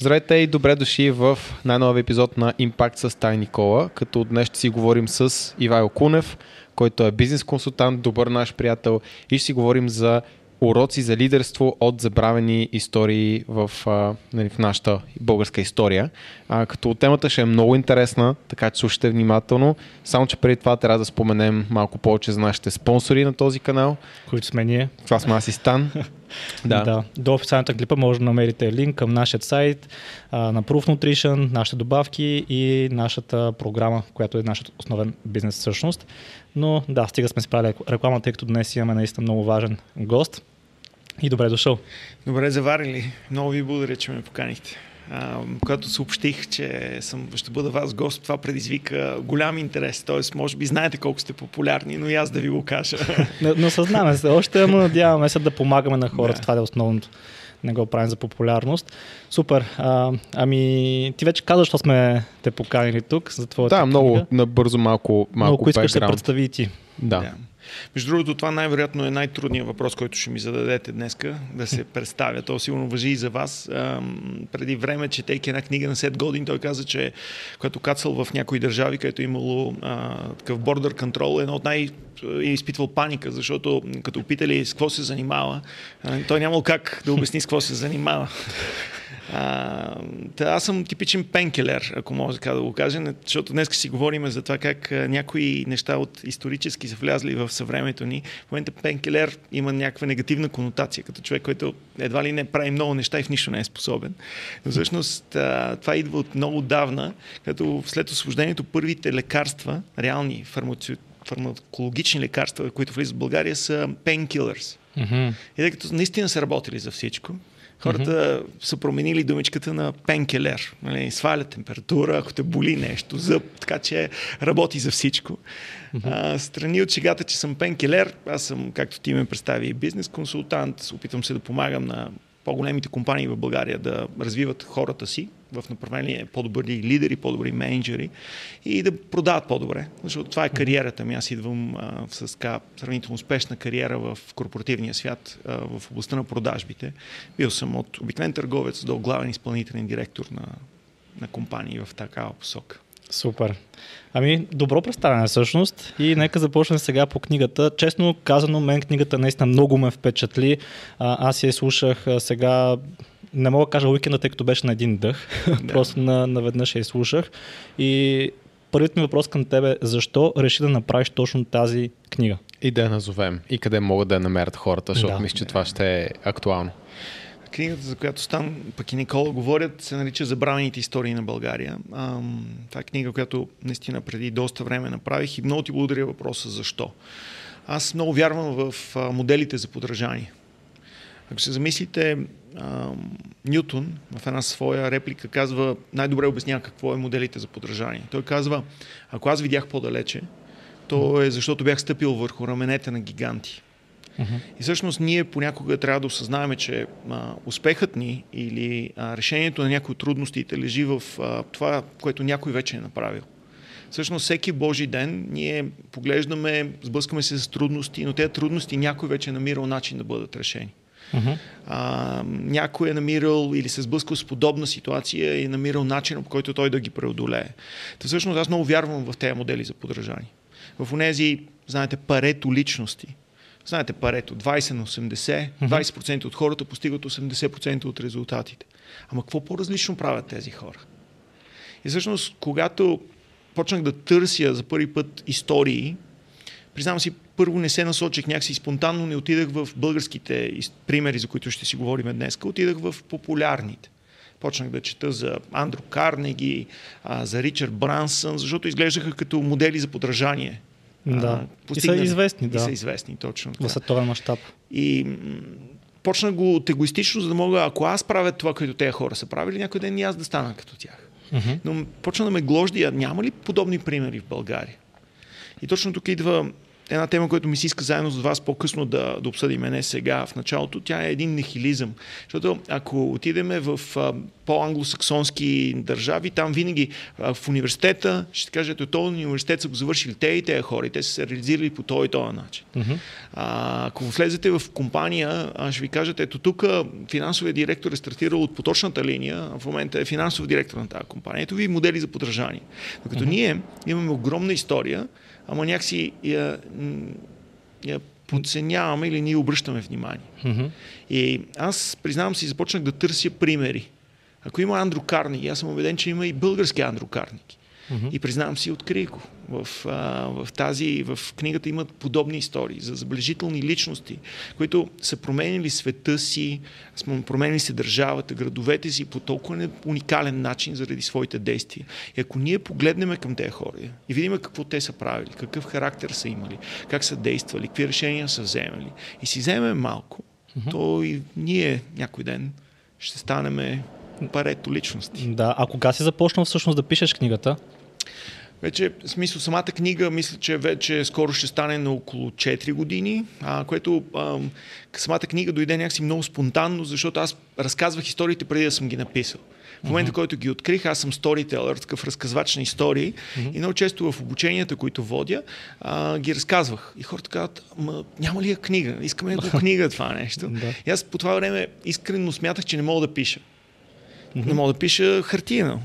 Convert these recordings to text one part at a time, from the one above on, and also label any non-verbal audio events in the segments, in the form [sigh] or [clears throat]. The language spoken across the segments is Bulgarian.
Здравейте и добре дошли в най-новия епизод на Impact с Тай Никола, като днес ще си говорим с Ивайло Кунев, който е бизнес консултант, добър наш приятел и ще си говорим за уроци за лидерство от забравени истории в, а, нали, в нашата българска история. А, като темата ще е много интересна, така че слушайте внимателно. Само, че преди това трябва да споменем малко повече за нашите спонсори на този канал. Които сме ние. Това сме аз и Стан. [laughs] да. да. До официалната клипа може да намерите линк към нашия сайт а, на Proof Nutrition, нашите добавки и нашата програма, която е нашата основен бизнес всъщност. Но да, стига сме спрали реклама, тъй като днес имаме наистина много важен гост. И добре дошъл. Добре заварили. Много ви благодаря, че ме поканихте. А, когато съобщих, че съм, ще бъда вас гост, това предизвика голям интерес. Тоест, може би знаете колко сте популярни, но и аз да ви го кажа. [laughs] но, но съзнаваме се. Още му надяваме се да помагаме на хората. Да. Това е основното. Не го правим за популярност. Супер. А, ами, ти вече каза, защо сме те поканили тук за твоята Да, много книга. набързо малко, малко Много искаш да представи и ти. Да. да. Между другото, това най-вероятно е най-трудният въпрос, който ще ми зададете днеска, да се [laughs] представя. То сигурно въжи и за вас. преди време, четейки една книга на Сет Годин, той каза, че когато кацал в някои държави, където е имало а, такъв бордер контрол, едно от най- е изпитвал паника, защото като питали с какво се занимава, той нямал как да обясни с какво се занимава. [laughs] А, та аз съм типичен пенкелер, ако може така да го кажа, защото днес си говорим за това как някои неща от исторически са влязли в съвремето ни. В момента пенкелер има някаква негативна конотация, като човек, който едва ли не прави много неща и в нищо не е способен. Но всъщност това идва от много давна, като след освобождението първите лекарства, реални фармаци... фармакологични лекарства, които влизат в България, са painkillers. Mm-hmm. И тъй като наистина са работили за всичко, Хората mm-hmm. са променили думичката на пенкелер. Нали, сваля температура, ако те боли нещо, зъб, така че работи за всичко. Mm-hmm. А, страни от шегата, че съм пенкелер, аз съм, както ти ме представи, бизнес консултант, опитвам се да помагам на по-големите компании в България да развиват хората си в направление по-добри лидери, по-добри менеджери и да продават по-добре. Защото това е кариерата ми. Аз идвам а, с така сравнително успешна кариера в корпоративния свят а, в областта на продажбите. Бил съм от обикновен търговец до главен изпълнителен директор на, на компании в такава посока. Супер. Ами, добро представяне всъщност и нека започнем сега по книгата. Честно казано, мен книгата наистина много ме впечатли. А, аз я слушах сега, не мога да кажа уикенда, тъй като беше на един дъх. [laughs] Да. Просто на, наведнъж я слушах. И първият ми въпрос към тебе е защо реши да направиш точно тази книга? И да я назовем. И къде могат да я намерят хората, защото да. мисля, че това ще е актуално. Книгата, за която Стан, пък и Никола говорят, се нарича Забравените истории на България. Ам, това е книга, която наистина преди доста време направих и много ти благодаря въпроса защо. Аз много вярвам в а, моделите за подражание. Ако се замислите, Нютон в една своя реплика казва, най-добре обяснява какво е моделите за подражание. Той казва, ако аз видях по-далече, то е защото бях стъпил върху раменете на гиганти. Uh-huh. И всъщност ние понякога трябва да осъзнаваме, че а, успехът ни или а, решението на някои трудностите лежи в а, това, което някой вече е направил. Всъщност всеки Божи ден ние поглеждаме, сблъскаме се с трудности, но тези трудности някой вече е намирал начин да бъдат решени. Uh-huh. А, някой е намирал или се сблъскал с подобна ситуация и е намирал начин, по който той да ги преодолее. Та всъщност аз много вярвам в тези модели за подражание. В тези, знаете, парето личности, Знаете парето, 20 на 80, 20% от хората постигат 80% от резултатите. Ама какво по-различно правят тези хора? И всъщност, когато почнах да търся за първи път истории, признавам си, първо не се насочих някакси спонтанно, не отидах в българските примери, за които ще си говорим днес, отидах в популярните. Почнах да чета за Андрю Карнеги, за Ричард Брансън, защото изглеждаха като модели за подражание. Да. и са известни, да. И са известни, точно. В световен мащаб. И почна го от егоистично, за да мога, ако аз правя това, което тези хора са правили, някой ден и аз да стана като тях. Но почна да ме гложди, а няма ли подобни примери в България? И точно тук идва една тема, която ми се иска заедно с вас по-късно да, да обсъдим, не сега, в началото, тя е един нехилизъм. Защото ако отидеме в а, по-англосаксонски държави, там винаги а, в университета ще кажете, този университет са го завършили те и те хора, и те са се реализирали по този и този начин. Uh-huh. А, ако влезете в компания, а, ще ви кажете, ето тук финансовия директор е стартирал от поточната линия, а в момента е финансов директор на тази компания. Ето ви модели за подражание. Докато uh-huh. ние имаме огромна история, ама някакси я, я подценяваме или ние обръщаме внимание. Mm-hmm. И аз, признавам си, започнах да търся примери. Ако има Андро Карник, аз съм убеден, че има и български Андро Карник. Mm-hmm. И признавам си, открих го. В, а, в тази, в книгата имат подобни истории за забележителни личности, които са променили света си, променили се държавата, градовете си по толкова уникален начин заради своите действия. И ако ние погледнем към тези хора и видим какво те са правили, какъв характер са имали, как са действали, какви решения са вземали и си вземем малко, mm-hmm. то и ние някой ден ще станем парето личности. Да, а кога си започнал всъщност да пишеш книгата? Вече, в смисъл, самата книга, мисля, че вече скоро ще стане на около 4 години, а, което а, самата книга дойде някакси много спонтанно, защото аз разказвах историите преди да съм ги написал. В момента, uh-huh. който ги открих, аз съм сторителър, такъв разказвач на истории uh-huh. и много често в обученията, които водя, а, ги разказвах. И хората казват, няма ли я книга? Искаме го [laughs] книга това нещо. и аз по това време искрено смятах, че не мога да пиша. Mm-hmm. Не мога да пиша хартиена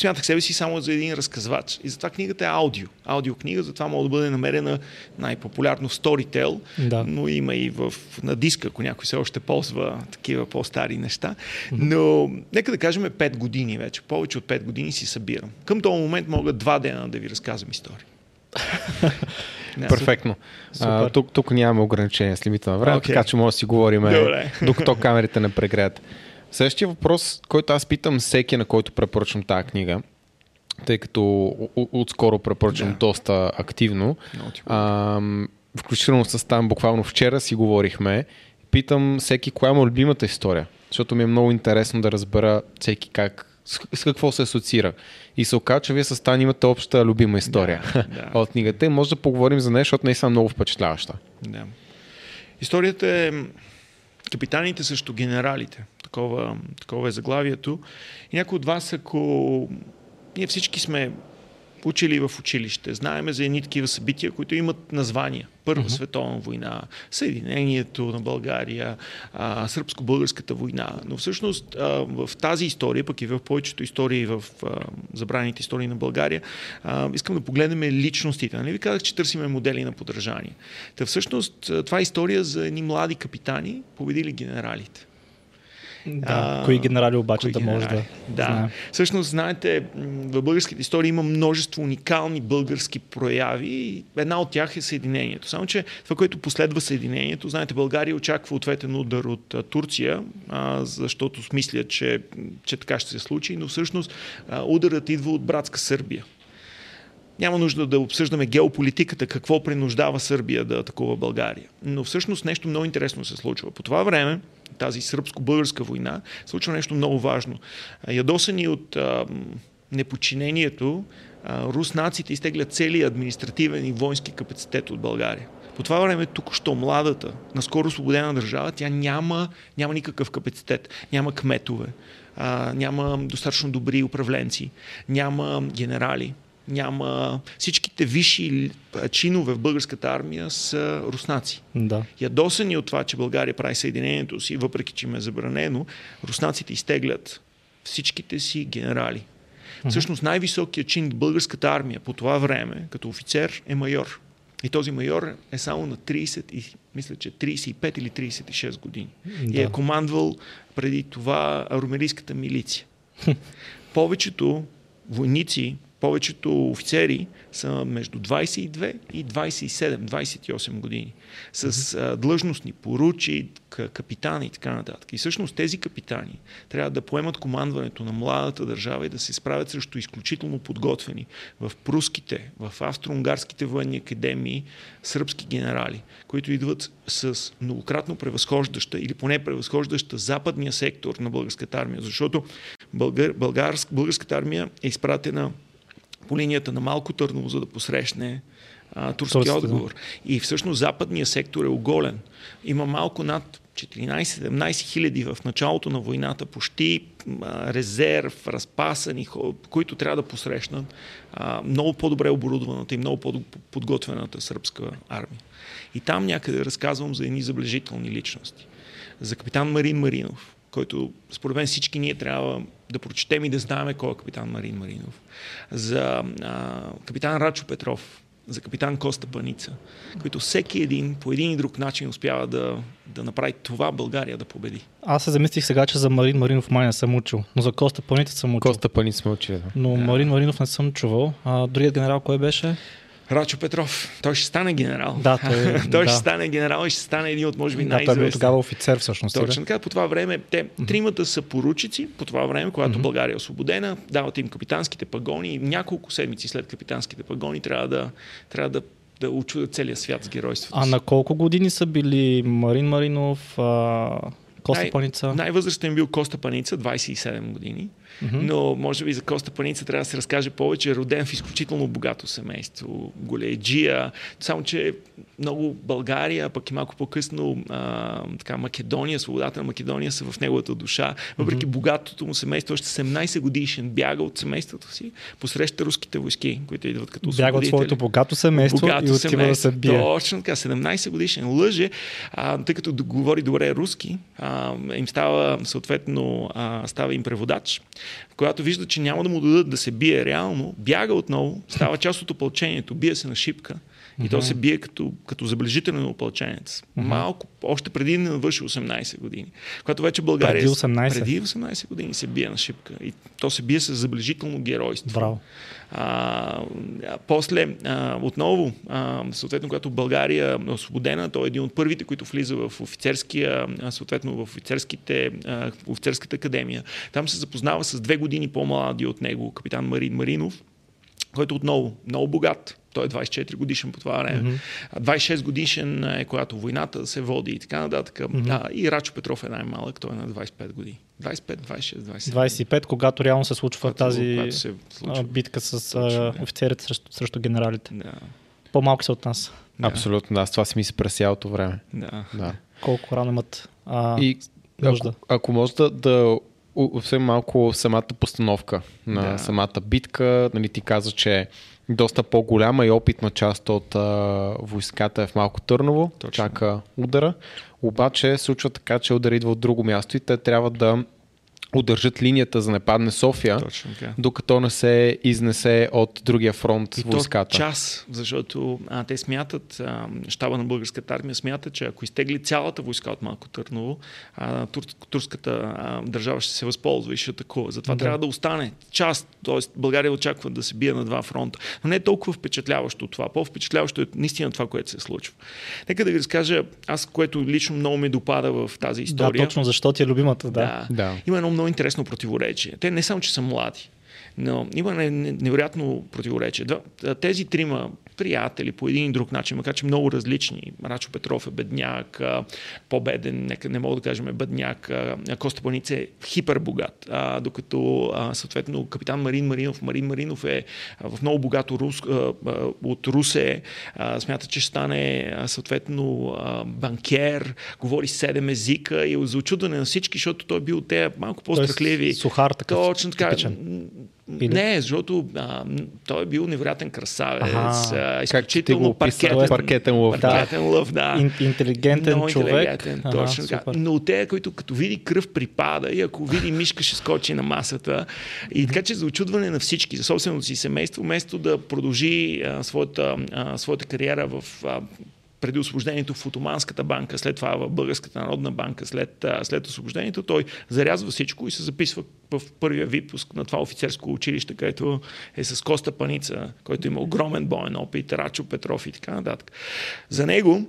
смятах себе си само за един разказвач. И затова книгата е аудио. Аудиокнига, затова може да бъде намерена най-популярно в Storytel, да. но има и в, на диска, ако някой все още ползва такива по-стари неща. Но нека да кажем 5 години вече. Повече от 5 години си събирам. Към този момент мога два дена да ви разказвам истории. [laughs] Перфектно. А, тук, тук нямаме ограничения с лимита на време, okay. така че може да си говорим докато камерите не прегреят. Следващия въпрос, който аз питам всеки, на който препоръчвам тази книга, тъй като отскоро препоръчвам да. доста активно, а, включително с там буквално вчера си говорихме, питам всеки коя му е любимата история, защото ми е много интересно да разбера всеки как с, какво се асоциира. И се оказа, че вие с Тан имате обща любима история да, [laughs] да. от книгата и може да поговорим за нея, защото не е много впечатляваща. Да. Историята е капитаните срещу генералите такова, такова е заглавието. И някои от вас, ако ние всички сме учили в училище, знаеме за едни такива събития, които имат названия. Първа uh-huh. световна война, Съединението на България, а, Сръбско-българската война. Но всъщност а, в тази история, пък и в повечето истории, в а, забраните истории на България, а, искам да погледнем личностите. Нали ви казах, че търсиме модели на подражание. Та всъщност това е история за едни млади капитани, победили генералите. Да, а, кои генерали обаче да може да. Да. Знае. Всъщност, знаете, в българските истории има множество уникални български прояви. Една от тях е Съединението. Само, че това, което последва Съединението, знаете, България очаква ответен удар от Турция, а, защото смисля, че, че така ще се случи, но всъщност а, ударът идва от братска Сърбия. Няма нужда да обсъждаме геополитиката, какво принуждава Сърбия да атакува България. Но всъщност нещо много интересно се случва. По това време тази сръбско-българска война, случва нещо много важно. Ядосани от а, непочинението, а, руснаците изтеглят целият административен и воински капацитет от България. По това време тук що младата, наскоро освободена държава, тя няма, няма никакъв капацитет, няма кметове, а, няма достатъчно добри управленци, няма генерали, няма... Всичките висши чинове в българската армия са руснаци. Да. Ядосани от това, че България прави съединението си, въпреки че ме е забранено, руснаците изтеглят всичките си генерали. Uh-huh. Всъщност най-високият чин в българската армия по това време, като офицер, е майор. И този майор е само на 30 и мисля, че 35 или 36 години. Да. И е командвал преди това армерийската милиция. Повечето войници повечето офицери са между 22 и 27, 28 години. С а, длъжностни поручи, капитани и така нататък. И всъщност тези капитани трябва да поемат командването на младата държава и да се справят срещу изключително подготвени в пруските, в австро-унгарските военни академии сръбски генерали, които идват с многократно превъзхождаща или поне превъзхождаща западния сектор на българската армия, защото българ, българската армия е изпратена по линията на Малко Търново, за да посрещне а, турския да. отговор. И всъщност западният сектор е оголен. Има малко над 14-17 хиляди в началото на войната, почти а, резерв, разпасани, които трябва да посрещнат а, много по-добре оборудваната и много по-подготвената сръбска армия. И там някъде разказвам за едни забележителни личности. За капитан Марин Маринов, който според мен всички ние трябва да прочетем и да знаем кой е капитан Марин Маринов. За а, капитан Рачо Петров, за капитан Коста Паница, които всеки един по един и друг начин успява да, да направи това България да победи. Аз се замислих сега, че за Марин Маринов май не съм учил, но за Коста Паница съм учил. Коста Пани сме учили. Да. Но Марин Маринов не съм чувал. А, другият генерал кой беше? Рачо Петров, той ще стане генерал. Да, той- [laughs] той да. ще стане генерал и ще стане един от, може би, Да, той бил най-известни. тогава офицер всъщност. Точно така, по това време, те тримата са поручици, по това време, когато България е освободена, дават им капитанските пагони и няколко седмици след капитанските пагони трябва да, трябва да, да очудят целия свят с геройството А на колко години са били Марин Маринов, а, Коста Най- Паница? Най-възрастен бил Коста Паница, 27 години. Но може би за Коста Паница трябва да се разкаже повече. Роден в изключително богато семейство, голеджия. Само, че много България, пък и малко по-късно а, така, Македония, свободата на Македония са в неговата душа. Въпреки богатото му семейство, още 17 годишен бяга от семейството си, посреща руските войски, които идват като Бяга от своето богато семейство Богато и отива да семейство. се бие. Точно така, 17 годишен лъже, а, тъй като говори добре руски, а, им става съответно, а, става им преводач, когато вижда, че няма да му дадат да се бие реално, бяга отново, става част от опълчението, бие се на шипка и то се бие като, като забележителен опълченец. Малко, още преди да навърши 18 години. Когато вече България... Преди 18? Преди 18 години се бие на шипка. И то се бие с забележително геройство. Браво. А, а, после, а, отново, а, съответно, когато България е освободена, той е един от първите, които влиза в офицерския, а, съответно в офицерските, а, офицерската академия. Там се запознава с две години по-млади от него, капитан Марин Маринов, който отново много богат. Той е 24 годишен по това време. Mm-hmm. 26 годишен е когато войната се води и така нататък. Mm-hmm. А, и Рачо Петров е най-малък, той е на 25 години. 25, 26, 27. 25, когато реално се случва Когато- тази когато се случва. битка с Точно, а, да. офицерите срещу, срещу генералите. Да, По-малки са от нас. Абсолютно, да. С това си мисли през цялото време. да. Да. Колко рано имат а, И нужда. ако, ако може да, да освен малко самата постановка на Да. самата битка, нали, ти каза, че доста по-голяма и опитна част от а, войската е в Малко Търново, Точно. чака удара. Обаче случва така, че удар идва от друго място и те трябва да удържат линията за да не падне София, Точно така. докато не се изнесе от другия фронт И то войската. час, защото а, те смятат, а, щаба на българската армия смята, че ако изтегли цялата войска от Малко Търново, а, тур, турската а, държава ще се възползва и ще атакува. Затова Да. да. трябва да остане част, т.е. България очаква да се бие на два фронта. Но не е толкова впечатляващо това. По-впечатляващо е наистина това, което се случва. Нека да ви разкажа, аз, което лично много ме допада в тази Да, история. точно защо ти е любимата, да. Да. Има едно много интересно противоречие. Те не само, че са млади, но има не- не- невероятно противоречие. Тези трима приятели по един и друг начин, макар че много различни. Рачо Петров е бедняк, по-беден, нека не мога да кажем е бедняк. Коста Паница е хипербогат, докато съответно капитан Марин Маринов, Марин Маринов е в много богато Рус, от Русе, смята, че ще стане съответно банкер, говори седем езика и е за очудване на всички, защото той е бил те малко по-страхливи. сухар такъв, Точно така. типичен. Или? Не, защото а, той е бил невероятен красавец, Аха. а, Как изключително го описа? паркетен, Паркетен лъв, да. паркетен лъв, да. Ин, интелигентен Много човек. интелигентен, Ага, точно така. Но те, които като види кръв припада и ако види мишка ще скочи на масата. И така че за очудване на всички, за собственото си семейство, вместо да продължи а, своята, а, своята кариера в а, преди освобождението в Отоманската банка, след това в Българската народна банка, след, след освобождението, той зарязва всичко и се записва в първия випуск на това офицерско училище, където е с Коста Паница, който има огромен боен опит, Рачо Петров и така нататък. За него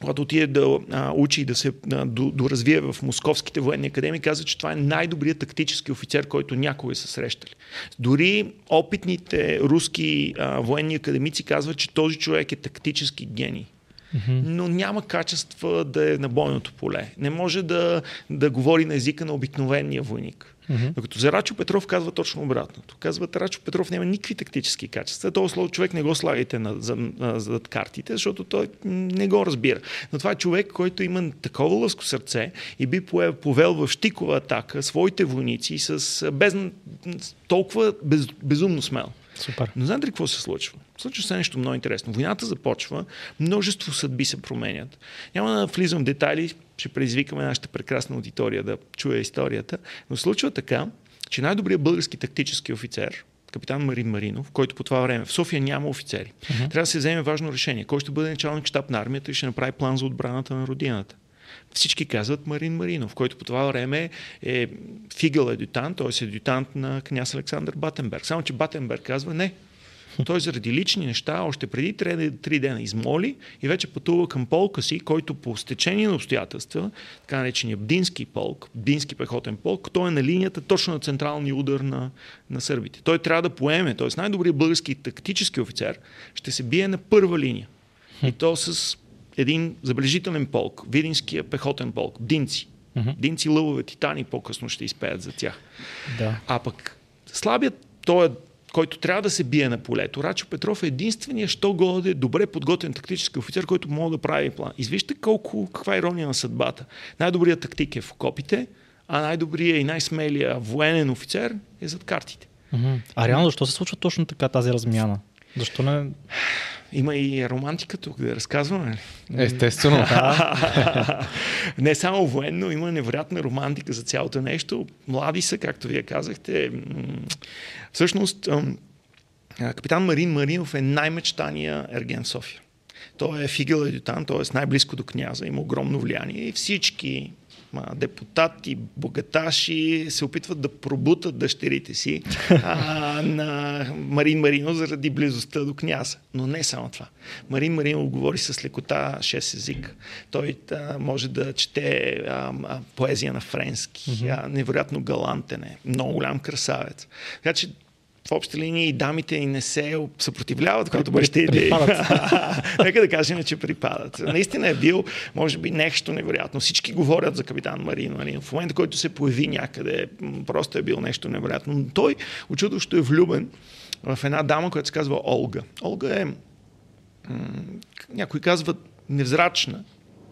когато отиде да а, учи и да се а, до, доразвие в московските военни академии, каза, че това е най-добрият тактически офицер, който някога са срещали. Дори опитните руски а, военни академици казват, че този човек е тактически гений. Mm-hmm. но няма качества да е на бойното поле. Не може да, да говори на езика на обикновения войник. Mm-hmm. Докато за Рачо Петров казва точно обратното. Казва, Рачо Петров няма никакви тактически качества. Този слово човек не го слагайте на, за, на, за картите, защото той не го разбира. Но това е човек, който има такова лъско сърце и би повел в щикова атака своите войници с без, толкова без, безумно смел. Супер. Но знаете ли какво се случва? Случва се нещо много интересно. Войната започва, множество съдби се променят. Няма да влизам в детайли, ще предизвикаме нашата прекрасна аудитория да чуе историята, но случва така, че най-добрият български тактически офицер, капитан Марин Маринов, който по това време в София няма офицери, uh-huh. трябва да се вземе важно решение. Кой ще бъде началник щаб на армията и ще направи план за отбраната на родината? Всички казват Марин Маринов, който по това време е фигъл адютант, т.е. адютант на княз Александър Батенберг. Само, че Батенберг казва не, той заради лични неща още преди три дена измоли и вече пътува към полка си, който по стечение на обстоятелства, така наречения Бдински полк, Бдински пехотен полк, той е на линията точно на централния удар на, на сърбите. Той трябва да поеме, т.е. най-добрият български тактически офицер ще се бие на първа линия. И то с един забележителен полк, Видинския пехотен полк, Динци. Uh-huh. Динци лъвове титани по-късно ще изпеят за тях. Да. А пък слабият, той е който трябва да се бие на полето. Рачо Петров е единствения, що годе добре подготвен тактически офицер, който може да прави план. Извижте колко, каква е ирония на съдбата. Най-добрият тактик е в окопите, а най-добрият и най-смелия военен офицер е зад картите. А реално защо се случва точно така тази размяна? Защо не... Има и романтика тук да разказваме. Естествено. [laughs] Не само военно, има невероятна романтика за цялото нещо. Млади са, както вие казахте. Всъщност, капитан Марин Маринов е най-мечтания ерген в София. Той е фигел адютан, т.е. най-близко до княза, има огромно влияние и всички депутати, богаташи се опитват да пробутат дъщерите си а, на Марин Марино заради близостта до княза. Но не само това. Марин Марино говори с лекота 6 език. Той а, може да чете а, а, поезия на френски. Mm-hmm. А, невероятно галантен е. Много голям красавец. Така че в общи линии дамите и не се съпротивляват, когато бащите [laughs] Нека да кажем, че припадат. Наистина е бил, може би, нещо невероятно. Всички говорят за капитан Марин. Марин. В момента, който се появи някъде, просто е бил нещо невероятно. Но той, очудващо е влюбен в една дама, която се казва Олга. Олга е, някой казват, невзрачна,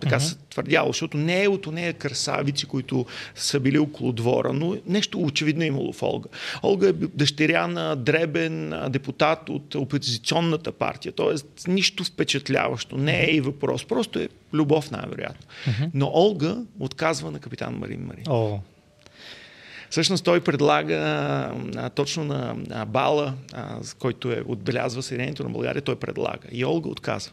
така uh-huh. се твърдяло, защото не е от нея красавици, които са били около двора, но нещо очевидно е имало в Олга. Олга е дъщеря на дребен депутат от опозиционната партия, т.е. нищо впечатляващо, не е и въпрос, просто е любов най-вероятно. Uh-huh. Но Олга отказва на капитан Марин Марин. Oh. Всъщност той предлага а, точно на, на Бала, а, който е отбелязва Съединението на България, той предлага. И Олга отказва.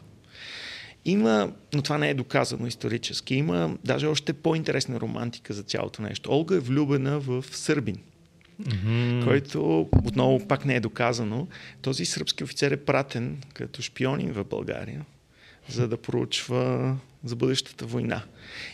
Има, но това не е доказано исторически, има даже още по-интересна романтика за цялото нещо. Олга е влюбена в Сърбин, mm-hmm. който отново пак не е доказано. Този сръбски офицер е пратен като шпионин в България, за да проучва за бъдещата война.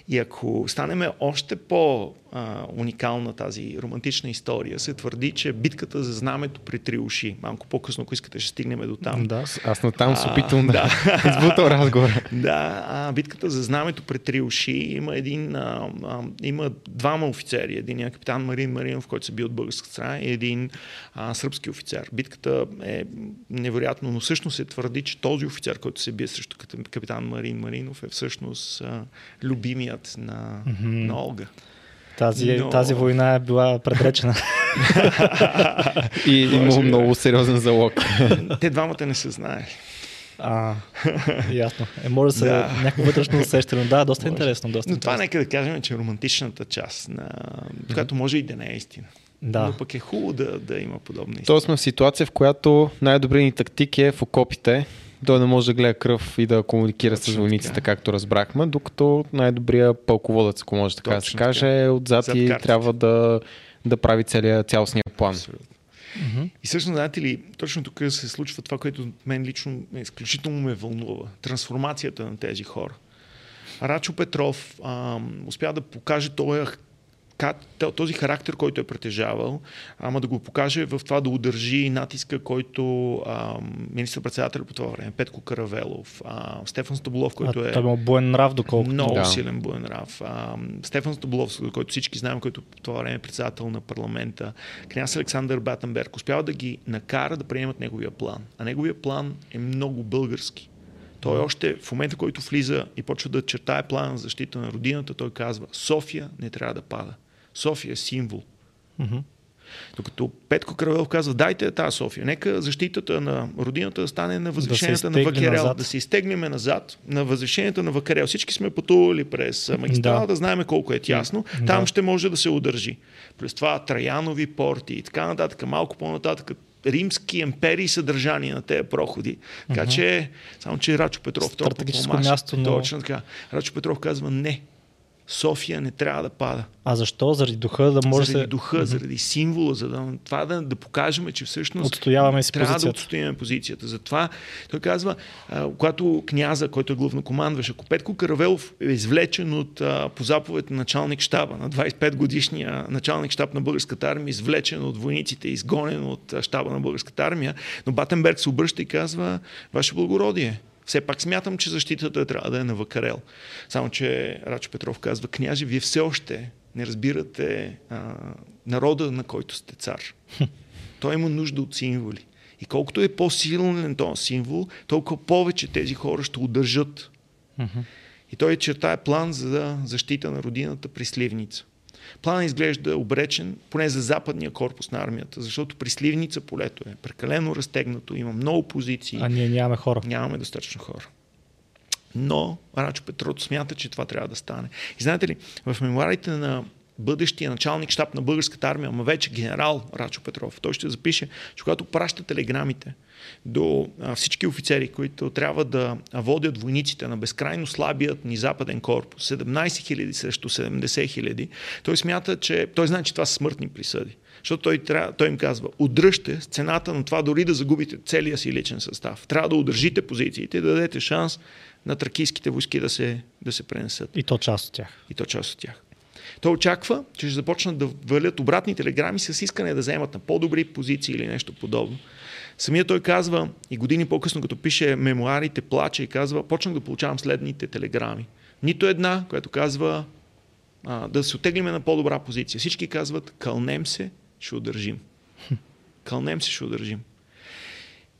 И ако станеме още по-уникална тази романтична история, се твърди, че битката за знамето при три уши, малко по-късно, ако искате, ще стигнем до там. Да, аз на там се опитвам да, [laughs] избутал разговора. Да, а, битката за знамето при три уши има един, а, а, има двама офицери. Един е капитан Марин Маринов, който се бил от българска страна и един а, сръбски офицер. Битката е невероятно, но всъщност се твърди, че този офицер, който се бие срещу капитан Марин Маринов е всъщност а, любимият на, mm-hmm. на Олга. Тази, Но... тази война е била предречена. и имало много сериозен залог. Те двамата не се знаели. А, ясно. Е, може да се да. някакво вътрешно усещане. Да, доста може. интересно. Доста Но интересно. това нека да кажем, че е романтичната част, на... която може и да не е истина. Да. Но пък е хубаво да, да има подобни. Тоест сме в ситуация, в която най-добрият ни тактик е в окопите, той не може да гледа кръв и да комуникира Точно с войниците, така. както разбрахме, докато най-добрият пълководец, ако може така да се каже, е отзад Зад и трябва да, да прави целият цялостния план. Mm-hmm. И всъщност, знаете ли, точно тук се случва това, което мен лично изключително ме вълнува. Трансформацията на тези хора. Рачо Петров а, успя да покаже този този характер, който е притежавал, ама да го покаже в това да удържи натиска, който министър-председател по това време, Петко Каравелов, а, Стефан Стабулов, който а, е... Той буен нрав, доколкото. Много да. силен буен нрав. А, Стефан Стабулов, който всички знаем, който по това време е председател на парламента, княз Александър Батенберг, успява да ги накара да приемат неговия план. А неговия план е много български. Той още в момента, който влиза и почва да чертае план за защита на родината, той казва София не трябва да пада. София е символ. Mm-hmm. Докато Петко Кравелов казва, дайте тази София, нека защитата на родината да стане на възвишенията да на Вакерел, назад. да се изтегнем назад, на възвишенията на Вакерел. Всички сме пътували през магистрала, да, да знаем колко е тясно. Да. Там ще може да се удържи. През това Траянови порти и така нататък, малко по-нататък римски империи съдържание на тези проходи. Така uh-huh. че, само че Рачо Петров Стратегическо място, но... Точно така. Рачо Петров казва не. София не трябва да пада. А защо? Заради духа да може Заради се... духа, mm-hmm. заради символа, за да, това да, да покажем, че всъщност Отстояваме си трябва позицията. да отстояваме позицията. Затова той казва, а, когато княза, който е главнокомандващ, ако Петко Каравелов е извлечен от а, по заповед на началник щаба, на 25 годишния началник щаб на българската армия, извлечен от войниците, изгонен от щаба на българската армия, но Батенберг се обръща и казва, Ваше благородие, все пак смятам, че защитата трябва да е на Вакарел. Само, че Рачо Петров казва, княже, вие все още не разбирате а, народа, на който сте цар. [laughs] Той има нужда от символи. И колкото е по-силен този символ, толкова повече тези хора ще удържат. И той чертае план за защита на родината при Сливница. Планът изглежда обречен, поне за западния корпус на армията, защото при Сливница полето е прекалено разтегнато, има много позиции. А ние нямаме хора. Нямаме достатъчно хора. Но Рачо Петрото смята, че това трябва да стане. И знаете ли, в мемуарите на бъдещия началник щаб на българската армия, ама вече генерал Рачо Петров, той ще запише, че когато праща телеграмите до всички офицери, които трябва да водят войниците на безкрайно слабият ни западен корпус, 17 хиляди срещу 70 хиляди, той смята, че той знае, че това са смъртни присъди. Защото той, трябва, той им казва, удръжте с цената на това дори да загубите целия си личен състав. Трябва да удържите позициите и да дадете шанс на тракийските войски да се, да се пренесат. И то част от тях. И то част от тях. Той очаква, че ще започнат да валят обратни телеграми с искане да вземат на по-добри позиции или нещо подобно. Самия той казва, и години по-късно, като пише мемуарите, плаче и казва, почнах да получавам следните телеграми. Нито една, която казва а, да се отеглиме на по-добра позиция. Всички казват, кълнем се, ще удържим. Кълнем се, ще удържим.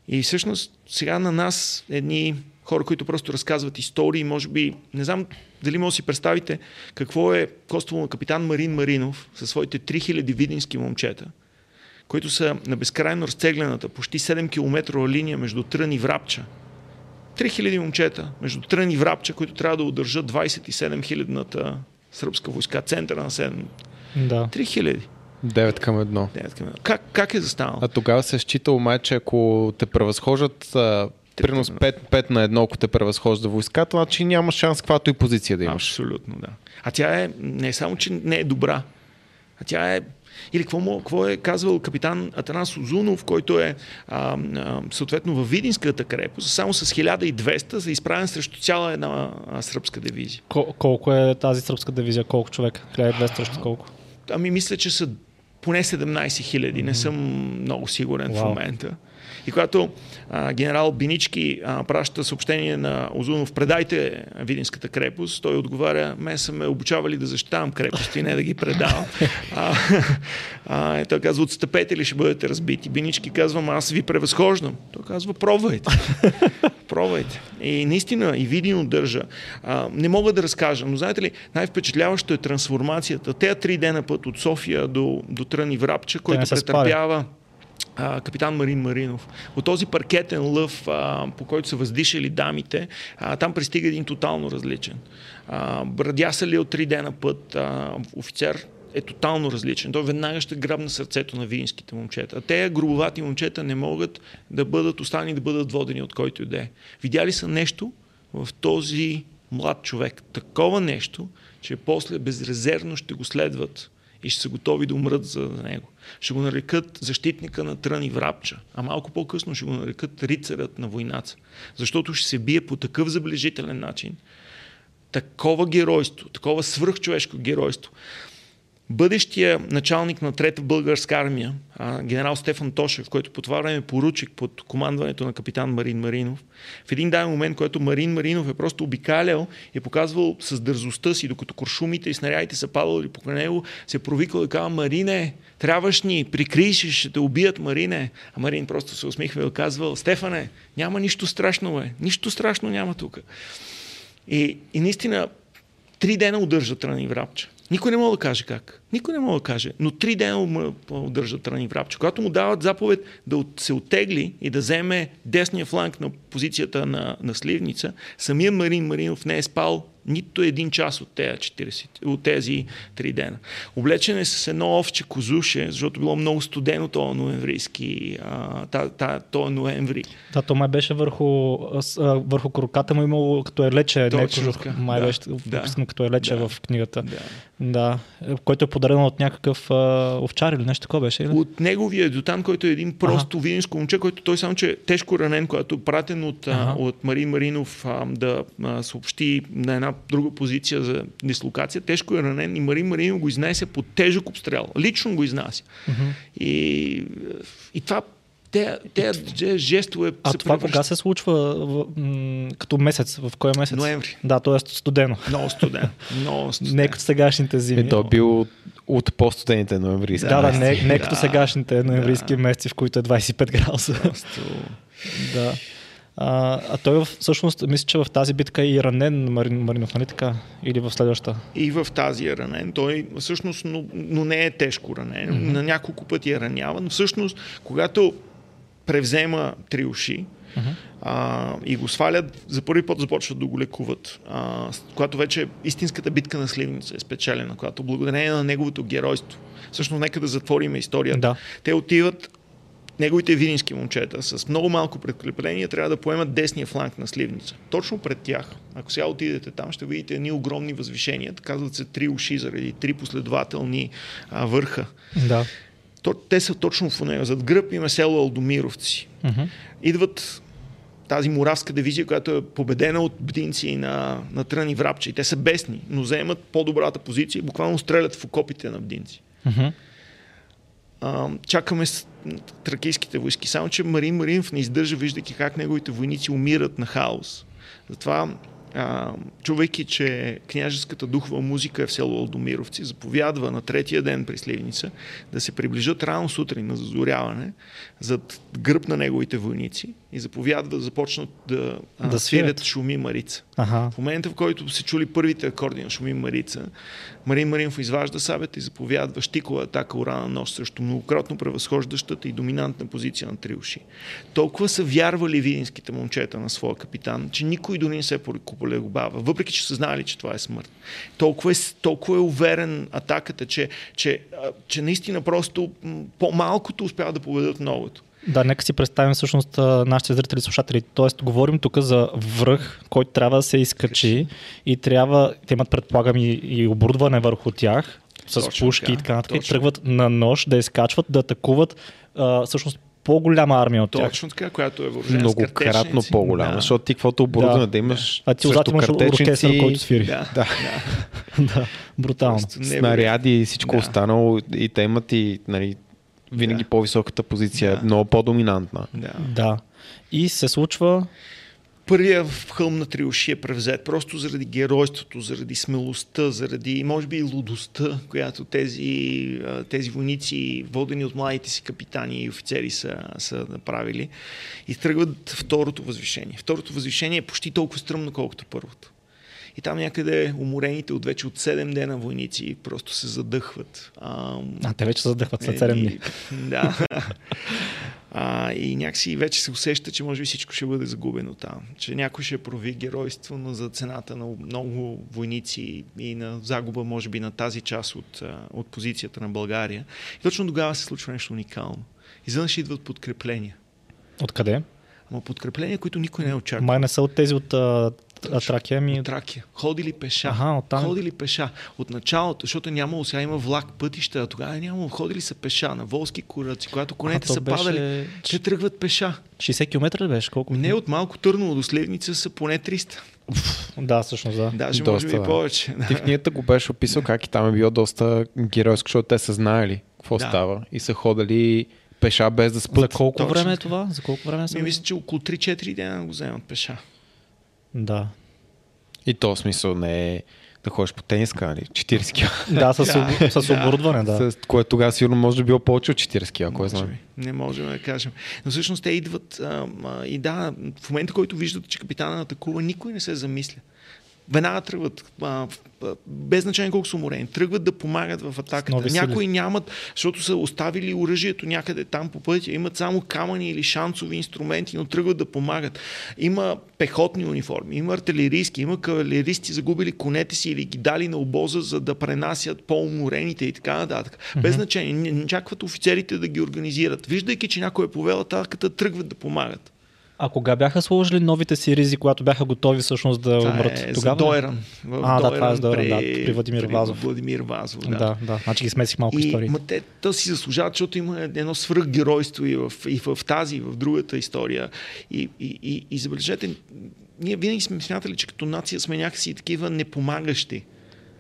И всъщност сега на нас едни хора, които просто разказват истории, може би, не знам дали може да си представите какво е коствало на капитан Марин Маринов със своите 3000 видински момчета, които са на безкрайно разцеглената, почти 7 км линия между Трън и Врапча. 3000 момчета между Трън и Врапча, които трябва да удържат 27 хилядната сръбска войска, центъра на 7. Да. 3000. 9 към 1. 9 към 1. Как, как е застанало? А тогава се е считал, май, че ако те превъзхожат примерно 5, 5 на 1, ако те превъзхожда войската, значи няма шанс каквато и позиция да имаш. Абсолютно, да. А тя е не само, че не е добра, а тя е или какво, какво е казвал капитан Атанас Озунов, който е а, а, съответно във Видинската крепост, само с 1200 са изправен срещу цяла една а, сръбска дивизия. Кол- колко е тази сръбска дивизия? Колко човека? 1200 срещу колко? Ами мисля, че са поне 17 хиляди. Не съм много сигурен wow. в момента. И когато а, генерал Бинички а, праща съобщение на Озунов, предайте Видинската крепост, той отговаря, ме са ме обучавали да защитавам крепости, не да ги предавам. [laughs] а, а, той казва, отстъпете ли ще бъдете разбити. Бинички казва, аз ви превъзхождам. Той казва, пробвайте. [laughs] пробвайте. И наистина и Видин удържа. А, не мога да разкажа, но знаете ли, най-впечатляващо е трансформацията. Те три дена път от София до, до Трън и Врапча, който претърпява капитан Марин Маринов. От този паркетен лъв, а, по който са въздишали дамите, а, там пристига един тотално различен. А, брадяса ли от три дена път, а, офицер е тотално различен. Той веднага ще грабна сърцето на винските момчета. А те грубовати момчета не могат да бъдат останали да бъдат водени от който и да е. Видяли са нещо в този млад човек. Такова нещо, че после безрезервно ще го следват и ще са готови да умрат за него. Ще го нарекат защитника на Трън и Врапча, а малко по-късно ще го нарекат рицарят на войнаца. Защото ще се бие по такъв заближителен начин. Такова геройство, такова свръхчовешко геройство. Бъдещия началник на Трета българска армия, генерал Стефан Тошев, който по това време е поручик под командването на капитан Марин Маринов, в един даден момент, който Марин Маринов е просто обикалял и е показвал с дързостта си, докато куршумите и снарядите са падали покрай него, се е провикал и казва, Марине, трябваш ни, прикрийш, ще те убият, Марине. А Марин просто се усмихва и казвал, Стефане, няма нищо страшно, бе. Нищо страшно няма тук. И, и наистина, три дена удържат рани в рапча. Никой не мога да каже как. Никой не мога да каже. Но три дена му удържат рани в рапче. Когато му дават заповед да се отегли и да вземе десния фланг на позицията на, Сливница, самия Марин Маринов не е спал нито един час от тези, 40, от тези три дена. Облечен е с едно овче козуше, защото било много студено този ноемврийски, този ноември. Да, то май беше върху, върху кроката му имало като е лече, Точно не кожух, май да, беше да, да, като е лече да, в книгата. Да. Да, който е подарен от някакъв а, овчар или нещо такова беше. Или? От неговия адютант, който е един просто видинско момче, който той само, че е тежко ранен, когато е пратен от, а, от Марин Маринов а, да а, съобщи на една друга позиция за дислокация. Тежко е ранен и Марин Маринов го изнесе под тежък обстрел. Лично го изнася. Uh-huh. И, и това те, те, те жестове А се това кога се случва в, м- като месец? В кой месец? Ноември. Да, т.е. студено. Много студен. Много студен. Не като сегашните зими. Е, то е бил от, от по-студените ноември. Да, да, не, не Да. като сегашните ноемврийски месеци, в които е 25 градуса. Просто... да. А, а той всъщност, мисля, че в тази битка е и ранен Марин, Маринов, нали така? Или в следващата? И в тази е ранен. Той всъщност, но, но не е тежко ранен. Mm-hmm. На няколко пъти е раняван. Всъщност, когато превзема три уши, а, и го свалят, за първи път започват да го лекуват. А, когато вече истинската битка на Сливница е спечелена, когато благодарение на неговото геройство, всъщност нека да затворим историята. Да. Те отиват неговите видински момчета с много малко подкрепление трябва да поемат десния фланг на Сливница. Точно пред тях, ако сега отидете там, ще видите едни огромни възвишения, казват се три уши заради три последователни а, върха. Да. То, те са точно в нея. Зад гръб има село Алдомировци. Мгм. Идват тази моравска дивизия, която е победена от бдинци на, на Трън и Врабче. И те са бесни, но заемат по-добрата позиция и буквално стрелят в окопите на бдинци. Мгм. Чакаме с тракийските войски. Само, че Марин Маринов не издържа, виждайки как неговите войници умират на хаос. Затова, а, чувайки, че княжеската духова музика е в село Алдомировци, заповядва на третия ден при Сливница да се приближат рано сутрин на зазоряване зад гръб на неговите войници и заповядва да започнат да, а, Да свирят шуми Марица. Ага. В момента, в който се чули първите акорди на Шуми Марица, Марин Маринов изважда сабята и заповядва щикова атака урана нощ срещу многократно превъзхождащата и доминантна позиция на Триуши. Толкова са вярвали видинските момчета на своя капитан, че никой дори не се полегобава, въпреки че са знали, че това е смърт. Толкова е, толкова е уверен атаката, че, че, че наистина просто по-малкото успяват да победят многото. Да, нека си представим всъщност нашите зрители и слушатели. Тоест, говорим тук за връх, който трябва да се изкачи и трябва, те имат предполагам и, и оборудване върху тях, с Точно пушки така, и така нататък. И тръгват на нож да изкачват, да атакуват а, всъщност по-голяма армия от тях. Точно така, която е въоръжена Многократно по-голяма, Да. защото ти каквото оборудване Да. да, да имаш А ти отзад имаш оркестър, който свири. Да, Да. да. [laughs] да, брутално. Снаряди и всичко Да. останало и те имат и нали, винаги Да. по-високата позиция, Да. е много по-доминантна. Да. Да. И се случва Първия хълм на Триуши е превзет просто заради геройството, заради смелостта, заради, може би, и лудостта, която тези, тези войници, водени от младите си капитани и офицери са, са направили. И тръгват второто възвишение. Второто възвишение е почти толкова стръмно, колкото първото. И там някъде уморените от вече от 7 дена войници просто се задъхват. А, А, те вече се задъхват след е, 7 и- дни. [laughs] Да. А, и някакси вече се усеща, че може би всичко ще бъде загубено там. Че някой ще прови геройство, но за цената на много войници и на загуба, може би, на тази част от, от позицията на България. И точно тогава се случва нещо уникално. Изведнъж идват подкрепления. Откъде? Ама подкрепления, които никой не е очаква. Май не са от тези от а, а, Тракия ми. От Тракия. Ходили пеша. Аха, оттам. Ходили пеша. От началото, защото нямало, сега има влак, пътища, а тогава е нямало. Ходили са пеша на волски кураци, когато конете то са беше падали. Те тръгват пеша. 60 км ли беше? Колко? Не от малко Търново до Сливница са поне 300. Да, всъщност, да. Даже Доста, може би да. повече. Ти в книгата го беше описал как и там е било доста геройско, защото те са знаели какво Да. става и са ходили пеша без да За спят. колко Точно време е това? За колко време Ми са? мисля, че около 3-4 дена го вземат пеша. Да. И то смисъл не е да ходиш по тениска, нали? 40 кг. Да, с, Да, с оборудване, да. С което тогава сигурно може да било повече от 40 кг, кой знае. Не можем да кажем. Но всъщност те идват а, а, и да, в момента, който виждат, че капитана атакува, никой не се замисля. Веднага тръгват, а, без значение колко са уморени, тръгват да помагат в атаката. Някои нямат, защото са оставили оръжието някъде там по пътя, имат само камъни или шансови инструменти, но тръгват да помагат. Има пехотни униформи, има артилерийски, има кавалеристи, загубили конете си или ги дали на обоза, за да пренасят по-уморените и така нататък. Без значение, не чакват офицерите да ги организират. Виждайки, че някой е повел атаката, тръгват да помагат. А кога бяха сложили новите си ризи, когато бяха готови всъщност да Това умрат? е Тогава за? Дойран. В А, да, това е за Дойран, при, да, при Владимир Вазов. Владимир Вазов, да. Да, да. Значи ги смесих малко И, истории. ма те, то си заслужават, защото има едно свръхгеройство и в, и в тази, и в другата история. И, и, и, и забележете, ние винаги сме смятали, че като нация сме някакси такива непомагащи.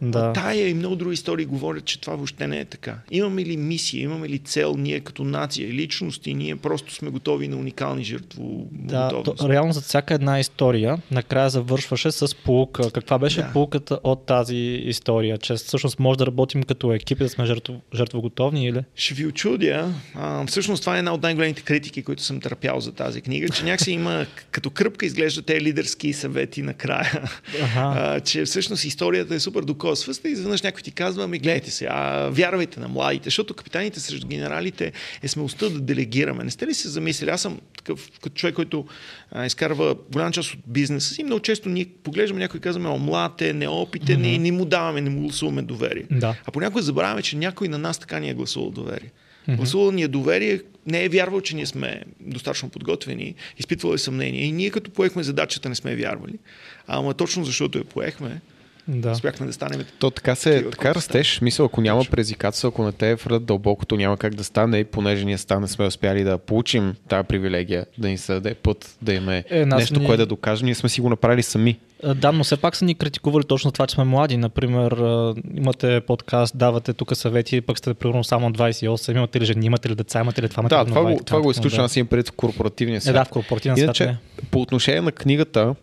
Да. Тая и много други истории говорят, че това въобще не е така. Имаме ли мисия, имаме ли цел ние като нация и личности, ние просто сме готови на уникални жертво. Да, то, реално за всяка една история накрая завършваше с полука. Каква беше Да. полуката от тази история? Че всъщност може да работим като екип и да сме жертво, жертвоготовни или? Ще ви очудя. А, всъщност това е една от най-големите критики, които съм търпял за тази книга, че някакси има като кръпка изглежда те лидерски съвети накрая. Ага. А, че всъщност историята е супер докосваща и изведнъж някой ти казва, ами гледайте се, а, вярвайте на младите, защото капитаните срещу генералите е смелостта да делегираме. Не сте ли се замислили? Аз съм такъв като човек, който а, изкарва голяма част от бизнеса си. Много често ние поглеждаме някой и казваме, о, млад е, неопитен, mm-hmm. не, не му даваме, не му гласуваме доверие. Да. А понякога забравяме, че някой на нас така ни е гласувал доверие. Mm-hmm. Гласувал ни е доверие, не е вярвал, че ние сме достатъчно подготвени, изпитвал е съмнение. И ние като поехме задачата не сме вярвали. Ама точно защото я поехме, Да. успяхме да станем То така се, Такива, така растеш. Мисъл, ако няма предизвикателство, ако не те е фрат дълбокото, няма как да стане. И понеже ние стане сме успяли да получим тази привилегия, да ни се даде път, да имаме Е, нас нещо, ни- което да докажем, ние сме си го направили сами. А, Да, но все пак са ни критикували точно това, че сме млади. Например, а, имате подкаст, давате тук съвети, пък сте примерно само 28, имате ли жени, имате ли деца, имате ли това, имате Да, това така това го изключвам, да. аз имам пред в корпоративния Е, свят. да, в корпоративен свят. Иначе, не. по отношение на книгата,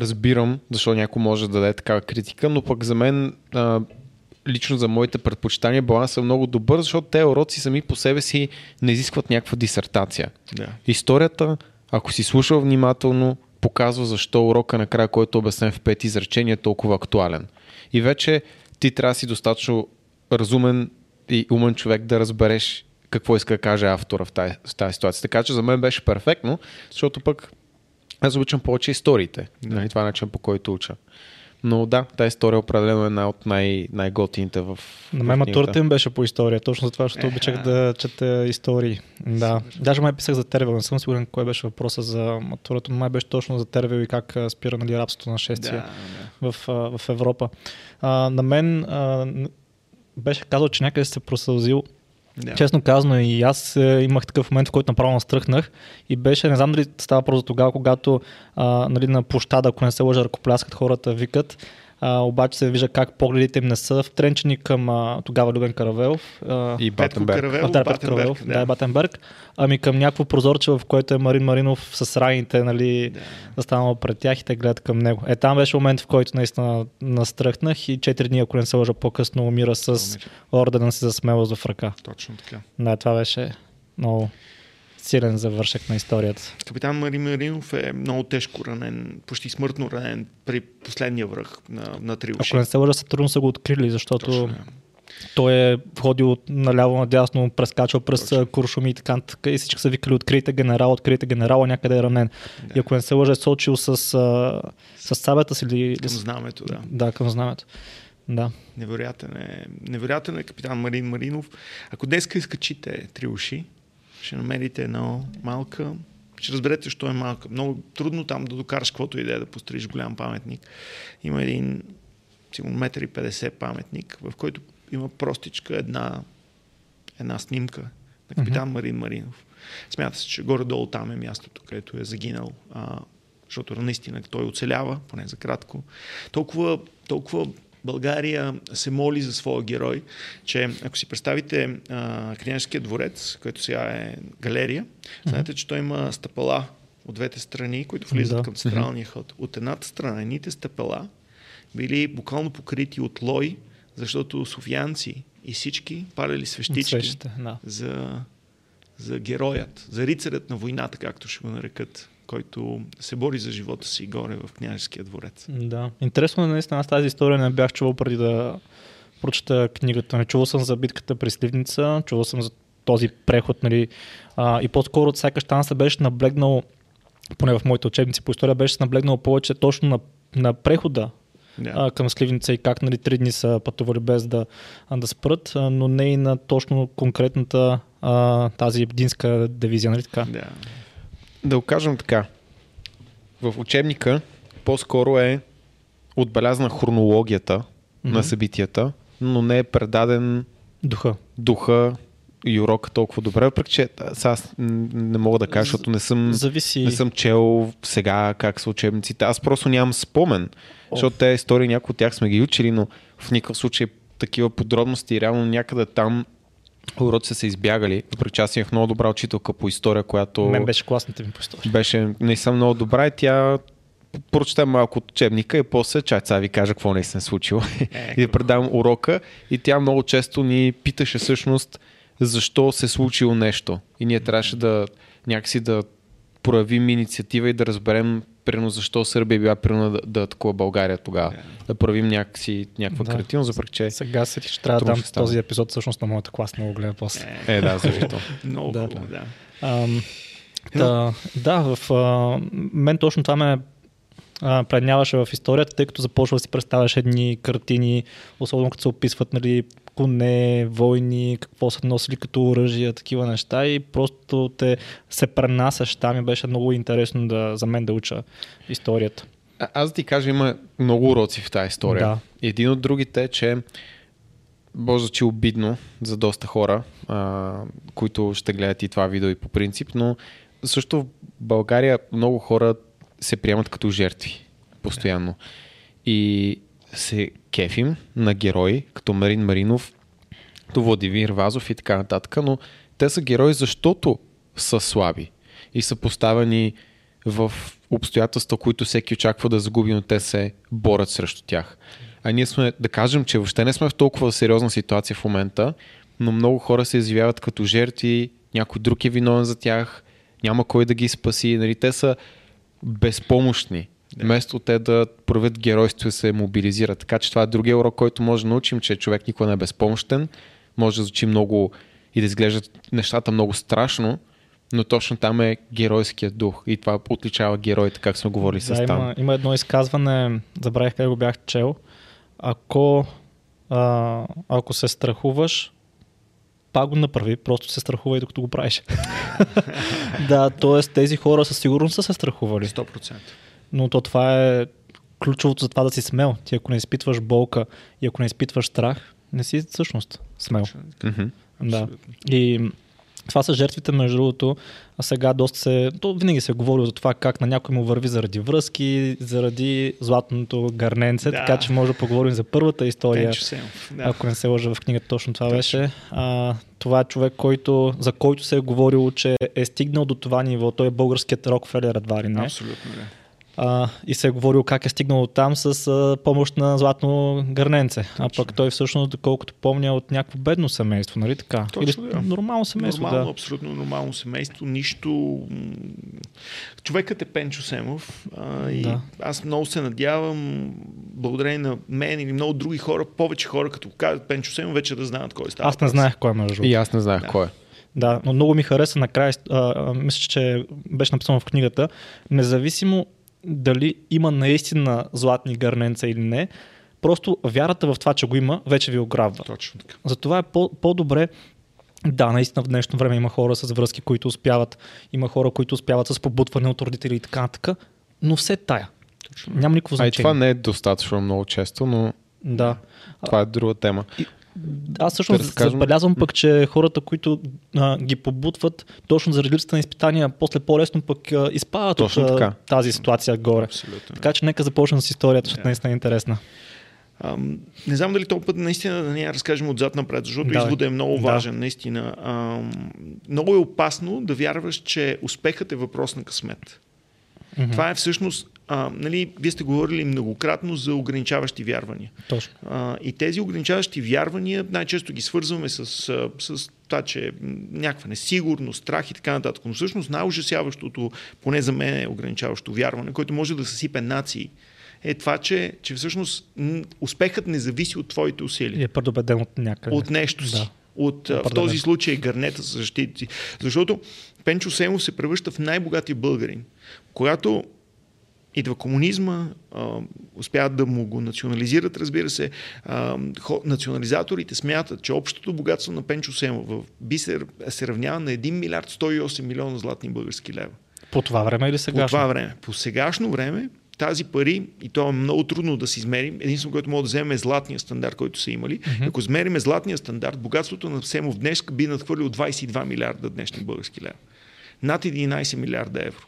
разбирам защо някой може да даде такава критика, но пък за мен, а, лично за моите предпочитания, балансът е много добър, защото те уроци сами по себе си не изискват някаква дисертация. Да. Историята, ако си слушал внимателно, показва защо урока накрая, който е обяснен в пет изречения, е толкова актуален. И вече ти трябва да си достатъчно разумен и умен човек да разбереш какво иска да каже автора в тази, в тази ситуация. Така че за мен беше перфектно, защото пък аз обичам повече историите. Нали, това е начин по който уча. Но да, тази история определено е една от най- най-готините в. На мен матурата им беше по история, точно за това, защото Еха. обичах да чета истории. Да. Даже май писах за Тервел, не съм сигурен кой беше въпроса за матурата, но май беше точно за Тервел и как спира нали, рабството на шествие Да, да. в, в Европа. А, на мен а, беше казал, че някъде се просълзил Да. Честно казано и аз е, имах такъв момент, в който направо настръхнах и беше, не знам дали става просто тогава, когато а, нали, на площада, ако не се лъжа, ръкопляскат хората, викат, а, обаче се вижда как погледите им не са втренчени към а, тогава Любен Каравелов. А, И Батенберг. Каравелов, а, да, Батенберг, Каравелов, да. да, Батенберг, ами към някакво прозорче, в което е Марин Маринов с раните, нали, Да. застанал пред тях и те гледат към него. Е, там беше момент, в който наистина настръхнах и 4 дни, ако не се лъжа, по-късно умира с ордена си за смелост в ръка. Точно така. Да, това беше много силен завършък на историята. Капитан Мари Маринов е много тежко ранен, почти смъртно ранен при последния връх на, на Триуши. Ако не се лъжа, са трудно са го открили, защото Точно, е. той е ходил наляво надясно, прескачал през Точно. Куршуми и така, така и всички са викали открийте генерал, открийте генерала, някъде е ранен. Да. И ако не се лъжа, е сочил с, с сабята си или... Към знамето, да. Да, към знамето. Да. Невероятен е, невероятен е капитан Марин Маринов. Ако днеска изкачите три уши, ще намерите една малка, ще разберете, защо е малка. Много трудно там да докараш каквото и да построиш голям паметник. Има един, сигурно метър и 50 паметник, в който има простичка една, една снимка на капитан Марин Маринов. Смята се, че горе-долу там е мястото, където е загинал. А, защото наистина той оцелява, поне за кратко. Толкова, толкова България се моли за своя герой, че ако си представите а, княжеския дворец, който сега е галерия, знаете, че той има стъпала от двете страни, които влизат Да. към централния ход. От едната страна, едните стъпала били буквално покрити от лой, защото софиянци и всички палили свещички Свещите, да. за, за героят, за рицарят на войната, както ще го нарекат, който се бори за живота си горе в княжеския дворец. Да. Интересно е, наистина, аз тази история не бях чувал преди да прочета книгата. Не чувал съм за битката при Сливница, чувал съм за този преход, нали, а, и по-скоро от сякаш там се беше наблегнал, поне в моите учебници по история, беше наблегнал повече точно на, на прехода Да. а, към Сливница и как нали, три дни са пътували без да, да спрат, но не и на точно конкретната а, тази единска дивизия, нали така? да. Да го кажем така. В учебника по-скоро е отбелязана хронологията Мгм. на събитията, но не е предаден Духа. духа и урока толкова добре, въпреки че аз, не мога да кажа, защото не съм, Зависи. не съм чел сега как са учебниците. Аз просто нямам спомен, защото те истории, някои от тях сме ги учили, но в никакъв случай такива подробности, реално някъде там уроци са се избягали. Въпреки аз имах много добра учителка по история, която Мен беше класната ми по история. беше наистина много добра и тя прочете малко от учебника и после чай сега ви кажа какво наистина се случило Е, [laughs] и да предавам урока и тя много често ни питаше всъщност защо се е случило нещо и ние трябваше да някакси да проявим инициатива и да разберем примерно защо Сърбия е била примерно да, да атакува България тогава. Да. Да проявим някакси някаква Да. креативност, въпреки че Сега се ще трябва да дам този епизод всъщност на моята клас, много гледа после. Е, е да, защо. [laughs] много Да. хубаво, да. Ам, да, да, в а, мен точно това ме а, предняваше в историята, тъй като започва да си представяш едни картини, особено като се описват нали, коне, войни, какво са носили като оръжия, такива неща и просто те се пренасяш там и беше много интересно да, за мен да уча историята. А, аз да ти кажа, има много уроци в тази история. Да. Един от другите е, че може да че обидно за доста хора, а, които ще гледат и това видео и по принцип, но също в България много хора се приемат като жертви постоянно. И се кефим на герои, като Марин Маринов, като Владимир Вазов и така нататък, но те са герои, защото са слаби и са поставени в обстоятелства, които всеки очаква да загуби, но те се борят срещу тях. А ние сме, да кажем, че въобще не сме в толкова сериозна ситуация в момента, но много хора се изявяват като жертви, някой друг е виновен за тях, няма кой да ги спаси. Нали, те са безпомощни. Да. Вместо те да проявят геройство и се мобилизират. Така че това е другия урок, който може да научим, че човек никога не е безпомощен. Може да звучи много и да изглеждат нещата много страшно, но точно там е геройският дух. И това отличава героите, как сме говорили с Да, Стан. има, има едно изказване, забравих как го бях чел. Ако, а, ако се страхуваш, пак го направи, просто се страхувай докато го правиш. [laughs] да, т.е. тези хора със сигурност са се страхували. 100%. Но то това е ключовото за това да си смел. Ти ако не изпитваш болка и ако не изпитваш страх, не си всъщност смел. Мгм. Да. И това са жертвите, между другото. А сега доста се. То винаги се е говорило за това как на някой му върви заради връзки, заради златното гарненце. Да. Така че може да поговорим за първата история. Да. Ако не се лъжа в книгата, точно това Точно. беше. А, това е човек, който, за който се е говорило, че е стигнал до това ниво. Той е българският Рокфелер едва ли не. Абсолютно, да. А, и се е говорил как е стигнал там с а, помощ на златно гърненце. А пък той всъщност, доколкото помня, е от някакво бедно семейство, нали така? Точно, Или да. нормално семейство, нормално, да. абсолютно нормално семейство, нищо... Човекът е Пенчо Семов а, и Да. аз много се надявам, благодарение на мен или много други хора, повече хора, като кажат Пенчо Семов, вече да знаят кой става. Аз не знаех кой е между. И аз не знаех Да. кой е. Да, но много ми хареса накрая, а, а, мисля, че беше написано в книгата, независимо дали има наистина златни гърненца или не, просто вярата в това, че го има, вече ви ограбва. Точно така. Затова е по- по-добре да, наистина в днешно време има хора с връзки, които успяват, има хора, които успяват с побутване от родители и така нататък, но все тая. Точно. Няма никакво А и значение. това не е достатъчно много често, но Да. това е друга тема. Аз всъщност Да разкажем. забелязвам пък, че хората, които а, ги побутват точно заради липсата на изпитания, после по-лесно пък а, изпадат Точно от така. тази ситуация горе. Абсолютно. Така че нека започнем с историята, защото Да. наистина е интересна. Ам, не знам дали този път наистина да не я разкажем отзад напред, защото Давай. изводът е много Да. важен, наистина. Ам, много е опасно да вярваш, че успехът е въпрос на късмет. Мгм. Това е всъщност, а, нали, вие сте говорили многократно за ограничаващи вярвания. Точно. А, и тези ограничаващи вярвания най-често ги свързваме с, с това, че някаква несигурност, страх и така нататък. Но всъщност най-ужасяващото, поне за мен е ограничаващо вярване, което може да съсипе нации, е това, че, че всъщност успехът не зависи от твоите усилия, е предубеден от някъде. от нещо си. Да. От, в този случай гърнета с защитици. Защото Пенчо Семов се превръща в най-богатия българин. Когато идва комунизма, успяват да му го национализират, разбира се. Национализаторите смятат, че общото богатство на Пенчо Семов в Бисер се равнява на 1 милиард 108 милиона златни български лева. По това време или сега? По това време. По сегашно време тази пари, и то е много трудно да се измери, единствено, което мога да вземем е златния стандарт, който са имали. Mm-hmm. Ако измериме златния стандарт, богатството на Семов днес би надхвърлил 22 милиарда днешни български лева. Над 11 милиарда евро.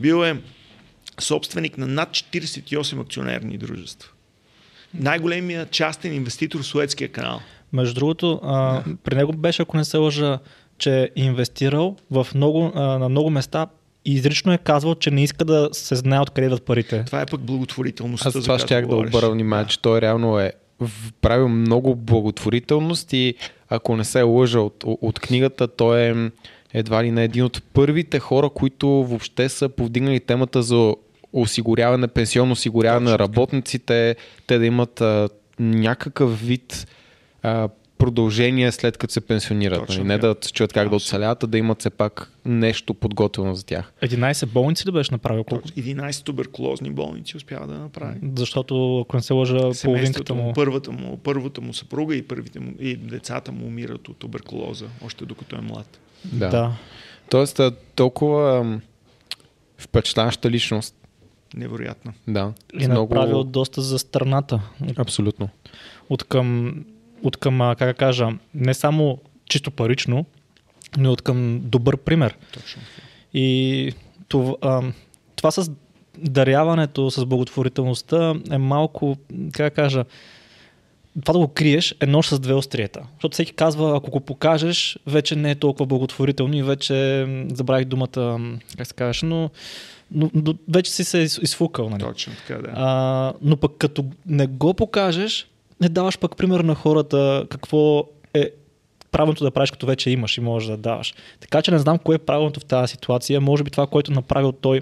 Бил е собственик на над 48 акционерни дружества. Най-големият частен инвеститор в Суетския канал. Между другото, а, при него беше, ако не се лъжа, че е инвестирал в много, а, на много места и изрично е казвал, че не иска да се знае откъде идват парите. Това е пък благотворителността. Аз за това щях да обърна внимание, че той реално е правил много благотворителност и ако не се лъжа от, от книгата, той е едва ли не един от първите хора, които въобще са повдигнали темата за осигуряване, пенсионно осигуряване на Точно работниците, те да имат а, някакъв вид а, продължение след като се пенсионират. Точно Нали? Не така. да се чуят как да оцеляват, а да имат все пак нещо подготвено за тях. 11 болници ли беше направил? Колко? 11 туберкулозни болници успява да направи. Защото, ако не се лъжа, половинката му... му, първата му, първата му съпруга и, първите му, и децата му умират от туберкулоза, още докато е млад. Да. да. Тоест, толкова впечатляваща личност. Невероятно. Да. И С направил доста за страната. Абсолютно. От към, от към, как да кажа, не само чисто парично, но и от към добър пример. Точно. И това, а, това с даряването, с благотворителността е малко, как да кажа, това да го криеш е нож с две остриета. Защото всеки казва, ако го покажеш, вече не е толкова благотворително и вече забравих думата, как се казваш, но, но, но вече си се из- изфукал. Нали? Точно така, да. А, но пък като не го покажеш, не даваш пък пример на хората какво е правилното да правиш, като вече имаш и можеш да даваш. Така че не знам кое е правилното в тази ситуация. Може би това, което е направил той,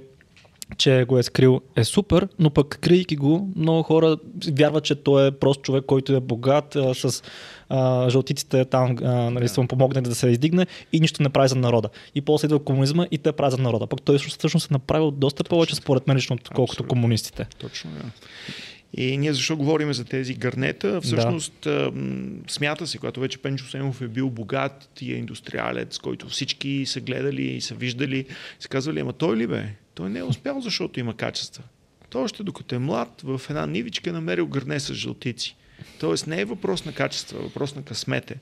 че го е скрил, е супер, но пък крийки го, много хора вярват, че той е просто човек, който е богат, а, с а, жълтиците там, а, нали, са му помогне да се издигне и нищо не прави за народа. И после идва комунизма и те прави за народа. Пък той всъщност е направил доста повече, според мен, лично, отколкото комунистите. Точно, да. И ние защо говорим за тези гърнета? Всъщност да. смята се, когато вече Пенчо Семов е бил богат и е индустриалец, който всички са гледали и са виждали, са казвали, ама той ли бе? Той не е успял, защото има качества. Той още докато е млад, в една нивичка е намерил гърне с жълтици. Тоест не е въпрос на качества, е въпрос на късмете.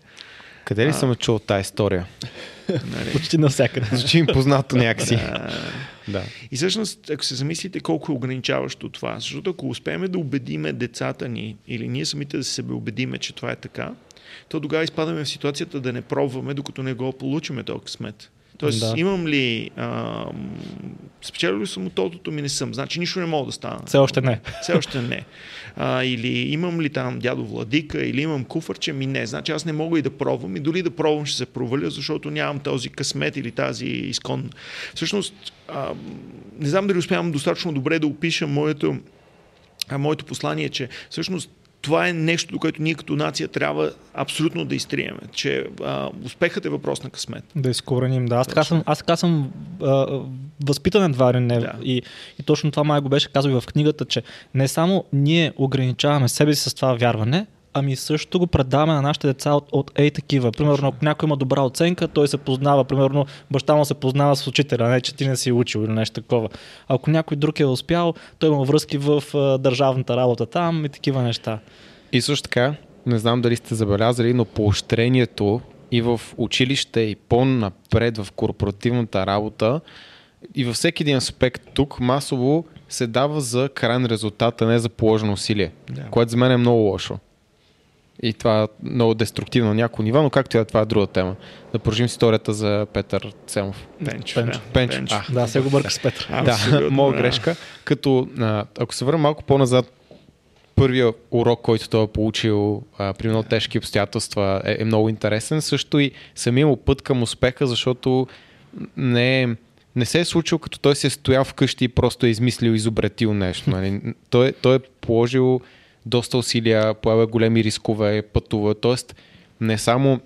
Къде ли А. съм чул тази история? Нали? Почти навсякъде. Звучи им познато някакси. А, Да. И всъщност, ако се замислите колко е ограничаващо това, защото ако успеем да убедиме децата ни или ние самите да се убедиме, че това е така, то тогава изпадаме в ситуацията да не пробваме, докато не го получиме този късмет. Тоест, Да. имам ли... А, спечелил ли съм от тотото ми не съм. Значи нищо не мога да стана. Все още не. Все още не. А, или имам ли там дядо Владика, или имам куфърче, ми не. Значи аз не мога и да пробвам, и дори да пробвам ще се проваля, защото нямам този късмет или тази изкон. Всъщност, а, не знам дали успявам достатъчно добре да опиша моето, а, моето послание, че всъщност това е нещо, до което ние като нация трябва абсолютно да изтриеме, че а, успехът е въпрос на късмет. Да изкореним, да. Аз така съм, аз така съм а, възпитан едва ли не. Да. И, и точно това май го беше казал и в книгата, че не само ние ограничаваме себе си с това вярване, ами също го предаваме на нашите деца от, от ей такива. Примерно, ако някой има добра оценка, той се познава, примерно, баща му се познава с учителя, не че ти не си учил или нещо такова. Ако някой друг е успял, той има връзки в а, държавната работа там и такива неща. И също така, не знам дали сте забелязали, но поощрението и в училище, и по-напред в корпоративната работа, и във всеки един аспект тук масово се дава за крайен резултат, а не за положено усилие, Да. което за мен е много лошо. И това е много деструктивно на някои нива, но както и да е, това е друга тема. Да продължим историята за Петър Цемов. Пенчо. Пенчо. да. Пенчо. А, Да, се го бърка с Петър. да, Абсолютно, [laughs] моя да. грешка. Като, а, ако се върна малко по-назад, първия урок, който той е получил а, при много тежки обстоятелства е, е много интересен. Също и самия му път към успеха, защото не, е- не се е случил като той се е стоял вкъщи и просто е измислил, изобретил нещо. Нали? Той, той е положил доста усилия, появя големи рискове, пътува. Тоест, не само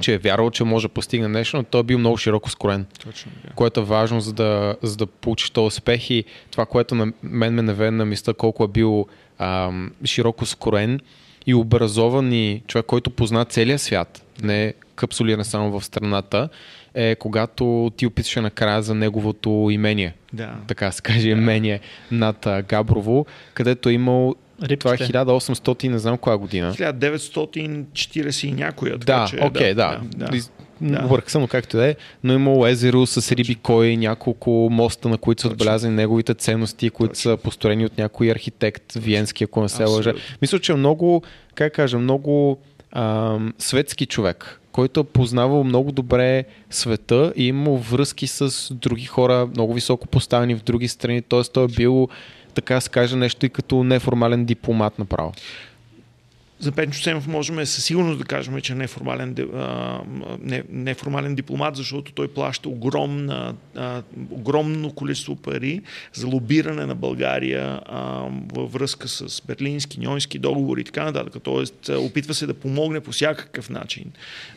че е вярвал, че може да постигне нещо, но той е бил много широко скроен Точно така. което е важно, за да, за да получиш този успех и това, което на мен ме наведе на мисля колко е бил ам, широко скроен и образован и човек, който позна целия свят, не е капсулиран само в страната, е когато ти описваше накрая за неговото имение, Да. така се каже, имение над Габрово, където е имал това е Рипките. 1800, не знам коя година. 1940 и някоя. така Да, че, окей, да. да, да. Да. Обърка съм, но както и да е. Но имало езеро с риби кой, няколко моста, на които са отбелязани неговите ценности, които Точно. са построени от някой архитект, виенски, ако не се лъжа. Мисля, че е много, как кажа, много ам, светски човек, който е познавал много добре света и имал връзки с други хора, много високо поставени в други страни. Т.е. той е бил, така се каже, нещо и като неформален дипломат направо. За Пенчо Семов можем със сигурност да кажем, че е неформален, не, неформален дипломат, защото той плаща огромна, а, огромно количество пари за лобиране на България а, във връзка с берлински, ньойски договори и така нататък. Тоест, опитва се да помогне по всякакъв начин.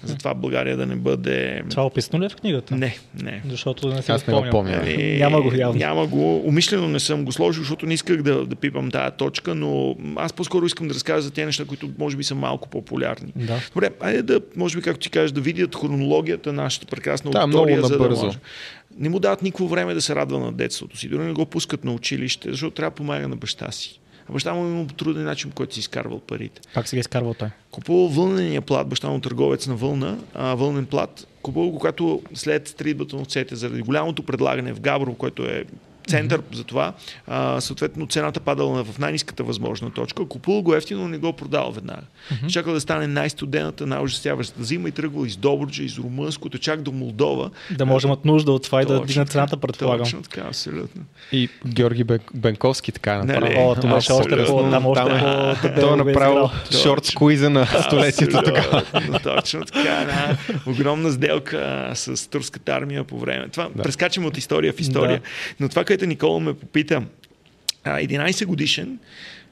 Затова България да не бъде... Това описано ли е в книгата? Не, не. Защото не се Аз не го помня. Ами, Няма го явно. Няма го. Умишлено не съм го сложил, защото не исках да, да пипам тая точка, но аз по-скоро искам да разкажа за тези неща, които може би са малко по-популярни. Да. Добре, айде да, може би, както ти кажеш, да видят хронологията на нашата прекрасна Да, аудитория, за да може. Не му дават никакво време да се радва на детството си, дори не го пускат на училище, защото трябва да помага на баща си. А баща му има по труден начин, по който си изкарвал парите. Как се ги изкарвал той? Купувал вълнения плат, баща му търговец на вълна, а, вълнен плат. Купувал го, когато след стритбата на овцете, заради голямото предлагане в Габрово, което е център mm-hmm. за това, а, съответно цената падала в най-низката възможна точка. Купувал го ефтино, но не го продал веднага. Mm-hmm. Чакал да стане най-студената, най-ужасяващата зима и тръгвал из Добруджа, из Румънското, чак до Молдова. Да може имат нужда от това и да Точно дигнат така, цената, предполагам. Точно така, абсолютно. И Георги Бен- Бенковски така е Нали? О, това беше още по... Там още е- по... Той е направил шорт скуиза на столетието тогава. [laughs] Точно така. Огромна сделка с турската армия по време. Това прескачаме от история в история. Но това, което Никола ме попита, а, 11 годишен,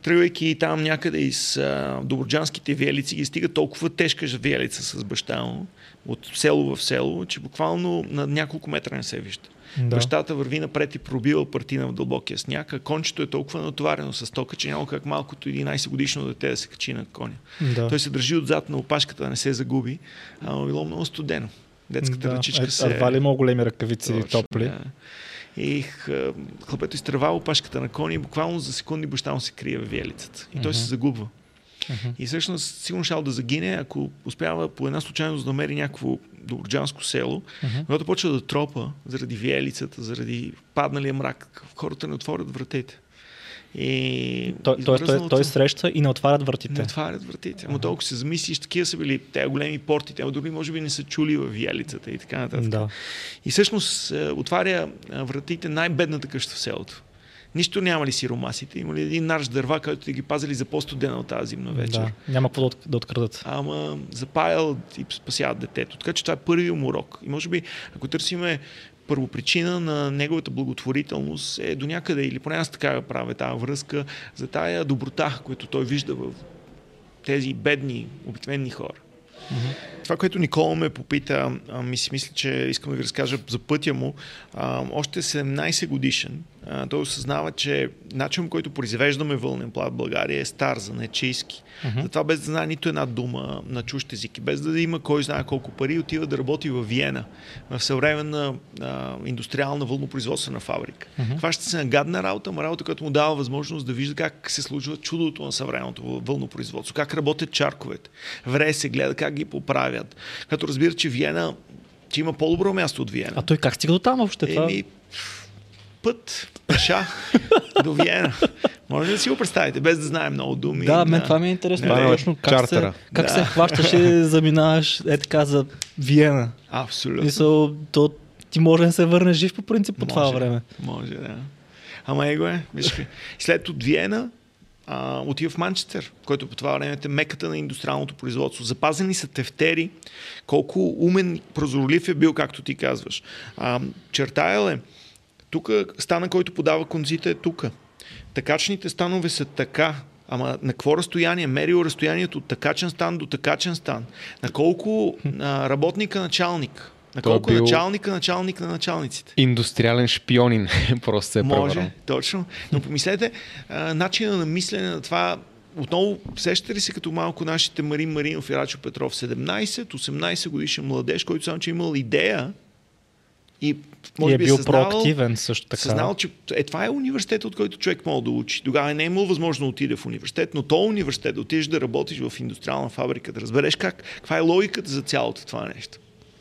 тръгвайки там някъде из а, Доброджанските виелици, ги стига толкова тежка виелица с баща му, от село в село, че буквално на няколко метра не се вижда. Да. Бащата върви напред и пробива партина в дълбокия сняг, а кончето е толкова натоварено с тока, че няма как малкото 11 годишно дете да се качи на коня. Да. Той се държи отзад на опашката да не се загуби, а било много студено. Детската да. ръчичка е, се... Едва ли много големи ръкавици Точно, топли. Да. И хлапето изтърва опашката на коня и буквално за секунди баща му се крие в виелицата. И той се загубва. И всъщност сигурно шал да загине, ако успява по една случайност да намери някакво доброджанско село, когато почва да тропа заради виелицата, заради падналия мрак, хората не отворят вратите. И Той, той, той, той среща и не отварят вратите. не отварят вратите. Ама толкова се замислиш, такива са били тези големи порти, те дори може би не са чули в виелицата и така нататък. Да. И всъщност е, отваря е, вратите най-бедната къща в селото. Нищо няма ли сиромасите? Има ли един нарш дърва, който да ги пазили за по-студена от тази зимна вечер? Да. Няма какво да открадат. Ама запаял и спасяват детето. Така че това е първият му урок. И може би, ако търсиме първопричина на неговата благотворителност е до някъде, или поне аз така правя тази връзка, за тая доброта, която той вижда в тези бедни, обикновени хора. Това, което Никола ме попита, ми си мисля, че искам да ви разкажа за пътя му. А, още 17 годишен а, той осъзнава, че начин, който произвеждаме вълнен плат в България е стар, за нечийски. Uh-huh. Затова без да знае нито една дума на чужд език и без да има кой знае колко пари, отива да работи в Виена, в съвременна а, индустриална вълнопроизводствена фабрика. Uh-huh. Това ще се нагадна работа, но работа, която му дава възможност да вижда как се случва чудото на съвременното вълнопроизводство, как работят чарковете. Вре се гледа как ги поправят. Като разбира, че Виена че има по-добро място от Виена. А той как стига до там въобще? Еми, път, пеша до Виена. Може ли да си го представите, без да знаем много думи? Да, мен това ми е интересно. Да, да, точно как чартера. се, как Да. се хващаш и [laughs] заминаваш е така за Виена. Абсолютно. Мисъл, то ти може да се върнеш жив по принцип по това Може, време. Може, да. Ама его е, виж. След от Виена а, отива в Манчестър, който по това време е меката на индустриалното производство. Запазени са тефтери, колко умен, прозорлив е бил, както ти казваш. А, чертаял е, тук стана, който подава конците е тук. Такачните станове са така, Ама на какво разстояние? Мерил разстоянието от такачен стан до такачен стан. На колко а, работника началник? На е колко бил- началника началник на началниците? Индустриален шпионин [laughs] просто се е Може, превърнал. точно. Но помислете, а, начина на мислене на това, отново сещате ли се като малко нашите Марин Маринов и Рачо Петров, 17-18 годишен младеж, който само, че е имал идея и може и е би бил съзнавал, проактивен също така. съзнал, че е, това е университет, от който човек може да учи. Тогава не е имал възможност да отиде в университет, но то университет, да отидеш да работиш в индустриална фабрика, да разбереш как, каква е логиката за цялото това нещо.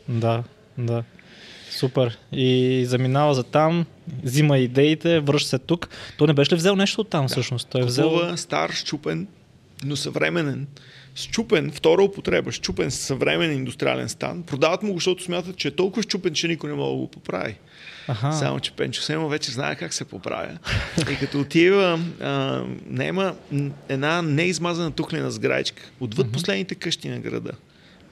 Да, да. Супер. И заминава за там, взима идеите, връща се тук. Той не беше ли взел нещо от там да. всъщност? Той е взел... Купува стар, щупен, но съвременен. Щупен, втора употреба, щупен съвременен индустриален стан. Продават му го, защото смятат, че е толкова щупен, че никой не може да го поправи. Аха. Само, че Пенчо Семо вече знае как се поправя. И като отива, а, нема една неизмазана тухлена сградичка. Отвъд последните къщи на града.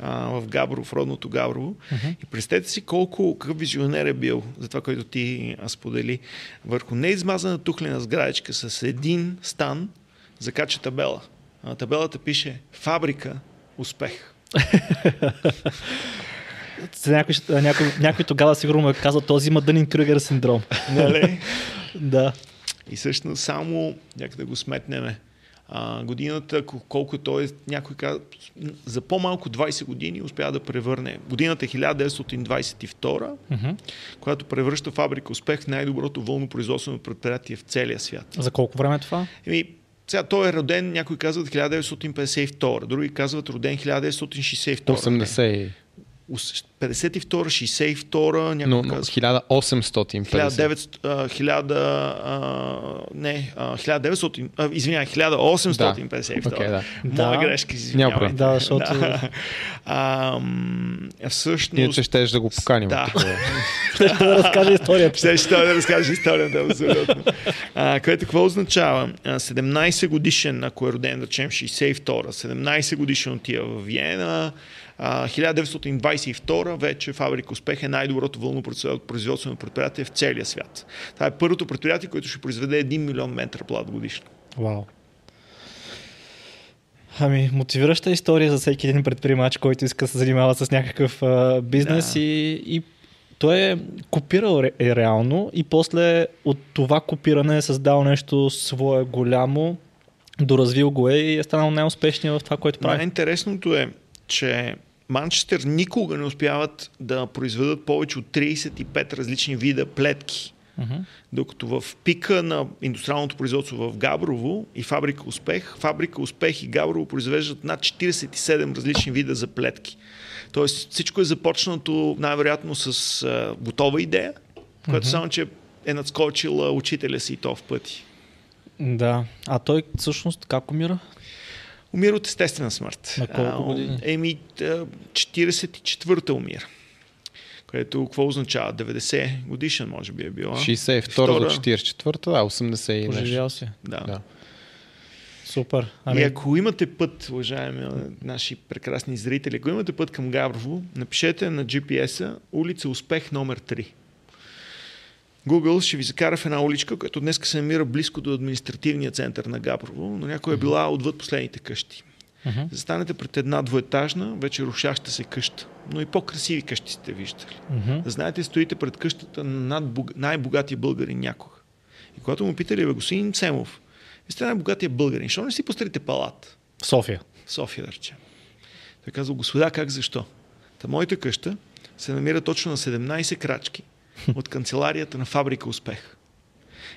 А, в Габрово, в родното Габрово. И представете си колко, какъв визионер е бил за това, което ти а, сподели. Върху неизмазана тухлена сградичка с един стан закача табела. На табелата пише фабрика успех. [laughs] Някой, някой, някой тогава сигурно му е казал, този има Дънин Крюгер синдром. Нали? [laughs] да. И всъщност само, нека да го сметнеме, а, годината, кол- колко той е, някой каза, за по-малко 20 години успя да превърне. Годината е 1922, Мгм. която превръща фабрика Успех в най-доброто вълно производствено предприятие в целия свят. За колко време е това? Еми, сега той е роден, някои казват 1952, други казват роден 1962. 80. Ус- 52, 62, някой Но, но казва. 1850. 1900, а, 1000, а, не, а, 1900, а, извинявай, 1852. Окей, да. Моя Да. грешка, извинявай. Да, защото- Да. А, всъщност... Ние че ще да го поканим. Да. тук. [laughs] Ще да разкаже историята. Ще ще да разкажа историята, абсолютно. А, което какво означава? А, 17 годишен, ако е роден, да речем 62, 17 годишен отива в Виена, а, 1922 вече фабрика Успех е най-доброто вълно производствено предприятие в целия свят. Това е първото предприятие, което ще произведе 1 милион метра плат годишно. Вау. Ами, мотивираща история за всеки един предприемач, който иска да се занимава с някакъв а, бизнес Да. и, и той е копирал ре, е реално и после от това копиране е създал нещо свое голямо, доразвил го е и е станал най-успешният в това, което прави. Най-интересното е, че Манчестър никога не успяват да произведат повече от 35 различни вида плетки. Мгм. Докато в пика на индустриалното производство в Габрово и фабрика Успех, фабрика Успех и Габрово произвеждат над 47 различни вида заплетки. Тоест всичко е започнато най-вероятно с а, готова идея, която само, че е надскочила учителя си и то в пъти. Да. А той всъщност как умира? Умира от естествена смърт. На колко години? Еми, а, 44-та умира. Което какво означава? 90 годишен може би е била. 62 до Втора. 44, да, 80 и. Поживял си. Да. Да. Супер. Ами... И ако имате път, уважаеми наши прекрасни зрители, ако имате път към Габрово, напишете на GPS-а улица Успех номер 3. Google ще ви закара в една уличка, която днес се намира близко до административния център на Габрово, но някой е била отвъд последните къщи. мгм. Застанете пред една двоетажна, вече рушаща се къща, но и по-красиви къщи сте виждали. Да знаете, стоите пред къщата на най-богатия българин някога. И когато му питали, бе, господин Семов, вие сте най-богатия българин, защо не си построите палат? София. В София, да речем. Той казал, господа, как защо? Та моята къща се намира точно на 17 крачки [laughs] от канцеларията на фабрика Успех.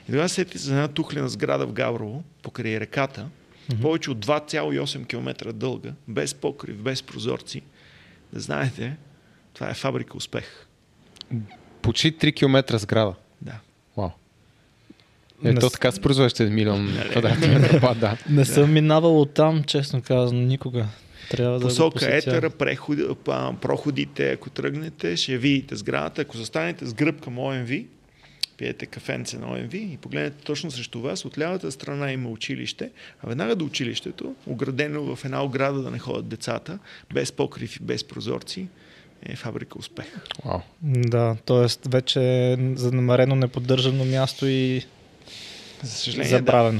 И тогава сетите за една тухлена сграда в Гаврово, покрай реката, mm-hmm. повече от 2,8 км дълга, без покрив, без прозорци. Да знаете, това е фабрика Успех. Почти 3 км сграда. Да. Вау. Ето Не така се произвежда 1 милион [laughs] Нали? квадратни да. Не съм минавал от там, честно казано, никога. Трябва да Посока посетя. етера, преходи, проходите, ако тръгнете, ще видите сградата. Ако застанете с гръб към ОМВ, пиете кафенце на ОМВ и погледнете точно срещу вас, от лявата страна има училище, а веднага до училището, оградено в една ограда да не ходят децата, без покрив и без прозорци, е фабрика Успех. Вау. Да, т.е. вече е занамерено неподдържано място и За съжаление, да.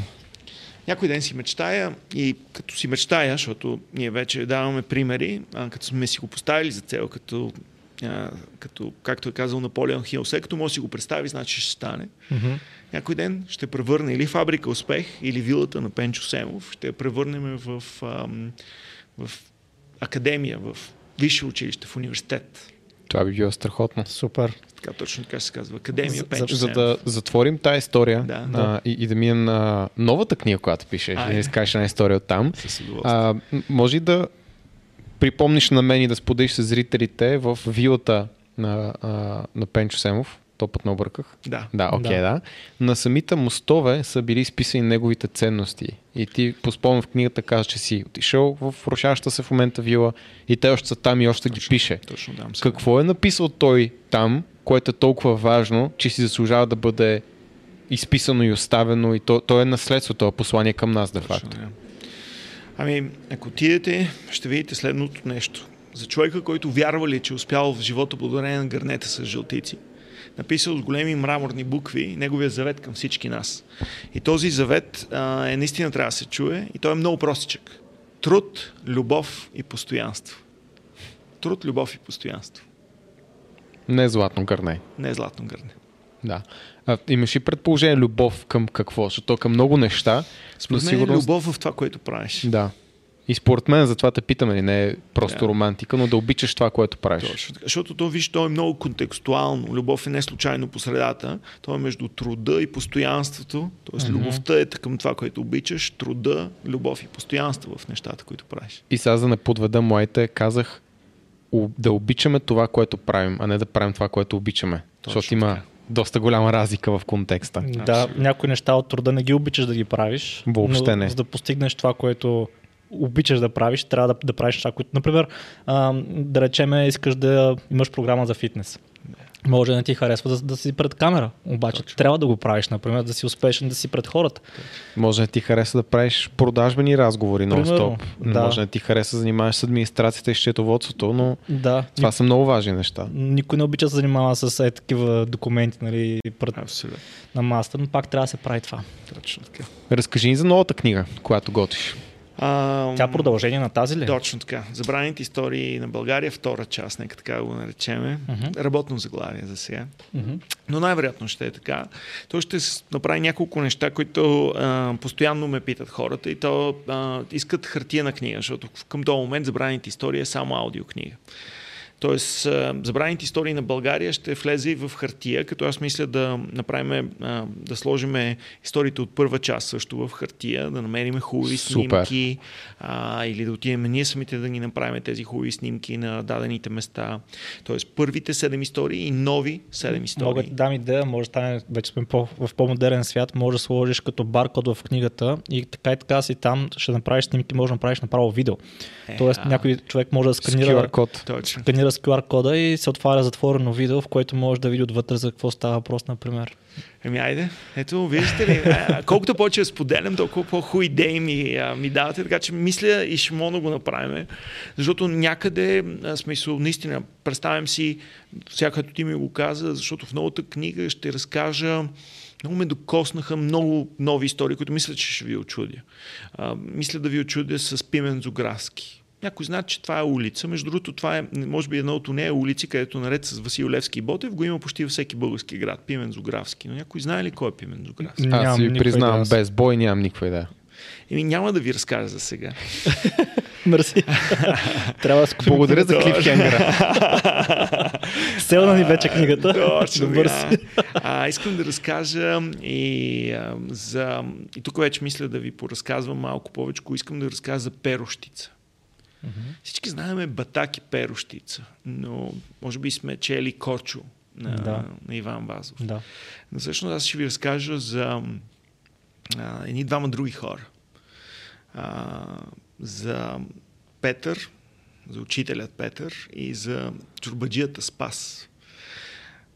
Някой ден си мечтая и като си мечтая, защото ние вече даваме примери, а, като сме си го поставили за цел, като, а, като както е казал Наполеон Хил, след като може да си го представи, значи ще стане. Мгм. Някой ден ще превърне или фабрика Успех, или вилата на Пенчо Семов, ще я превърнем в, в академия, в висше училище, в университет. Това би било страхотно. Супер. Така точно така се казва. Академия За- Пенчо За Семов. да затворим тази история Да, а, и, и да минем на новата книга, която пишеш, да изкажеш една история от там. А, може да припомниш на мен и да споделиш с зрителите в вилата на, а, на Пенчо Семов, то път не обърках. Да. Да, окей, okay, Да. да. На самите мостове са били изписани неговите ценности. И ти по спомен в книгата каза, че си отишъл в рушаща се в момента вила и те още са там и още ги пише. Точно се. Какво е написал той там, което е толкова важно, че си заслужава да бъде изписано и оставено и то, то е наследство, това послание към нас, де факто. Точно, да. Ами, ако отидете, ще видите следното нещо. За човека, който вярва ли, че е успял в живота благодарение на гърнета с жълтици, написал с големи мраморни букви неговия завет към всички нас. И този завет а, е наистина трябва да се чуе и той е много простичък. Труд, любов и постоянство. Труд, любов и постоянство. Не е златно гърне. Не е златно гърне. Да. А, имаш и предположение любов към какво? Защото към много неща. Според мен е сигурност- любов в това, което правиш. Да. И според мен, затова те питаме, ли, не е просто Да. романтика, но да обичаш това, което правиш. Точно така. Защото то, виж, то е много контекстуално. Любов е не случайно по средата. То е между труда и постоянството. Тоест, Мгм. любовта е към това, което обичаш. Труда, любов и постоянство в нещата, които правиш. И сега за да не подведа моите, казах да обичаме това, което правим, а не да правим това, което обичаме. Точно защото има така. доста голяма разлика в контекста. Да, Абсолютно. някои неща от труда не ги обичаш да ги правиш. Въобще но, не. За да постигнеш това, което обичаш да правиш, трябва да, да правиш неща, които, например, а, да речеме, искаш да имаш програма за фитнес. Може да не ти харесва да, да си пред камера, обаче Точно. трябва да го правиш, например, да си успешен, да си пред хората. Може да ти хареса да правиш продажбени разговори нон-стоп. да. Може да ти хареса да занимаваш с администрацията и счетоводството, но Да, това са много важни неща. никой не обича да се занимава с е, такива документи нали, пред, Абсолютно. на масата, но пак трябва да се прави това. Точно така. Разкажи ни за новата книга, която готвиш. А, Тя продължение на тази ли? Точно така. Забраните истории на България, втора част, нека така го наречеме. Мгм. Работно заглавие за сега. Мгм. Но най-вероятно ще е така. Той ще направи няколко неща, които а, постоянно ме питат хората и то а, искат хартияна книга, защото към този момент забраните история е само аудиокнига. Тоест, забраните истории на България ще влезе и в хартия, като аз мисля да направим, да сложим историите от първа част също в хартия, да намерим хубави Супер. снимки а, или да отидем ние самите да ги направим тези хубави снимки на дадените места. Тоест, първите седем истории и нови седем истории. Мога да ти дам идея, може да стане, вече сме по, в по-модерен свят, може да сложиш като баркод в книгата и така и така си там ще направиш снимки, може да направиш направо видео. Е, Тоест а, някой човек може да сканира, QR код. Точно. С QR кода и се отваря затворено видео, в което може да види отвътре за какво става въпрос, например. Еми, айде. Ето, виждате ли, колкото повече споделям, толкова по-хубави идеи ми, а, ми давате, така че мисля и ще мога да го направим, защото някъде, смисъл, наистина, представям си, сега като ти ми го каза, защото в новата книга ще разкажа много ме докоснаха много нови истории, които мисля, че ще ви очудя. А, мисля да ви очудя с Пимен Зографски. Някой знае, че това е улица. Между другото, това е, може би, едно от нея улици, където наред с Васил Левски и Ботев го има почти във всеки български град. Пимен Зографски. Но някой знае ли кой е Пимен Зографски? Аз си признавам, без бой нямам никаква идея. Еми няма да ви разкажа за сега. [laughs] Мерси. [laughs] Трябва да Благодаря за клипхенгера. [laughs] Селна ни вече книгата. Точно, Добър си. А, искам да разкажа и а, за... И тук вече мисля да ви поразказвам малко повече. Искам да разкажа за перощица. Mm-hmm. Всички знаеме Батак и Перощица, но може би сме чели Корчо на, да. на Иван Вазов. Да. Но всъщност аз ще ви разкажа за а, едни двама други хора. А, за Петър, за учителят Петър и за чурбаджията Спас.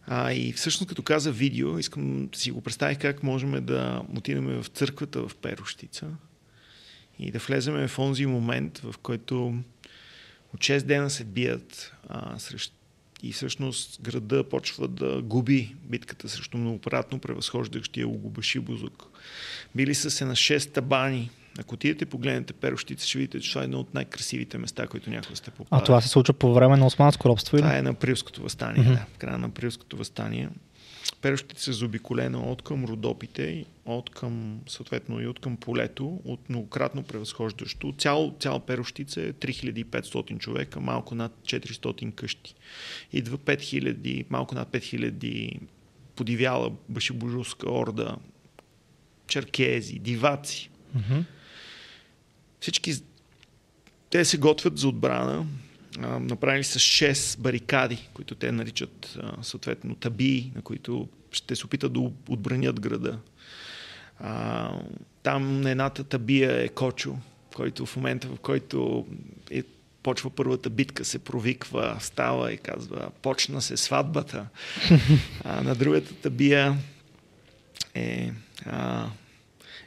А, и всъщност като каза видео, искам да си го представих как можем да отидем в църквата в Перощица и да влеземе в онзи момент, в който от 6 дена се бият а, срещу и всъщност града почва да губи битката срещу многократно превъзхождащия Лугубаши Бузук. Били са се на 6 табани. Ако отидете погледнете Перощица, ще видите, че това е едно от най-красивите места, които някога сте попадали. А това се случва по време на османско робство? Това или? е на Априлското възстание, mm-hmm. да, края на Априлското възстание. Перощите се заобиколена от към Родопите, от към, съответно и от към полето, от многократно превъзхождащо. Цял, цял Перощица е 3500 човека, малко над 400 къщи. Идва 5000, малко над 5000 подивяла башибожуска орда, черкези, диваци. Mm-hmm. Всички те се готвят за отбрана, а, направили са 6 барикади, които те наричат а, съответно табии, на които ще се опитат да отбранят града. А, там на едната табия е Кочо, който в момента, в който е, почва първата битка, се провиква, става и казва, почна се сватбата. [laughs] А, на другата табия е, а,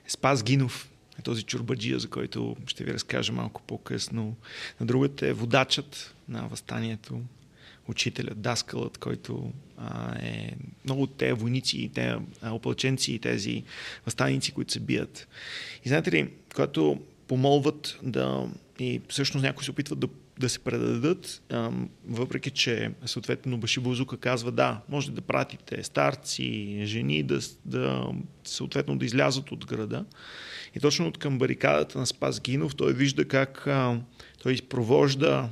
е Спас Гинов, този чурбаджия, за който ще ви разкажа малко по-късно. На другата е водачът на възстанието, учителят, даскалът, който а, е много от тези войници, те опълченци и тези възстаници, които се бият. И знаете ли, когато помолват да и всъщност някои се опитват да, да се предадат, въпреки че съответно Башибузука казва да, може да пратите старци, жени да, да съответно да излязат от града. И точно от към барикадата на Спас Гинов той вижда как а, той изпровожда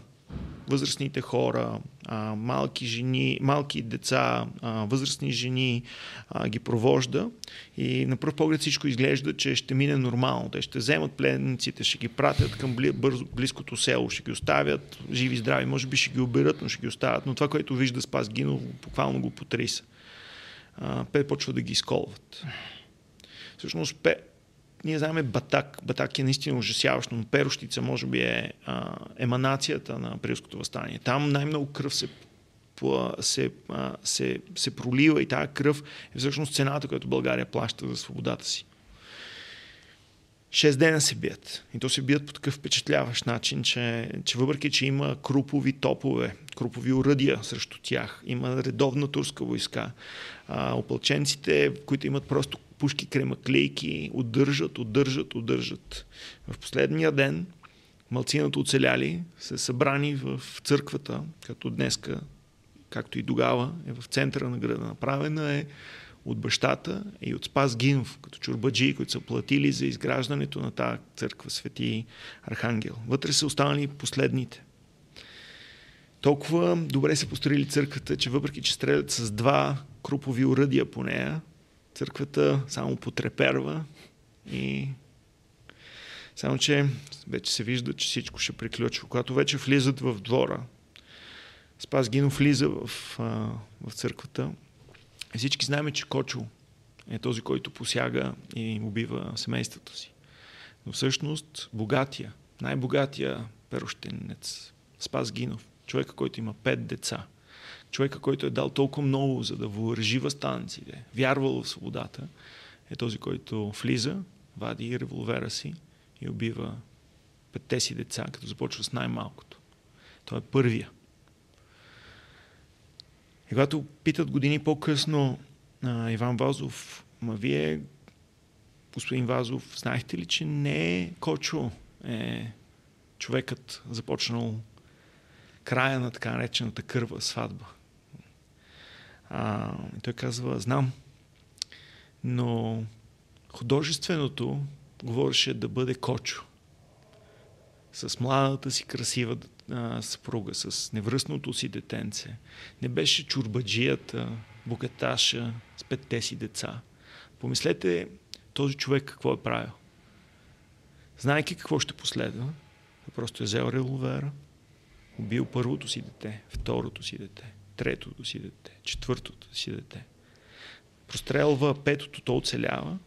възрастните хора, а, малки жени, малки деца, а, възрастни жени, а, ги провожда и на пръв поглед всичко изглежда, че ще мине нормално. Те ще вземат пленниците, ще ги пратят към близкото село, ще ги оставят живи, здрави, може би ще ги оберат, но ще ги оставят. Но това, което вижда Спас Гинов, буквално го потриса. Пе почва да ги изколват. Всъщност, пе, ние знаем Батак. Батак е наистина ужасяващо, но Перощица може би е а, еманацията на априлското възстание. Там най-много кръв се, се, се, се пролива и тази кръв е всъщност цената, която България плаща за свободата си. Шест дена се бият. И то се бият по такъв впечатляващ начин, че, че въпреки, че има крупови топове, крупови уръдия срещу тях, има редовна турска войска, а, опълченците, които имат просто пушки кремаклейки, удържат, удържат, удържат. В последния ден малцината оцеляли се събрани в църквата, като днеска, както и тогава, е в центъра на града. Направена е от бащата и от Спас Гинов, като чурбаджи, които са платили за изграждането на тази църква, Свети Архангел. Вътре са останали последните. Толкова добре са построили църквата, че въпреки, че стрелят с два крупови уръдия по нея, църквата само потреперва и само, че вече се вижда, че всичко ще приключва. Когато вече влизат в двора, Спас Гино влиза в, в църквата всички знаем, че Кочо е този, който посяга и убива семейството си. Но всъщност богатия, най-богатия перощенец, Спас Гинов, човека, който има пет деца, човека, който е дал толкова много, за да въоръжи възстанците, вярвал в свободата, е този, който влиза, вади револвера си и убива петте си деца, като започва с най-малкото. Той е първия. И когато питат години по-късно а, Иван Вазов, ма вие, господин Вазов, знаехте ли, че не е Кочо е човекът започнал края на така наречената кърва сватба. А, той казва, знам, но художественото говореше да бъде кочо. С младата си красива а, съпруга, с невръстното си детенце. Не беше чурбаджията, богаташа с петте си деца. Помислете този човек какво е правил. Знайки какво ще последва, просто е взел револвера, убил първото си дете, второто си дете, третото си дете, четвъртото си дете. Прострелва петото, то оцелява,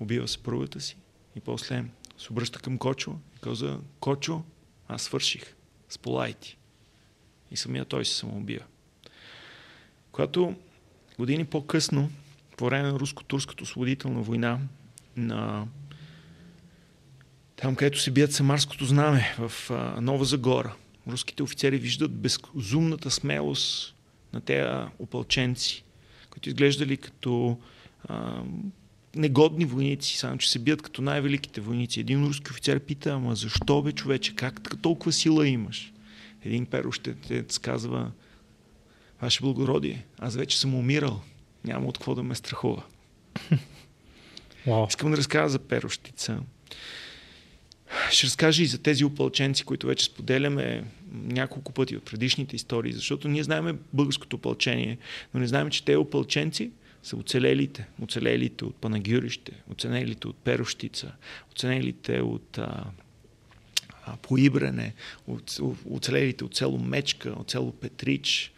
убива съпругата си и после се обръща към Кочо и казва, Кочо, аз свърших, сполай ти. И самия той се самоубива. Когато години по-късно, по време на руско-турската освободителна война, на там, където се бият Самарското знаме, в а, Нова Загора, руските офицери виждат безумната смелост на тези опълченци, които изглеждали като а, негодни войници, само че се бият като най-великите войници. Един руски офицер пита, ама защо бе човече, как толкова сила имаш? Един перощетец казва, Ваше благородие, аз вече съм умирал, няма от какво да ме страхува. [laughs] Wow. Искам да разкажа за перощица. Ще разкажа и за тези опълченци, които вече споделяме няколко пъти от предишните истории, защото ние знаеме българското опълчение, но не знаем, че те опълченци са оцелелите. Оцелелите от Панагюрище, оцелелите от Перощица, оцелелите от а, а, Поибрене, оцелелите от село Мечка, от село Петрич,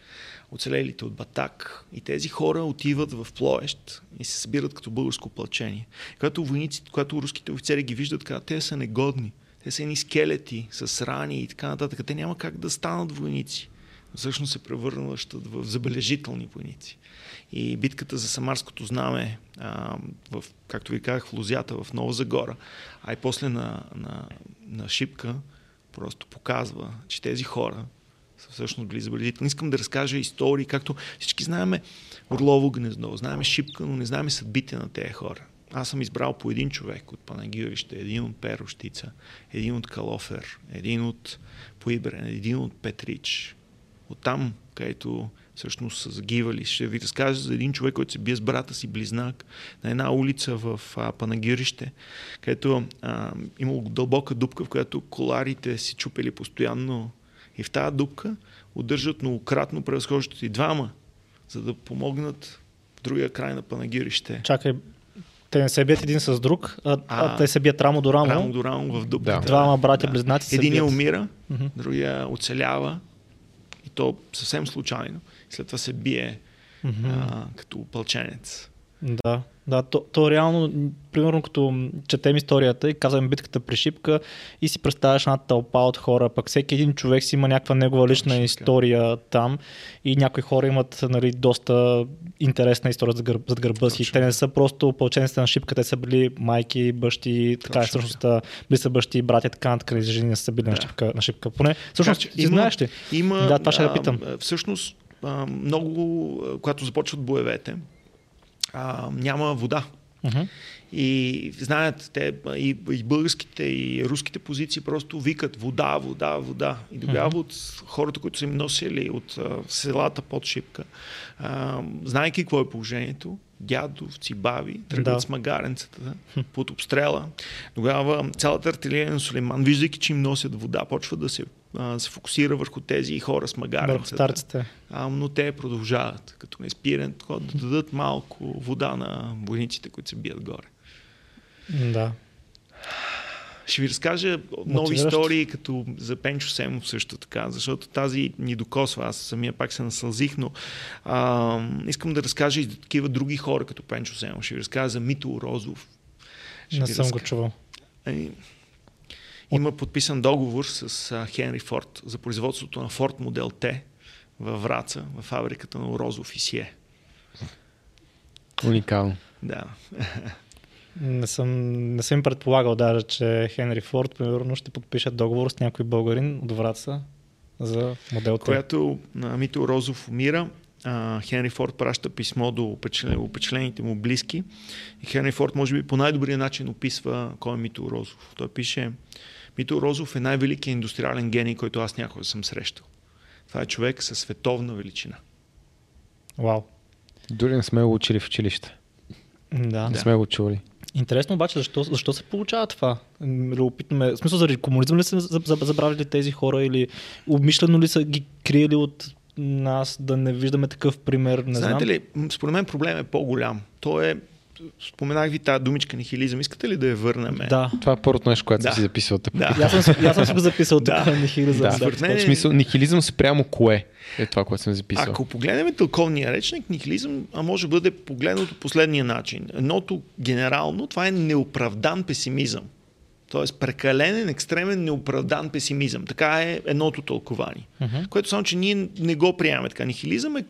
оцелелите от Батак. И тези хора отиват в Плоещ и се събират като българско плачение. Когато войниците, когато руските офицери ги виждат, казват, те са негодни. Те са едни скелети с рани и така нататък. Те няма как да станат войници. Но всъщност се превърнат в забележителни войници. И битката за Самарското знаме, а, в, както ви казах, в Лузята, в Нова Загора, а и после на, на, на Шипка, просто показва, че тези хора са всъщност били забележителни. Искам да разкажа истории, както всички знаеме Орлово гнездо, знаеме Шипка, но не знаеме съдбите на тези хора. Аз съм избрал по един човек от Панагюрище, един от Перощица, един от Калофер, един от Поибрен, един от Петрич. Оттам, където всъщност са загивали. Ще ви разкажа за един човек, който се бие с брата си близнак на една улица в Панагирище, където а, имало дълбока дупка, в която коларите си чупели постоянно и в тази дупка удържат многократно превъзхождащите и двама, за да помогнат в другия край на Панагирище. Чакай, те не се бият един с друг, а, а, а те се бият рамо до рамо. Рамо до рамо в дупката. Да. Двама братя да. близнаци Единия умира, uh-huh. другия оцелява и то съвсем случайно. След това се бие uh-huh. а, като пълченец. Да. Да, то, то реално, примерно като четем историята и казваме битката при Шипка и си представяш една тълпа от хора, пък всеки един човек си има някаква негова лична Точно, история там и някои хора имат нали, доста интересна история за, гърб, за гърба си. Те не са просто опълчениците на Шипка, те са били майки, бащи, така е всъщност били са бащи, братя, така нататък, жени са били да. на, шипка, на Шипка. Поне, всъщност, ти има, знаеш ли? Има, да, това ще да питам. Всъщност, много, когато започват боевете, а, няма вода. Uh-huh. И знаят, те и, и българските, и руските позиции просто викат вода, вода, вода. И тогава uh-huh. от хората, които са им носили от а, селата под Шипка, а, знайки какво е положението, дядовци, баби, тръгват да. с магаренцата да, под обстрела. Тогава цялата артилерия на Сулейман, виждайки, че им носят вода, почва да се а, се фокусира върху тези хора с магарницата. А, но те продължават, като не спирен, да дадат малко вода на войниците, които се бият горе. Да. Ще ви разкажа нови истории, като за Пенчо Семов също така, защото тази ни докосва. Аз самия пак се насълзих, но а, искам да разкажа и за такива други хора, като Пенчо Семов. Ще ви разкажа за Мито Розов. Ще Не съм разкажа. го чувал. Има подписан договор с а, Хенри Форд за производството на Форд модел Т във Враца, в фабриката на Орозов и Сие. Уникално. Да. Не съм, не съм предполагал даже, че Хенри Форд, примерно, ще подпише договор с някой българин от Враца за модел Т. Която на Мито Розов умира, а, Хенри Форд праща писмо до опечлените му близки. И Хенри Форд, може би, по най-добрия начин описва кой е Мито Розов. Той пише Мито Розов е най-великият индустриален гений, който аз някога съм срещал. Това е човек със световна величина. Вау. Дори не сме го учили в училище. Да. Не сме го чули. Интересно обаче, защо, защо се получава това? Любопитно ме. В смисъл, заради комунизъм ли са за- за- забравили тези хора или умишлено ли са ги криели от нас да не виждаме такъв пример? Не Знаете знам. ли, според мен проблем е по-голям. То е, споменах ви тази думичка нихилизъм. Искате ли да я върнем? Да. Това е първото нещо, което Да. съм си записал. Да. Аз съм, аз съм си го записал Да. тук. нихилизъм. Да. Да. Мен В смисъл, нихилизъм спрямо кое е това, което съм записал. Ако погледнем тълковния речник, нихилизъм а може да бъде погледнато последния начин. Едното генерално, това е неоправдан песимизъм. Тоест прекаленен, екстремен, неоправдан песимизъм. Така е едното тълкование. Мгм. Което само, че ние не го приемаме така. Нихилизъм е,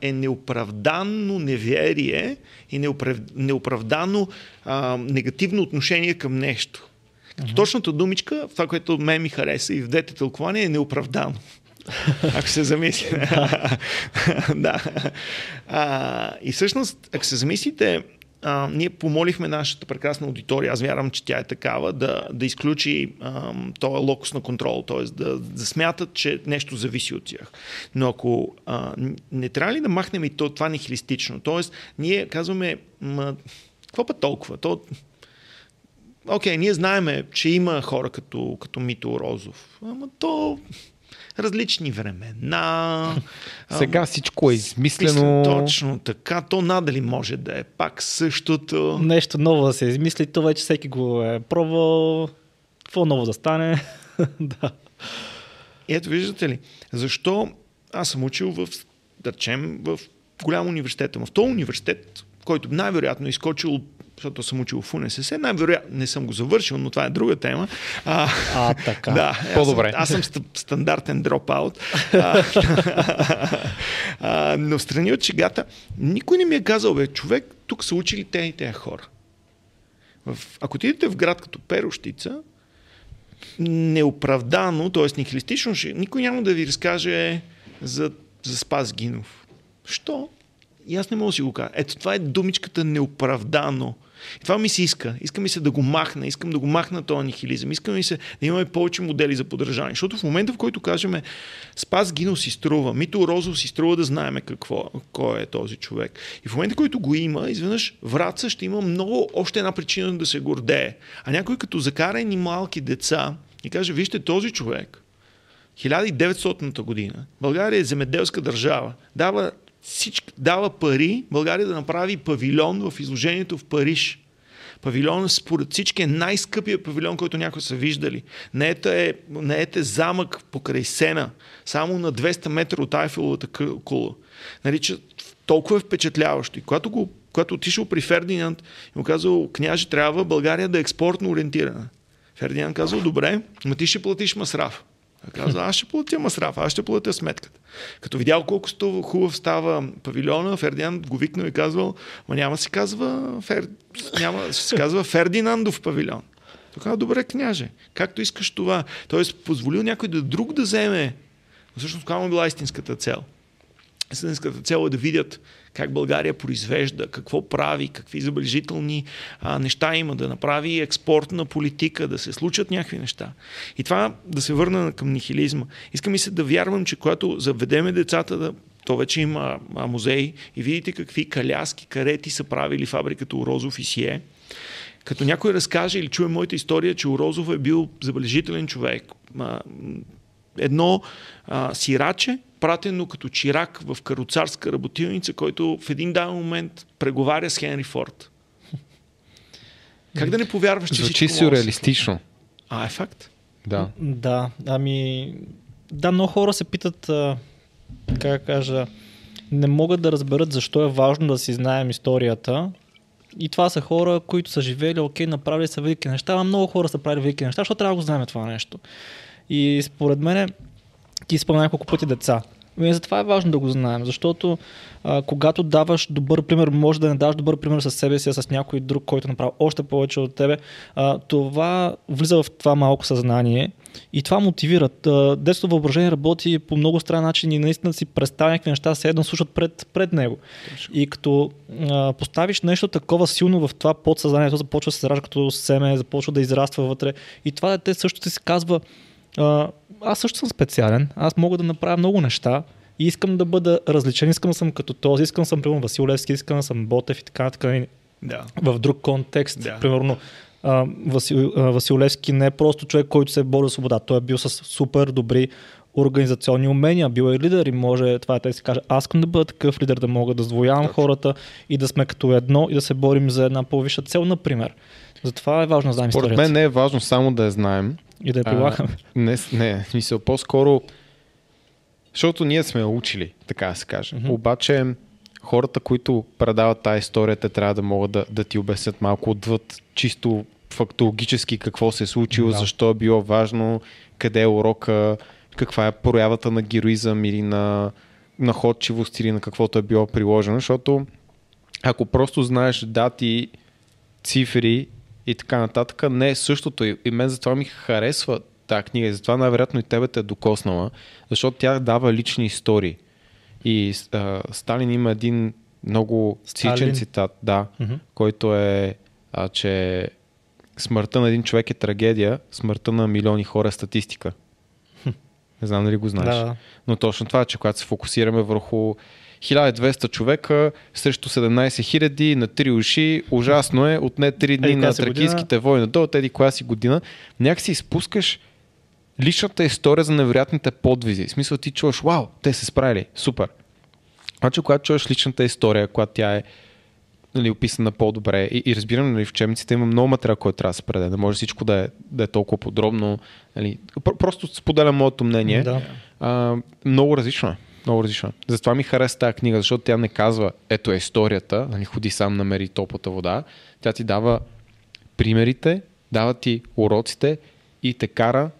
е неоправдано неверие и неоправ, неоправдано а, негативно отношение към нещо. Като точната думичка, това, което мен ми хареса и в двете тълкования е неоправдано. [laughs] Ако се замисли. [laughs] да. А, и всъщност, ако се замислите, а, ние помолихме нашата прекрасна аудитория, аз вярвам, че тя е такава, да, да изключи този локус на контрол, т.е. Да, да смятат, че нещо зависи от тях. Но ако а, не трябва ли да махнем и то, това нихилистично? Т.е. ние казваме, ма, какво път толкова? То, Окей, ние знаеме, че има хора като, като Мито Розов, ама то различни времена. [laughs] Сега всичко е измислено. Мисля, точно така. То надали може да е пак същото. Нещо ново да се измисли, то вече всеки го е пробвал. Какво ново да стане? [laughs] да. И ето виждате ли, защо аз съм учил в, да речем, в голям университет. В този университет, който най-вероятно е изкочил защото съм учил в УНСС, най-вероятно не съм го завършил, но това е друга тема. А, А, така. [laughs] Да, По-добре. Аз съм, аз съм ст- стандартен дропаут. А, [laughs] а, но страни от шегата, никой не ми е казал, бе, човек, тук са учили те и тези хора. В, ако отидете в град като Перощица, неоправдано, т.е. нихилистично, никой няма да ви разкаже за, за Спас Гинов. Що? И аз не мога да си го кажа. Ето това е думичката неоправдано. И това ми се иска. Иска ми се да го махна. Искам да го махна този нихилизъм. Искам ми се да имаме повече модели за поддържание. Защото в момента, в който кажем Спас Гинов си струва, Мито Розов си струва да знаеме какво, кой е този човек. И в момента, в който го има, изведнъж Враца ще има много още една причина да се гордее. А някой като закара ни малки деца и каже, вижте този човек, 1900 година, България е земеделска държава, дава всички, дава пари България да направи павилион в изложението в Париж. Павилион според всички е най-скъпия павилион, който някой са виждали. Наета е, наета е замък покрай Сена, само на 200 метра от Айфеловата кула. Нарича толкова е впечатляващо. И когато, го, когато отишъл при Фердинанд и му казал, княже, трябва България да е експортно ориентирана. Фердинанд казал, добре, но ти ще платиш масраф. Каза, аз ще платя масраф, аз ще платя сметката. Като видял колко стува, хубав става павилиона, Фердинанд го викнал и казвал, ма няма се казва, Фер... няма, се казва Фердинандов павилион. Той каза, добре, княже, както искаш това. Тоест, позволил някой да друг да вземе. Но всъщност, каква му била истинската цел? Истинската цел е да видят как България произвежда, какво прави, какви забележителни а, неща има, да направи експортна политика, да се случат някакви неща. И това да се върна към нихилизма. Искам ми се да вярвам, че когато заведеме децата да то вече има музей и видите какви каляски, карети са правили фабриката Орозов и Сие. Като някой разкаже или чуе моята история, че Орозов е бил забележителен човек, едно а, сираче, пратено като чирак в каруцарска работилница, който в един даден момент преговаря с Хенри Форд. Как да не повярваш, че Звучи всичко сюрреалистично. А, е факт. Да. Да, ами... Да, много хора се питат, а, как кажа, не могат да разберат защо е важно да си знаем историята. И това са хора, които са живели, окей, направили са велики неща, а много хора са правили велики неща, защото трябва да го знаем това нещо. И според мен, ти спомня няколко пъти деца. Ами, затова е важно да го знаем, защото а, когато даваш добър пример, може да не даваш добър пример с себе си, а с някой друг, който направи още повече от тебе, а, това влиза в това малко съзнание и това мотивират. Детското въображение работи по много странен начин и наистина си представя някакви неща, се едно слушат пред, пред него. Точно. И като а, поставиш нещо такова силно в това подсъзнание, то започва да се ражда като семе, започва да израства вътре. И това дете също ти се казва, а, аз също съм специален, аз мога да направя много неща и искам да бъда различен, искам да съм като този, искам да съм, примерно, Васил Левски, искам да съм Ботев и така, така. Да. В друг контекст, да. примерно, Васил, Васил Левски не е просто човек, който се бори за свобода. Той е бил с супер добри организационни умения, бил е лидер и може това е да си каже, аз искам да бъда такъв лидер, да мога да звоявам хората и да сме като едно и да се борим за една по-висша цел, например. Затова е важно да знаем Според мен не е важно само да я знаем. И да я прилагаме. Не, не, мисля, по-скоро, защото ние сме учили, така да се каже. Mm-hmm. Обаче хората, които предават тази история, те трябва да могат да, да ти обяснят малко отвъд чисто фактологически какво се е случило, да. защо е било важно, къде е урока, каква е проявата на героизъм или на находчивост или на каквото е било приложено, защото ако просто знаеш дати, цифри и така нататък, не е същото. И мен затова ми харесва тази книга и затова най-вероятно и тебе те е докоснала, защото тя дава лични истории. И а, Сталин има един много цичен цитат, да, mm-hmm. който е, а, че смъртта на един човек е трагедия, смъртта на милиони хора е статистика. Не знам дали го знаеш. Да. Но точно това е, че когато се фокусираме върху 1200 човека срещу 17 000 на три уши, ужасно е, отне 3 дни на тракийските войни до теди коя си година, някакси изпускаш личната история за невероятните подвизи. В смисъл ти чуваш, вау, те се справили, супер. Значи, когато чуваш личната история, когато тя е нали, описана по-добре и, и разбирам, нали, в учебниците има много материал, който трябва да се преде. Не може всичко да е, да е толкова подробно. Нали. Просто споделям моето мнение. Да. А, много различно е. Много различно. Затова ми хареса тази книга, защото тя не казва, ето е историята, нали, ходи сам, намери топлата вода. Тя ти дава примерите, дава ти уроците и те кара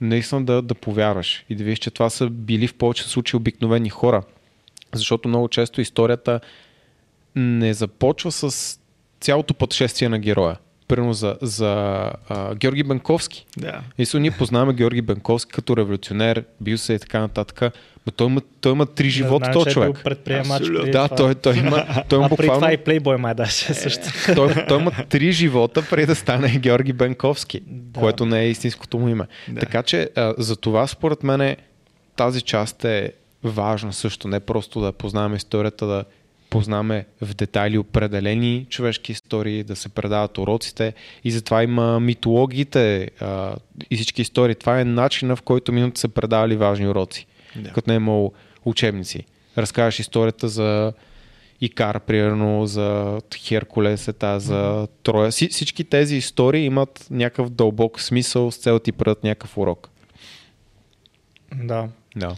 наистина да, да повярваш и да видиш, че това са били в повече случаи обикновени хора. Защото много често историята не започва с цялото пътешествие на героя. Примерно за, за а, Георги Бенковски. Да. Мисля, ние познаваме Георги Бенковски като революционер, бил се и така нататък. Но той има, той има три живота, този е човек. предприемач. Да, той, той има. Той има а буквално... това и плейбой май да се също. той, той има три живота преди да стане Георги Бенковски, да. което не е истинското му име. Да. Така че а, за това според мен тази част е важна също. Не просто да познаваме историята, да познаваме в детайли определени човешки истории, да се предават уроците и затова има митологиите а, и всички истории. Това е начина в който минута се предавали важни уроци, да. като не е имало учебници. Разказваш историята за Икар, примерно, за Херкулесета, за Троя. Всички тези истории имат някакъв дълбок смисъл с цел ти предат някакъв урок. Да. Да.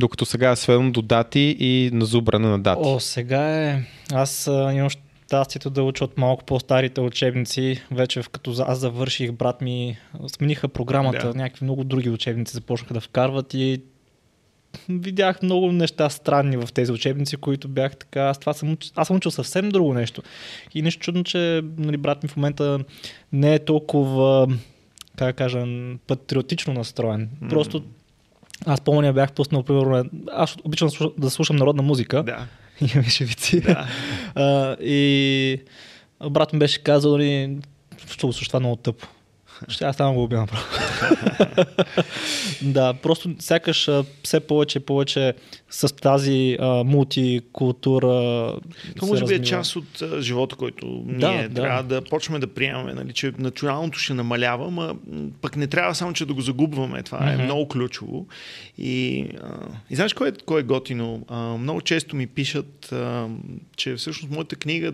Докато сега е сведено до дати и на зубране на дати. О, сега е... Аз имам щастието да уча от малко по-старите учебници. Вече като аз завърших, брат ми смениха програмата, да. някакви много други учебници започнаха да вкарват и видях много неща странни в тези учебници, които бях така, аз, това съм, аз съм учил съвсем друго нещо. И нещо чудно, че нали, брат ми в момента не е толкова, как да кажа, патриотично настроен. Mm. Просто аз помня бях пуснал, примерно, аз обичам да слушам народна музика. Да. [laughs] И ми шевици. Да. [laughs] а, и брат ми беше казал, нали, ще го това много тъпо. Ще аз там го убия направо. [laughs] да, просто сякаш все повече и повече с тази а, мултикултура. То може би е част от а, живота, който ние да, трябва да. да почваме да приемаме, нали, че националното ще намалява, но пък не трябва само, че да го загубваме. Това mm-hmm. е много ключово. И, а, и знаеш кое, кое е готино? А, много често ми пишат, а, че всъщност моята книга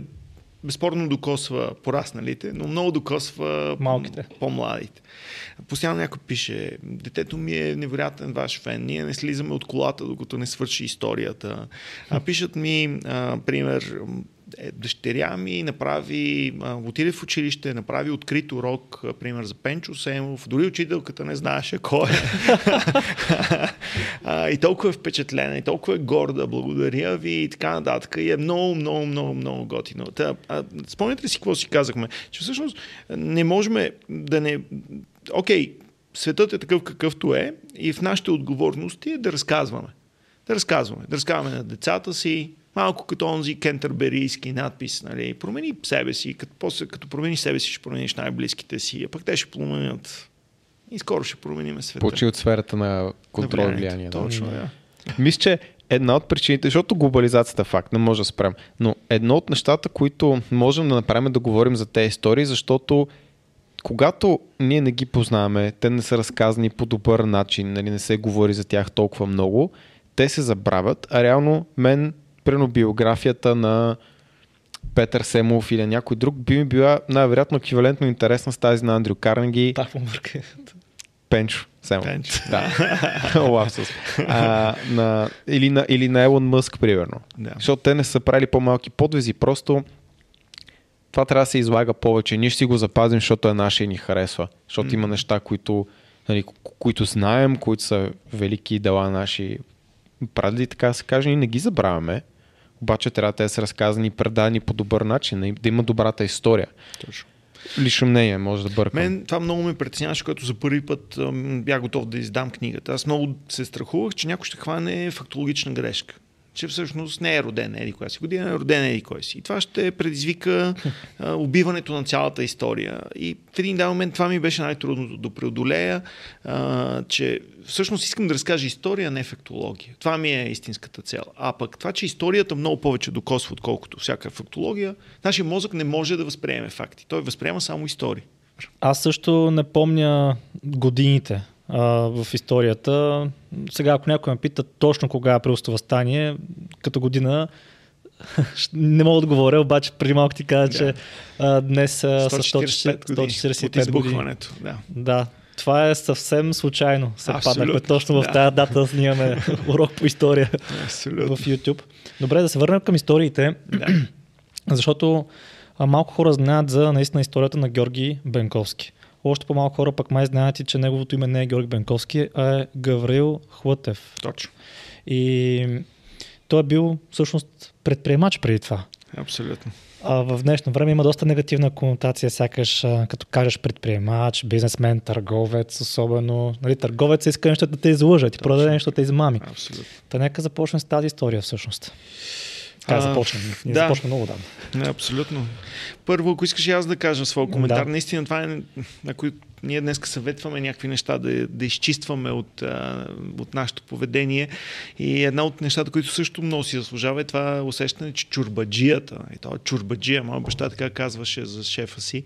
безспорно докосва порасналите, но много докосва малките, по-младите. Постоянно някой пише, детето ми е невероятен ваш фен, ние не слизаме от колата, докато не свърши историята. А, пишат ми, а, пример, дъщеря ми направи, отиде в училище, направи открит урок, пример за Пенчо Семов, дори учителката не знаеше кой е. [laughs] и толкова е впечатлена, и толкова е горда, благодаря ви и така нататък. И е много, много, много, много готино. Та, а, спомняте ли си какво си казахме? Че всъщност не можем да не... Окей, светът е такъв какъвто е и в нашите отговорности е да разказваме. Да разказваме. Да разказваме на децата си, малко като онзи кентерберийски надпис, нали, промени себе си, като, после, като промениш себе си, ще промениш най-близките си, а пък те ще променят и скоро ще променим света. Почи от сферата на контрол и влияние. Точно, да. Мисля, че една от причините, защото глобализацията е факт, не може да спрем, но едно от нещата, които можем да направим е да говорим за тези истории, защото когато ние не ги познаваме, те не са разказани по добър начин, нали, не се говори за тях толкова много, те се забравят, а реално мен, прено биографията на Петър Семов или някой друг би ми била най-вероятно еквивалентно интересна с тази на Андрю Карнеги. Да, помърка. Пенчо. Семов. Пенчо. Да. [laughs] Лапсус. А, на, или, на, или на Елон Мъск, примерно. Да. Защото те не са правили по-малки подвизи, просто това трябва да се излага повече. Ние ще си го запазим, защото е наше и ни харесва. Защото mm. има неща, които, нали, ко- които знаем, които са велики дела наши прадеди, така да се каже, и не ги забравяме. Обаче трябва да те са разказани и предани по добър начин, да им- да има добрата история. Точно. Лично мнение, може да бъркам. Мен това много ме притесняваше, когато за първи път ам, бях готов да издам книгата. Аз много се страхувах, че някой ще хване фактологична грешка. Че всъщност не е роден еди коя си година, е роден еди кой си. И това ще предизвика а, убиването на цялата история. И в един даден момент това ми беше най-трудното да преодолея, а, че всъщност искам да разкажа история, не фактология. Това ми е истинската цел. А пък това, че историята много повече докосва, отколкото всяка фактология, нашия мозък не може да възприеме факти. Той възприема само истории. Аз също не помня годините а, в историята. Сега, ако някой ме пита точно кога е Прилото възстание, като година, [laughs] не мога да говоря, обаче преди малко ти кажа, Да. че а, днес са 145 години 145 от години. избухването. Да. Да, това е съвсем случайно. Се паднахме точно в да. тази дата да снимаме [laughs] урок по история Абсолютно. в YouTube. Добре, да се върнем към историите, Да. [clears throat] защото а, малко хора знаят за наистина историята на Георги Бенковски. Още по-малко хора пък май знаят че неговото име не е Георги Бенковски, а е Гаврил Хлътев. Точно. И той е бил всъщност предприемач преди това. Абсолютно. А в днешно време има доста негативна конотация, сякаш като кажеш предприемач, бизнесмен, търговец, особено. Нали, търговец иска нещо да те излъжа, ти продаде нещо да те измами. Абсолютно. Та нека започнем с тази история всъщност. Така А, започнем. Ние да. започнем много давно. Не, абсолютно. Първо, ако искаш и аз да кажа своя коментар, Да. наистина това е, ако ние днес съветваме някакви неща да, да изчистваме от, а, от нашето поведение и една от нещата, които също много си заслужава е това усещане, че чурбаджията, и това чурбаджия, моя баща така казваше за шефа си,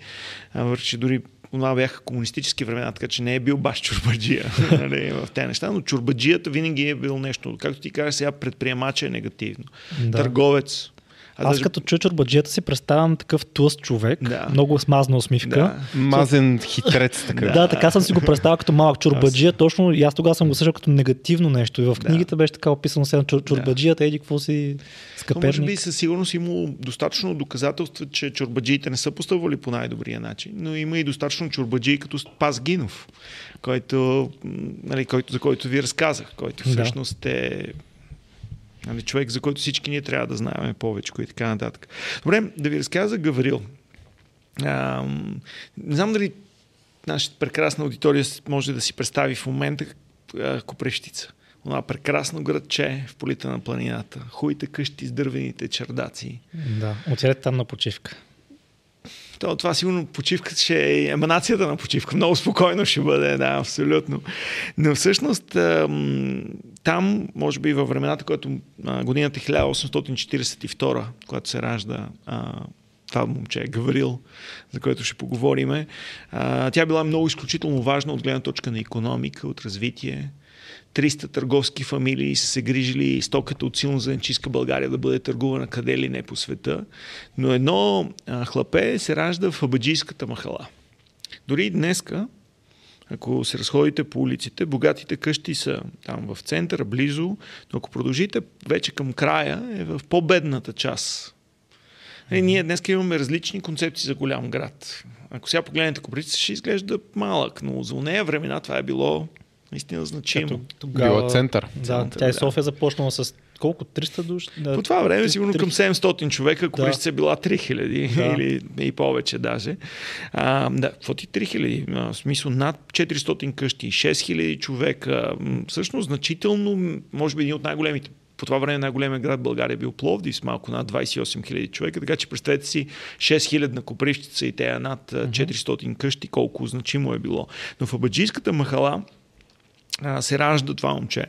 а, че дори това бяха комунистически времена, така че не е бил баш чурбаджия [laughs] нали, в тези неща, но чурбаджията винаги е бил нещо, както ти кажеш сега, предприемача е негативно. Да. Търговец. А Аз даже- като чуя чорбаджията си представям такъв тлъст човек, Да. много смазна усмивка. Да. Мазен хитрец, така. Да. да, така съм си го представил като малък чурбаджия, точно и аз тогава съм го слушал като негативно нещо. И в Да. книгите беше така описано сега чур, чурбаджията, еди какво си То може би скъперник. със сигурност има достатъчно доказателства, че чорбаджиите не са постъпвали по най-добрия начин, но има и достатъчно чорбаджии като Пас Гинов, който, нали, който, за който ви разказах, който Да. всъщност е нали, човек, за който всички ние трябва да знаем повече и така нататък. Добре, да ви разказа за Гаврил. А, не знам дали нашата прекрасна аудитория може да си представи в момента а, Копрещица. Това прекрасно градче в полите на планината. Хуите къщи с дървените чердаци. Да, отидете там на почивка. То, това сигурно почивка ще е еманацията на почивка. Много спокойно ще бъде, да, абсолютно. Но всъщност там, може би във времената, когато годината е 1842, когато се ражда това момче Гаврил, за което ще поговориме, тя била много изключително важна от гледна точка на економика, от развитие. 300 търговски фамилии са се грижили стоката от силно зеленчиска България да бъде търгувана къде ли не по света. Но едно хлапе се ражда в Абаджийската махала. Дори днеска, ако се разходите по улиците, богатите къщи са там в центъра, близо, но ако продължите вече към края, е в по-бедната част. Е, ние днес имаме различни концепции за голям град. Ако сега погледнете Коприца, ще изглежда малък, но за нея времена това е било наистина значимо. Като Била център. Да, Център, тя и да. София започнала с колко? 300 души? Да, По това време, три- сигурно три- към 700 човека, ако Да. е била 3000 Да. или и повече даже. А, да, какво ти 3000? А, В смисъл над 400 къщи, 6000 човека. Всъщност значително, може би един от най-големите по това време най-големият град в България е бил Пловдив с малко над 28 000 човека, така че представете си 6 000 на Копривщица и те над а, 400 къщи, колко значимо е било. Но в Абаджийската махала а, се ражда това момче.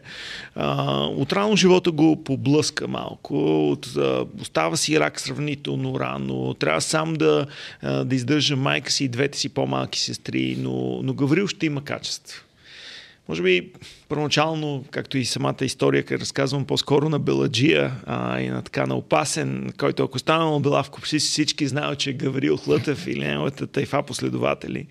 А, отрано живота го поблъска малко, от, а, остава си рак сравнително рано, трябва сам да, а, да издържа майка си и двете си по-малки сестри, но, но Гаврил ще има качество. Може би първоначално, както и самата история, къде разказвам по-скоро на Беладжия а, и на така на опасен, който ако станал Копси, всички знаят, че е Гаврил Хлътев или неговата тайфа последователи.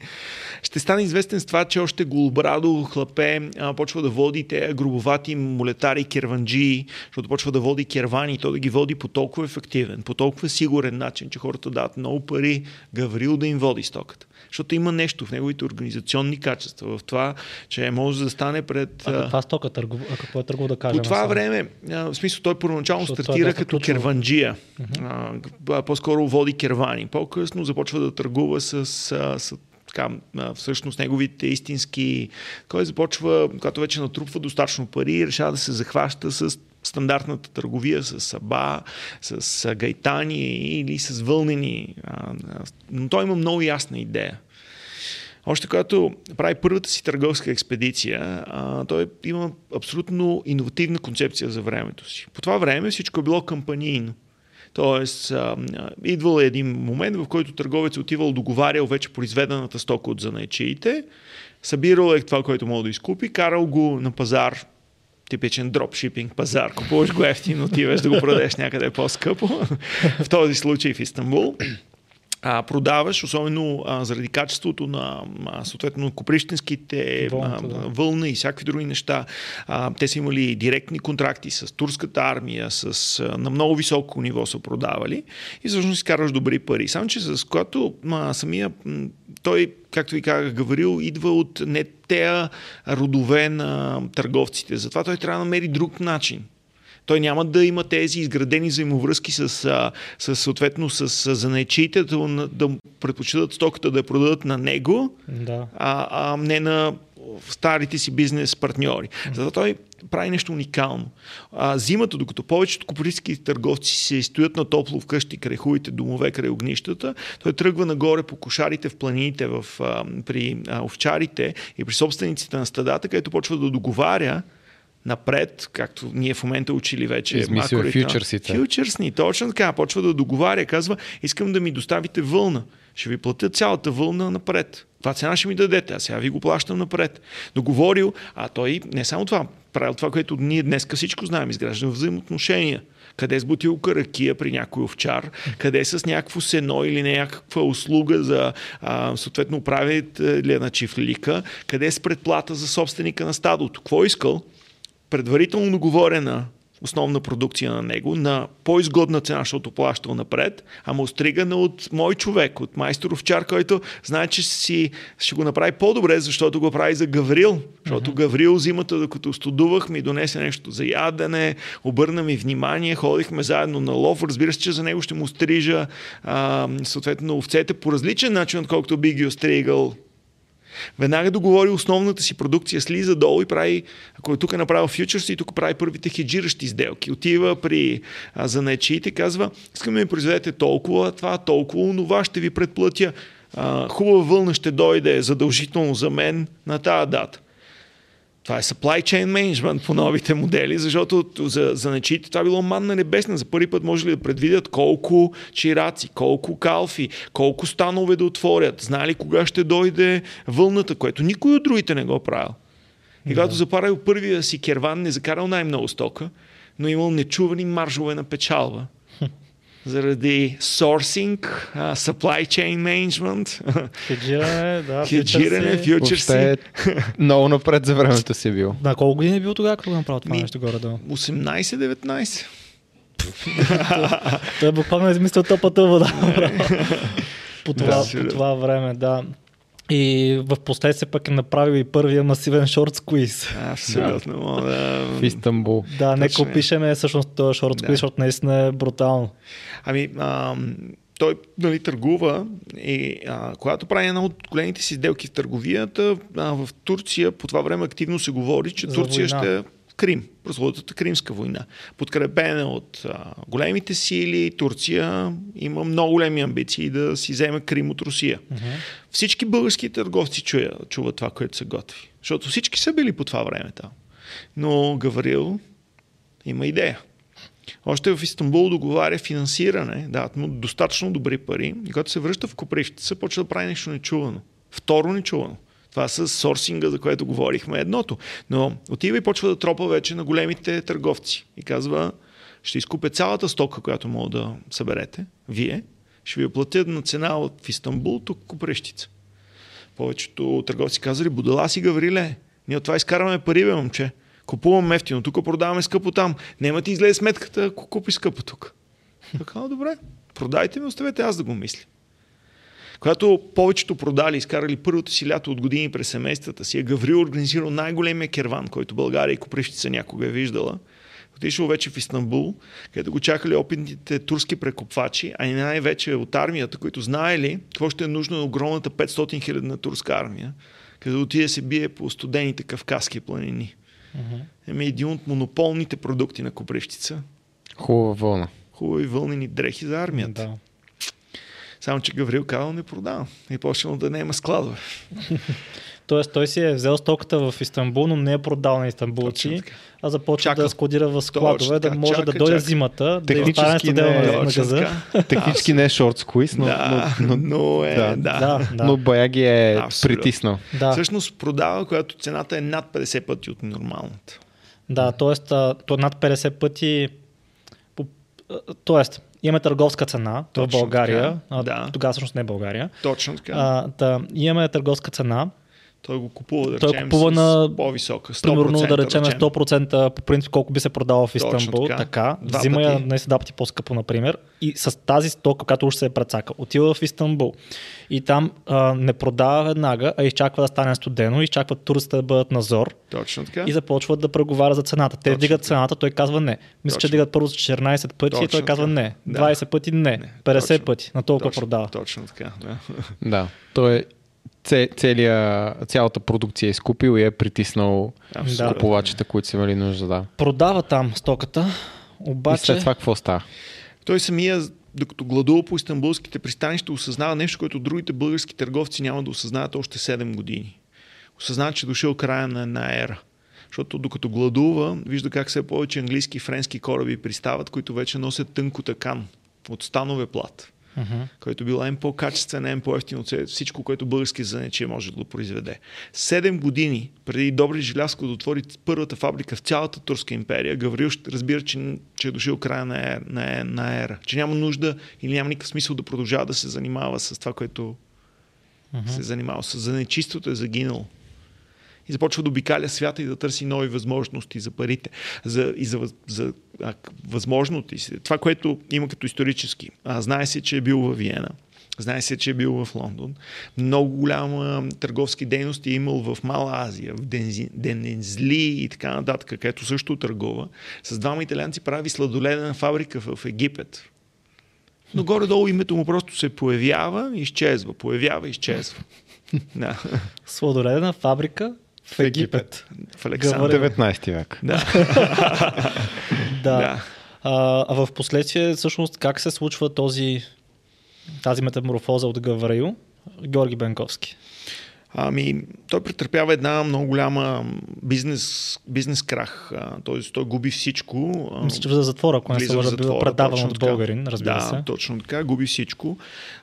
Ще стане известен с това, че още Голобрадо хлапе а, почва да води те грубовати молетари керванджии, защото почва да води кервани то да ги води по толкова ефективен, по толкова сигурен начин, че хората дават много пари Гаврил да им води стоката. Защото има нещо в неговите организационни качества, в това, че може да стане пред... А каква стока търгува? Какво е търгувал да кажем? по това само? време, в смисъл той първоначално Защото е стартира като ключово. керванджия. А, а, по-скоро води кервани. По-късно започва да търгува с, а, с така, всъщност неговите истински... Кой започва, когато вече натрупва достатъчно пари, решава да се захваща с стандартната търговия с саба, с гайтани или с вълнени. Но той има много ясна идея. Още когато прави първата си търговска експедиция, той има абсолютно иновативна концепция за времето си. По това време всичко е било кампанийно. Тоест, идвал е един момент, в който търговец е отивал, договарял вече произведената стока от занайчиите, събирал е това, което мога да изкупи, карал го на пазар, типичен дропшипинг пазар. Купуваш го ефтино, отиваш да го продадеш някъде по-скъпо. [laughs] в този случай в Истанбул а, продаваш, особено а, заради качеството на а, съответно коприщенските Вълната, да. вълна и всякакви други неща. А, те са имали директни контракти с турската армия, с, а, на много високо ниво са продавали и всъщност изкарваш добри пари. Само, че с което а, самия той, както ви казах, Гаврил, идва от не тея родове на търговците. Затова той трябва да намери друг начин. Той няма да има тези изградени взаимовръзки с, с съответно с занайчиите, да, да предпочитат стоката да я продадат на него, Да. а, а не на старите си бизнес партньори. Затова той прави нещо уникално. А, зимата, докато повечето копоритски търговци се стоят на топло вкъщи, край хубавите домове, край огнищата, той тръгва нагоре по кошарите в планините, в, а, при а, овчарите и при собствениците на стадата, където почва да договаря напред, както ние в момента учили вече. Измислил фьючерсите. Фьючерсни, точно така. Почва да договаря, казва, искам да ми доставите вълна. Ще ви платя цялата вълна напред. Това цена ще ми дадете, а сега ви го плащам напред. Договорил, а той не само това, правил това, което ние днес всичко знаем, изгражда взаимоотношения. Къде с бутилка ракия при някой овчар, къде с някакво сено или някаква услуга за а, съответно управителя на чифлика, къде с предплата за собственика на стадото. Какво искал? Предварително договорена основна продукция на него на по-изгодна цена, защото плащал напред, ама остригана от мой човек, от майстор овчар, който знае, че си, ще го направи по-добре, защото го прави за Гаврил. Защото Гаврил зимата, докато студувах, ми донесе нещо за ядене, обърна ми внимание, ходихме заедно на лов. Разбира се, че за него ще му стрижа а, съответно овцете по различен начин, отколкото би ги остригал Веднага договори основната си продукция, слиза долу и прави, ако е тук е направил фьючерс и тук прави първите хеджиращи сделки. Отива при а, занаечиите, казва, искаме да ми произведете толкова, това, толкова, онова, ще ви предплатя. А, хубава вълна ще дойде задължително за мен на тази дата. Това е supply chain management по новите модели, защото за, за нечиите това било манна небесна. За първи път може ли да предвидят колко чираци, колко калфи, колко станове да отворят, знали кога ще дойде вълната, което никой от другите не го правил. И когато запарил първия си керван, не закарал най-много стока, но имал нечувани маржове на печалба. Заради сорсинг, supply chain management, Хеджиране, да. [laughs] хеджиране, фьючерси. е много напред за времето си бил. На колко години е бил тогава, като го направил това Ми- нещо горе-долу? 18-19. [laughs] Той буквално е измислил топата вода. [laughs] по, това, Да, по това време, да. И в последствие пък е направил и първия масивен шорт сквиз. Абсолютно. Да. В Истанбул. Да, нека Точно е. опишеме всъщност този шорт сквиз, Да. защото наистина е брутално. Ами, а, той нали, търгува и а, когато прави една от големите си сделки в търговията, а, в Турция по това време активно се говори, че За Турция война. ще е Крим, прословутата Кримска война. Подкрепена от а, големите сили, Турция има много големи амбиции да си вземе Крим от Русия. Всички български търговци чуя, чуват това, което се готви. Защото всички са били по това време там. Но Гаврил има идея. Още в Истанбул договаря финансиране, дават му достатъчно добри пари и когато се връща в Копривщица, почва да прави нещо нечувано. Второ нечувано. Това с сорсинга, за което говорихме, едното. Но отива и почва да тропа вече на големите търговци. И казва, ще изкупя цялата стока, която мога да съберете, вие, ще ви платя на цена от Истанбул, тук Копривщица. Повечето търговци казали, будала си Гавриле, ние от това изкарваме пари, бе, момче. Купувам ефтино, тук продаваме скъпо там. Нема ти излезе сметката, ако купи скъпо тук. Така, добре, продайте ми, оставете аз да го мисля. Когато повечето продали, изкарали първото си лято от години през семействата си, е Гаврил организирал най-големия керван, който България и Копривщица някога е виждала. Отишъл вече в Истанбул, където го чакали опитните турски прекопвачи, а и най-вече от армията, които знаели какво ще е нужно на огромната 500 хилядна турска армия, където отиде да се бие по студените кавказски планини. Еми един от монополните продукти на Копривщица. Хубава вълна. Хубави вълнени дрехи за армията. Да. Само, че Гаврил казал не продава. И почнал да не има складове. [laughs] Тоест той си е взел стоката в Истанбул, но не е продал на истанбулци, а започва да складира в складове, да може чака, да дойде чака. зимата, да Технически остане студено не е на, Точно газа. Технически не е шорт сквиз, но, да, но, но, но е, да. да. Да, да. но Баяги е Абсолютно. притиснал. Да, Всъщност продава, която цената е над 50 пъти от нормалната. да, т.е. то над 50 пъти. Тоест, имаме търговска цена в Точно България. така, а, да. Тогава всъщност не е България. Точно така. А, да, имаме търговска цена. Той го купува, да Той речем, купува с на, по-висока. 100%, Примерно да речем речем. 100% по принцип колко би се продавал в Точно Истанбул. така. Така. Два Взима я днес два пъти по-скъпо, например. И с тази стока, която уж се е прецака, отива в Истанбул. И там а, не продава веднага, а изчаква да стане студено, изчаква турците да бъдат на зор Точно така. и започват да преговаря за цената. Те Точно вдигат така. цената, той казва не. Мисля, че Точно. вдигат първо с 14 пъти и той Точно казва не. Да. 20 пъти не. Не, 50 точно. пъти. На толкова точно, продава. Точно така, да. Да. Той е целия, цялата продукция е изкупил и е притиснал Абсолютно. купувачите, които са имали нужда. Да. Продава там стоката, И обаче... след това какво става? Той самия, докато гладува по истанбулските пристанища, осъзнава нещо, което другите български търговци няма да осъзнаят още 7 години. Осъзнава, че е дошъл края на една ера. Защото докато гладува, вижда как все повече английски и френски кораби пристават, които вече носят тънко такан от станове плат, Мгм. който бил ем по-качествен, ем по-ефтин от всичко, което български занечие може да го произведе. Седем години преди Добри Желязко да отвори първата фабрика в цялата Турска империя, Гаврил разбира, че, че е дошъл края на, ера, на, е- на ера. Че няма нужда или няма никакъв смисъл да продължава да се занимава с това, което се е занимава. С занечистото е загинал. И започва да обикаля свята и да търси нови възможности за парите. За, и за, за а, възможности. Това, което има като исторически. А, знае се, че е бил във Виена. Знае се, че е бил в Лондон. Много голяма търговски дейност е имал в Мала Азия, в Денезли и така нататък, където също търгува. С двама италианци прави сладоледена фабрика в Египет. Но горе-долу името му просто се появява и изчезва. Появява и изчезва. [laughs] Да. Сладоледена фабрика в Египет. В Александър. Говорим. 19 век. Да. [laughs] Да. да. А, а в последствие, всъщност, как се случва този, тази метаморфоза от Гавраил? Георги Бенковски. Ами, той претърпява една много голяма бизнес, бизнес крах. Тоест, той губи всичко. Мисля, че за затвора, ако не се в лъжа, затвора, предаван от българин, разбира да, се. точно така, губи всичко.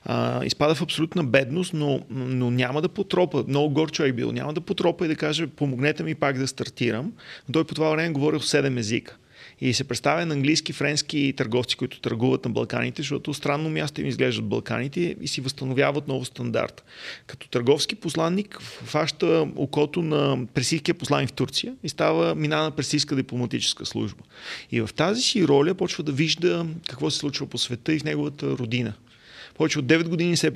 А, изпада в абсолютна бедност, но, но няма да потропа. Много гор човек бил. Няма да потропа и да каже, помогнете ми пак да стартирам. Но той по това време говорил 7 езика. И се представя на английски, френски търговци, които търгуват на Балканите, защото странно място им изглеждат Балканите и си възстановяват ново стандарт. Като търговски посланник фаща окото на пресийския посланник в Турция и става мина на пресийска дипломатическа служба. И в тази си роля почва да вижда какво се случва по света и в неговата родина. Повече от 9 години се е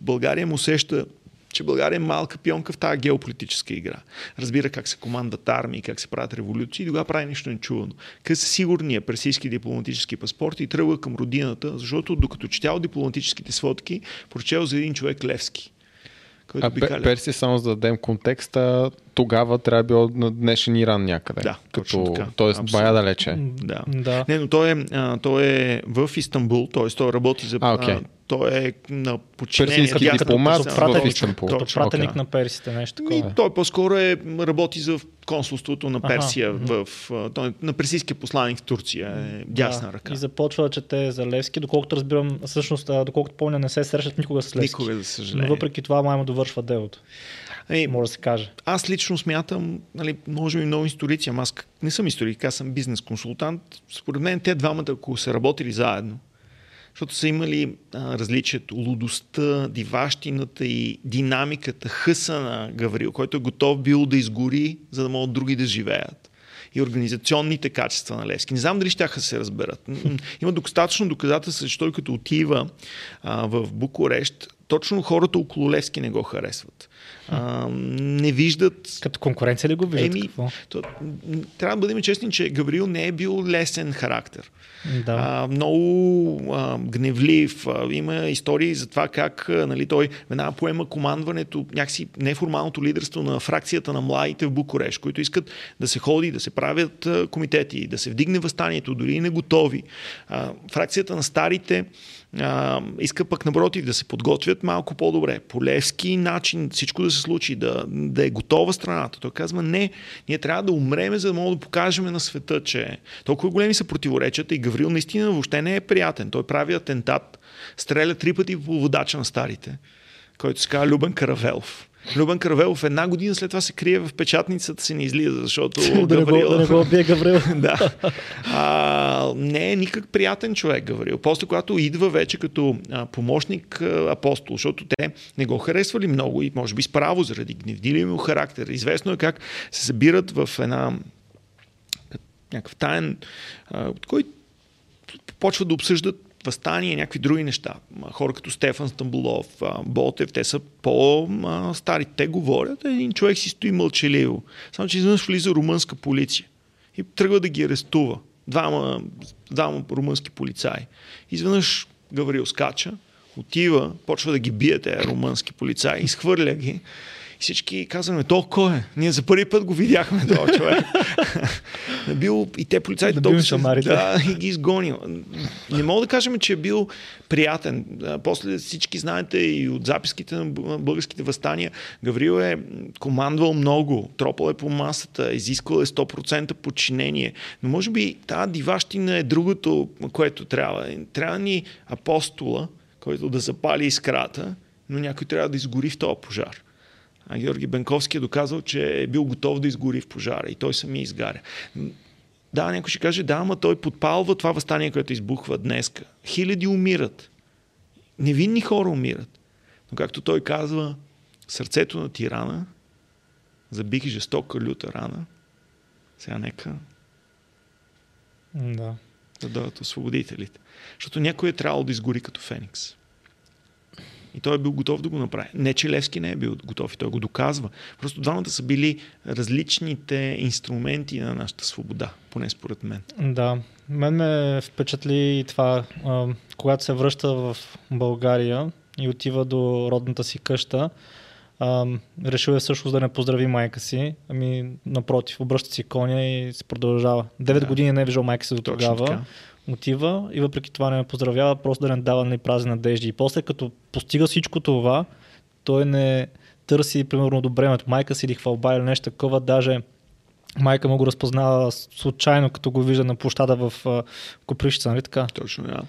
България, му усеща че България е малка пионка в тази геополитическа игра. Разбира как се командват армии, как се правят революции и тогава прави нещо нечувано. Къде са сигурния персийски дипломатически паспорт и тръгва към родината, защото докато четял дипломатическите сводки, прочел за един човек Левски. Който а. Персия, само за да дадем контекста, тогава трябва да било на днешен Иран някъде. Да, като, така. Тоест, Абсолютно. бая далече. Да. да. Не, но той е, а, той е в Истанбул, т.е. той работи за а, okay. той е на подчинение. Персийски дипломат в Истанбул. Пратеник okay. на персите, нещо такова. И той по-скоро е, работи за консулството на Персия, ага. в, той, е на персийския посланник в Турция, е дясна да. ръка. И започва да чете за Левски, доколкото разбирам, всъщност, доколкото помня, не се срещат никога с Левски. Никога, за съжаление. Но въпреки това, май му довършва делото. Ей, може да се каже. Аз лично смятам, нали, може би много историци, ама аз не съм историк, аз съм бизнес консултант. Според мен те двамата, ако са работили заедно, защото са имали а, различието, лудостта, диващината и динамиката, хъса на Гаврил, който е готов бил да изгори, за да могат други да живеят. И организационните качества на Левски. Не знам дали ще се разберат. Има достатъчно доказателства, той като отива а, в Букурещ, точно хората около Левски не го харесват а, не виждат... Като конкуренция ли го виждат? Еми, то, трябва да бъдем честни, че Гаврил не е бил лесен характер. Да. А, много а, гневлив. А, има истории за това как а, нали, той веднага поема командването, някакси неформалното лидерство на фракцията на младите в Букуреш, които искат да се ходи, да се правят а, комитети, да се вдигне възстанието, дори и не готови. А, фракцията на старите а, иска пък напротив да се подготвят малко по-добре. По левски начин всичко да се случи, да, да е готова страната. Той казва, не, ние трябва да умреме, за да мога да покажем на света, че толкова големи са противоречията и Гаврил наистина въобще не е приятен. Той прави атентат, стреля три пъти по водача на старите, който се казва Любен Каравелов. Любен Каравелов една година след това се крие в печатницата си не излиза, защото [laughs] Гаврил... да не го бие Гаврил. [laughs] да. А, не е никак приятен човек Гаврил. После когато идва вече като а, помощник а, апостол, защото те не го харесвали много и може би справо заради гневдили му характер. Известно е как се събират в една някакъв таен, а, кой почва да обсъждат възстание и някакви други неща. Хора като Стефан Стамбулов, Ботев, те са по-стари. Те говорят, един човек си стои мълчаливо. Само, че изведнъж влиза румънска полиция и тръгва да ги арестува. Двама, двама румънски полицаи. Изведнъж Гаврил скача, отива, почва да ги бие тези румънски полицаи, изхвърля ги и всички казваме, то кой е? Ние за първи път го видяхме този [laughs] човек. [laughs] бил и те полицайите да толкова да, и ги изгонил. Не мога да кажем, че е бил приятен. После всички знаете и от записките на българските възстания, Гаврил е командвал много, тропал е по масата, изисквал е 100% подчинение. Но може би тази диващина е другото, което трябва. Трябва ни апостола, който да запали искрата, но някой трябва да изгори в този пожар. А Георги Бенковски е доказал, че е бил готов да изгори в пожара и той сами изгаря. Да, някой ще каже, да, ама той подпалва това възстание, което избухва днеска. Хиляди умират. Невинни хора умират. Но както той казва, сърцето на тирана забих жестока люта рана. Сега нека да. да дойдат освободителите. Защото някой е трябвало да изгори като Феникс. И той е бил готов да го направи. Не, че Левски не е бил готов и той го доказва. Просто двамата са били различните инструменти на нашата свобода, поне според мен. Да, мен ме впечатли това, когато се връща в България и отива до родната си къща, решил е всъщност да не поздрави майка си, ами напротив, обръща си коня и се продължава. Девет да. години не е виждал майка си до тогава отива и въпреки това не ме поздравява, просто да не дава ни празни надежди. И после като постига всичко това, той не търси, примерно, одобрението майка си или хвалба или нещо такова, даже майка му го разпознава случайно, като го вижда на площада в Коприщица, нали така? Точно, да.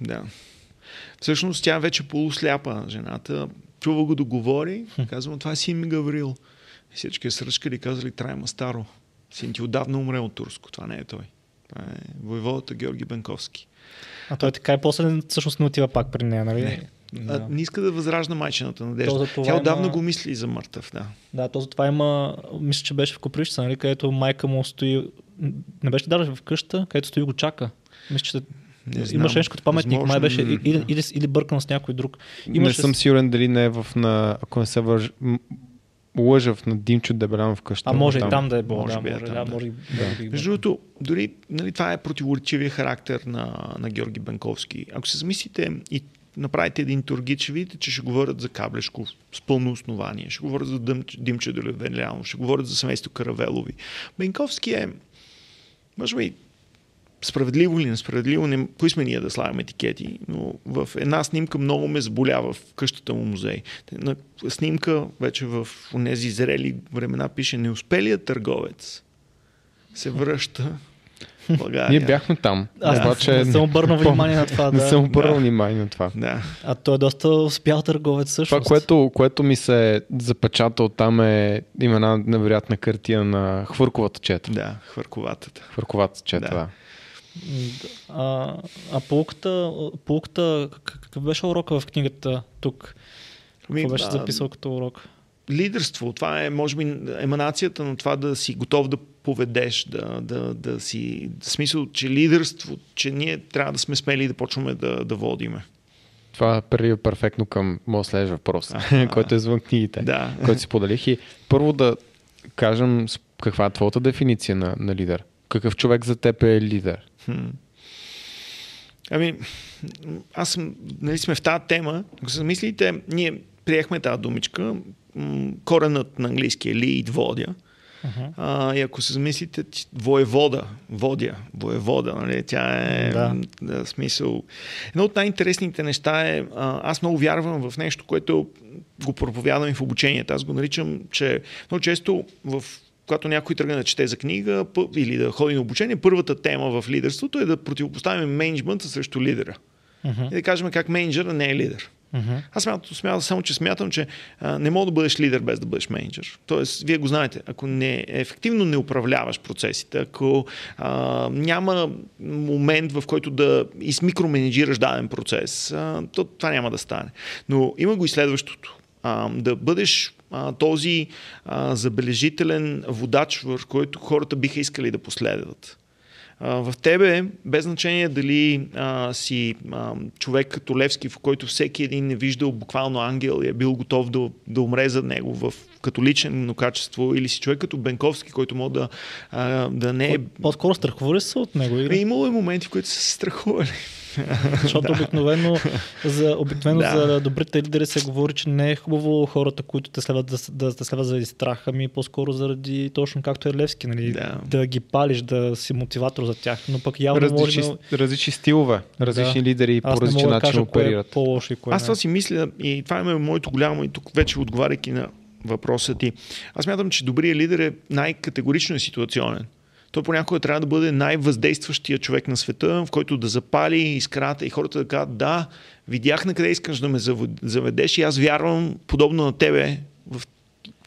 Да. Всъщност тя вече полусляпа, жената. Чува го да говори, казвам, това е син ми Гаврил. И всички е сръчкали и казали, трайма старо. Син ти отдавна умре от турско, това не е той. Това е войводата Георги Бенковски. А той така и после всъщност не отива пак при нея, нали? Не. А, не иска да възражда майчината надежда. Тя отдавна има... го мисли за мъртъв, да. Да, то затова има, мисля, че беше в Коприща, нали, където майка му стои, не беше даже в къща, където стои го чака. Мисля, че Не знам. Имаше нещо като паметник, Възможно, май беше или, да. или, или бъркан с някой друг. Не Имаше съм с- сигурен дали не е в на, ако не се върж... лъжав на Димчо Дебелянов къща. А може и там да е било. Може Да, би е може, там, да, да. може, Да. може и- Между другото, дори нали, това е противоречивия характер на, на Георги Бенковски. Ако се замислите и направите един тургит, ще видите, че ще говорят за Каблешков с пълно основание. Ще говорят за Дъм, Димчо Делевелянов, ще говорят за семейство Каравелови. Бенковски е, може би, справедливо или несправедливо, не, кои сме ние да слагаме етикети, но в една снимка много ме заболява в къщата му музей. На снимка вече в тези зрели времена пише неуспелият търговец се връща в България. Ние бяхме там. Аз обаче не съм обърнал внимание на това. [laughs] не Да. съм обърнал Да. внимание на това. Да. А той е доста успял търговец също. Това, което, което ми се запечата от там е има една невероятна картина на хвърковата чета. Да, хвърковатата. Хвърковата чета, Да. да. А, а полуката, полуката, как- какъв беше урока в книгата тук? Ами, Какво беше а, записал като урок? Лидерство. Това е, може би, еманацията на това да си готов да поведеш, да, да, да си... В смисъл, че лидерство, че ние трябва да сме смели и да почваме да, да водиме. Това прелива перфектно към моят следващ въпрос, [laughs] който е извън книгите, Да. който си поделих. И първо да кажем каква е твоята дефиниция на, на лидер. Какъв човек за теб е лидер? Хм. Ами, аз съм, нали сме в тази тема. Ако се замислите, ние приехме тази думичка. Коренът на английски е lead, водя. Uh-huh. А, и ако се замислите, воевода, водя, воевода, нали? тя е Да. да, смисъл. Едно от най-интересните неща е, а, аз много вярвам в нещо, което го проповядвам и в обучението. Аз го наричам, че много често в когато някой тръгне да чете за книга или да ходи на обучение, първата тема в лидерството е да противопоставим менеджмента срещу лидера. И да кажем как менеджера не е лидер. Аз смятам, смятам, само, че смятам, че а, не мога да бъдеш лидер без да бъдеш менеджер. Тоест, вие го знаете, ако не, ефективно не управляваш процесите, ако а, няма момент, в който да измикроменеджираш даден процес, а, то това няма да стане. Но има го и следващото. А, да бъдеш а, този а, забележителен водач, върху който хората биха искали да последват. А, в тебе, без значение дали а, си а, човек като Левски, в който всеки един е виждал буквално ангел и е бил готов да, да умре за него в като лично качество, или си човек като Бенковски, който може да, а, да не е... По-скоро страхува ли се от него? Е, Игра? имало е моменти, в които са се страхували. Защото [laughs] обикновено, за, обикновено Да. за добрите лидери се говори, че не е хубаво хората, които те следват да, да те следват заради страх, ами по-скоро заради точно както е Левски, нали? Да. да ги палиш, да си мотиватор за тях. Но пък явно Различни, може различни стилове, различни Да. лидери Аз по различен начин кажа кое е оперират. по-лошо и кое Аз това си мисля и това е моето голямо и тук вече отговаряйки на въпроса ти. Аз мятам, че добрият лидер е най-категорично ситуационен. Той понякога трябва да бъде най-въздействащия човек на света, в който да запали искрата и хората да кажат, да, видях на къде искаш да ме завед- заведеш и аз вярвам, подобно на тебе, в,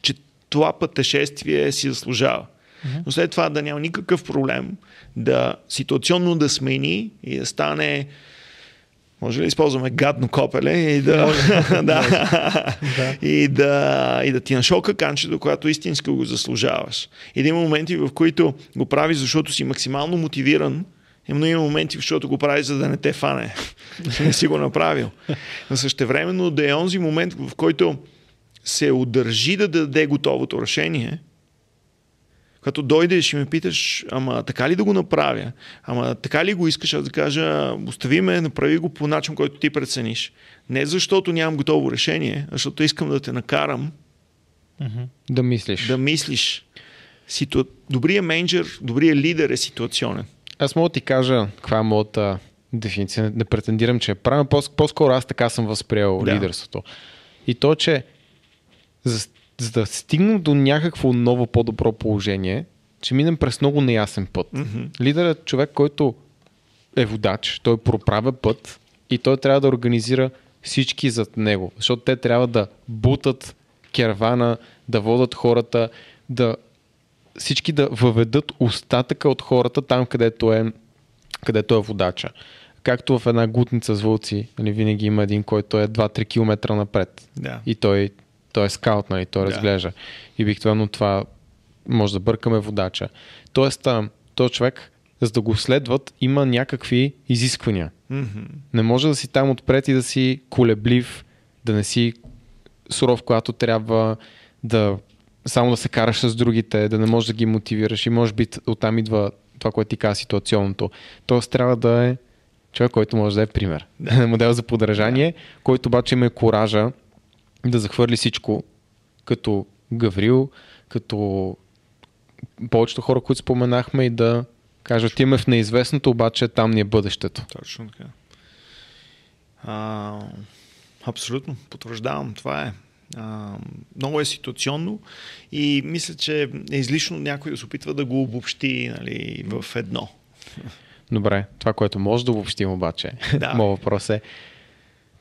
че това пътешествие си заслужава. Но след това да няма никакъв проблем да ситуационно да смени и да стане може ли да използваме гадно копеле и да, [laughs] да, и да, и да ти нашока канчето, когато истински го заслужаваш. И да има моменти, в които го правиш, защото си максимално мотивиран, но има моменти, защото го правиш, за да не те фане. Не си го направил. Но същевременно да е онзи момент, в който се удържи да даде готовото решение, като дойдеш и ме питаш, ама така ли да го направя? Ама така ли го искаш? Аз да кажа, остави ме, направи го по начин, който ти прецениш. Не защото нямам готово решение, а защото искам да те накарам. Да мислиш. да мислиш. Ситу... Добрият менеджер, добрият лидер е ситуационен. Аз мога да ти кажа каква е моята дефиниция. Не претендирам, че е правилно. По- По-скоро аз така съм възприел Да. лидерството. И то, че за, за да стигнем до някакво ново по-добро положение, че минем през много неясен път. Mm-hmm. Лидерът е човек, който е водач, той проправя път и той трябва да организира всички зад него, защото те трябва да бутат кервана, да водат хората, да всички да въведат остатъка от хората там, където е, където е водача. Както в една гутница с вълци, нали, винаги има един, който е 2-3 км напред. Да. И той, той е скаут, нали, той Да. разглежда. И обикновено това може да бъркаме водача. Тоест, този човек за да го следват, има някакви изисквания. Мгм. Не може да си там отпред и да си колеблив, да не си суров, когато трябва да само да се караш с другите, да не можеш да ги мотивираш и може би оттам идва това, което ти каза ситуационното. Тоест трябва да е човек, който може да е пример. Да. [laughs] Модел за подражание, който обаче има и коража да захвърли всичко като Гаврил, като повечето хора, които споменахме и да кажат, отиваме в неизвестното, обаче там ни е бъдещето. Точно така. А, абсолютно, потвърждавам, това е. А, много е ситуационно и мисля, че е излишно някой да се опитва да го обобщи нали, в едно. Добре, това, което може да обобщим обаче, Да. моят въпрос е,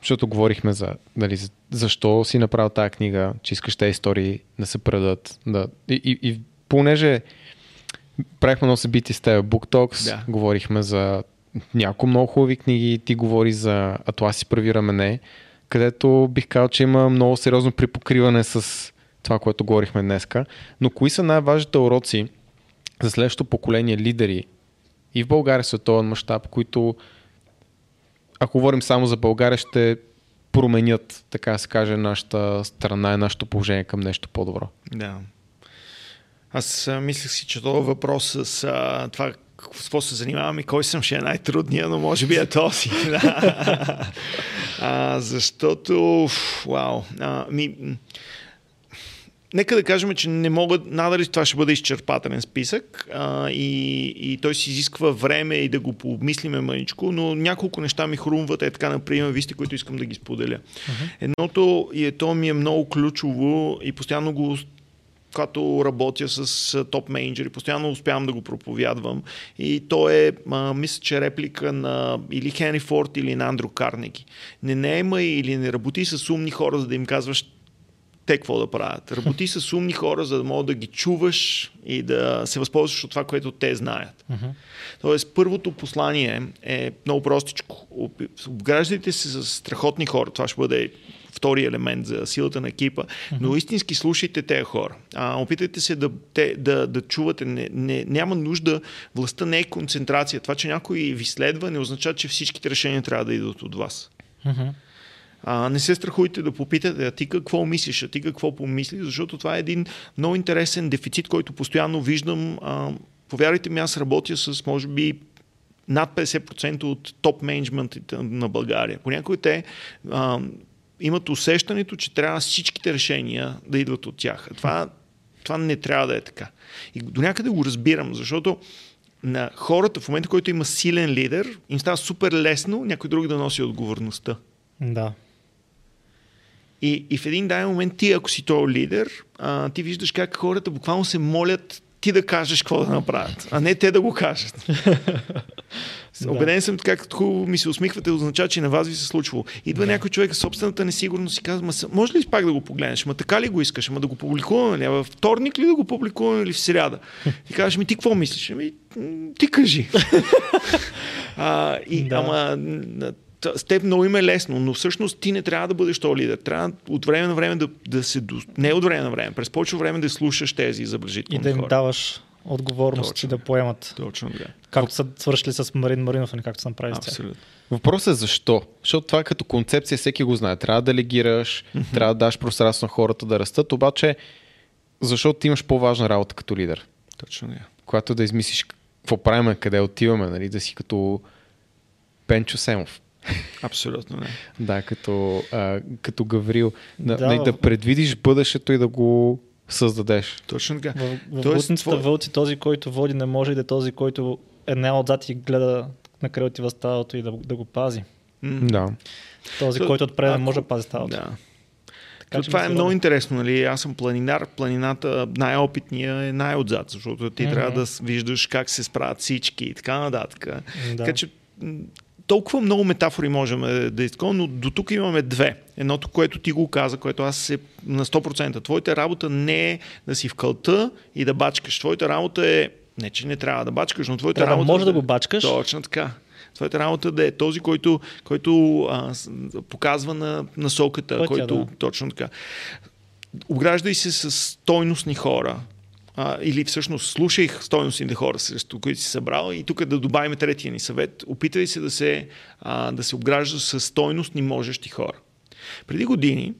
защото говорихме за, нали, за защо си направил тази книга, че искаш тези истории да се предадат. Да, и, и, и понеже правихме едно събитие с теб, Book Talks, Да. говорихме за няколко много хубави книги, ти говори за Атласи прави рамене, където бих казал, че има много сериозно припокриване с това, което говорихме днеска. Но кои са най-важните уроци за следващото поколение лидери и в България световен мащаб, които, ако говорим само за България, ще променят, така да се каже, нашата страна и нашето положение към нещо по-добро. Да. Аз мислех си, че този въпрос с а, това с какво се занимавам и кой съм ще е най-трудния, но може би е този. [laughs] А, защото, вау, а, ми, Нека да кажем, че не могат, надали това ще бъде изчерпателен списък а, и, и той си изисква време и да го пообмислиме мъничко, но няколко неща ми хрумват, е така, например, висте, които искам да ги споделя. Uh-huh. Едното, и е, то ми е много ключово и постоянно го когато работя с топ менеджери, постоянно успявам да го проповядвам. И то е, а, мисля, че реплика на или Хенри Форд, или на Андрю Карнеги. Не наемай или не работи с умни хора, за да им казваш те какво да правят. Работи с умни хора, за да мога да ги чуваш и да се възползваш от това, което те знаят. Мгм. Тоест, първото послание е много простичко. Обграждайте се с страхотни хора. Това ще бъде втори елемент за силата на екипа. Но истински слушайте тези хора. А, опитайте се да, те, да, да чувате. Не, не, няма нужда. Властта не е концентрация. Това, че някой ви следва, не означава, че всичките решения трябва да идват от вас. Мгм. А, не се страхуйте да попитате, а ти какво мислиш, а ти какво помисли, защото това е един много интересен дефицит, който постоянно виждам. А, повярвайте ми, аз работя с, може би, над 50% от топ менеджментите на България. Понякога те а, имат усещането, че трябва всичките решения да идват от тях. Това, това не трябва да е така. И до някъде го разбирам, защото на хората в момента, който има силен лидер, им става супер лесно някой друг да носи отговорността. Да. И, и в един даден момент ти, ако си този лидер, а, ти виждаш как хората буквално се молят ти да кажеш какво да направят, а не те да го кажат. [laughs] Да. Обеден съм, като хубаво ми се усмихвате, означава, че на вас ви се случвало. Идва някой човек с собствената несигурност и казва, «Ма са- може ли пак да го погледнеш? Ма така ли го искаш? Ма да го публикуваме ли? А във вторник ли да го публикуваме или в сряда? [laughs] И кажеш ми, ти какво мислиш? Ами, ти кажи. [laughs] а, и, Да. Ама, с теб много им е лесно, но всъщност ти не трябва да бъдеш този лидер. Трябва от време на време да, да се... до- Не от време на време, през повече време да слушаш тези И забележителни да им хора. даваш отговорности Точно. да поемат. Точно така. Както са свършили с Марин Маринов, а не както са направили с тях. Абсолютно. Въпросът е защо? Защото това като концепция всеки го знае. Трябва да делегираш, трябва да даш пространство на хората да растат, обаче защото ти имаш по-важна работа като лидер. Точно така. Когато да измислиш какво правим, къде отиваме, нали? да си като Пенчо Семов. Абсолютно не. Да, като, а, като Гаврил. Да, Да. да. предвидиш бъдещето и да го създадеш. Точно така. В, в Тоест, твой- вълци този, който води, не може да е този, който е не отзад и гледа на крилото и в стадото и да, да го пази. Да. Този, То- който отпред не ако- може да пази стадото. Да. Така, това е много интересно, нали? Аз съм планинар. Планината най-опитния е най-отзад, защото ти Мгм. трябва да виждаш как се справят всички и така нататък. Да. Така че толкова много метафори можем да- да изкон, но до тук имаме две. Едното, което ти го каза, което аз се на 100%. Твоята работа не е да си в кълта и да бачкаш. Твоята работа е не, че не трябва да бачкаш, но твоята Трябва да работа може да го бачкаш. Точно така. Твоята работа да е този, който, който а, показва на насоката, Пътя, който да. точно така. Ограждай се с стойностни хора, а, или всъщност слушах стойностните хора, срещу които си събрал и тук да добавим третия ни съвет. Опитай се да се, а, да се обгражда с стойностни можещи хора. Преди години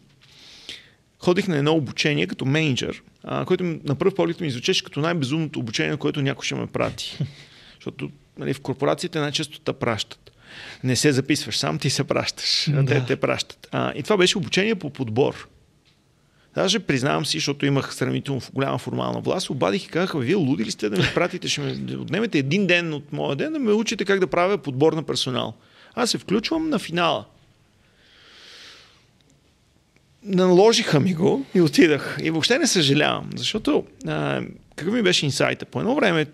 ходих на едно обучение като менеджер, а, което на първ поглед ми звучеше като най-безумното обучение, което някой ще ме прати. [laughs] Защото нали, в корпорациите най-често те пращат. Не се записваш сам, ти се пращаш. Да. Те те пращат. А, и това беше обучение по подбор. Даже признавам си, защото имах сравнително голяма формална власт, обадих и казах, вие луди ли сте да ми пратите, ще ме отнемете един ден от моя ден да ме учите как да правя подбор на персонал. Аз се включвам на финала. Наложиха ми го и отидах. И въобще не съжалявам, защото а, какъв ми беше инсайта? По едно време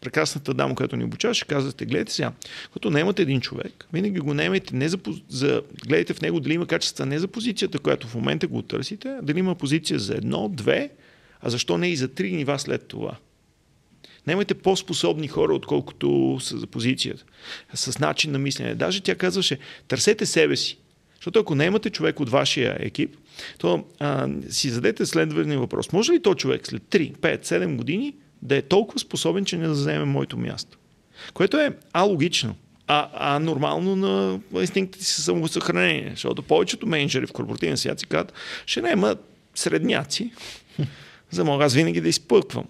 прекрасната дама, която ни обучаваше, казвате, гледайте сега, като наемате един човек, винаги го наемайте не за, за, гледайте в него дали има качества не за позицията, която в момента го търсите, дали има позиция за едно, две, а защо не и за три нива след това. Наймайте по-способни хора, отколкото са за позицията. С начин на мислене. Даже тя казваше, търсете себе си. Защото ако не имате човек от вашия екип, то а, си задете следвания въпрос. Може ли то човек след 3, 5, 7 години да е толкова способен, че не да заеме моето място. Което е алогично, а, а нормално на инстинктите си самосъхранение. Защото повечето менеджери в корпоративен свят си казват, ще няма средняци, за мога аз винаги да изпъквам.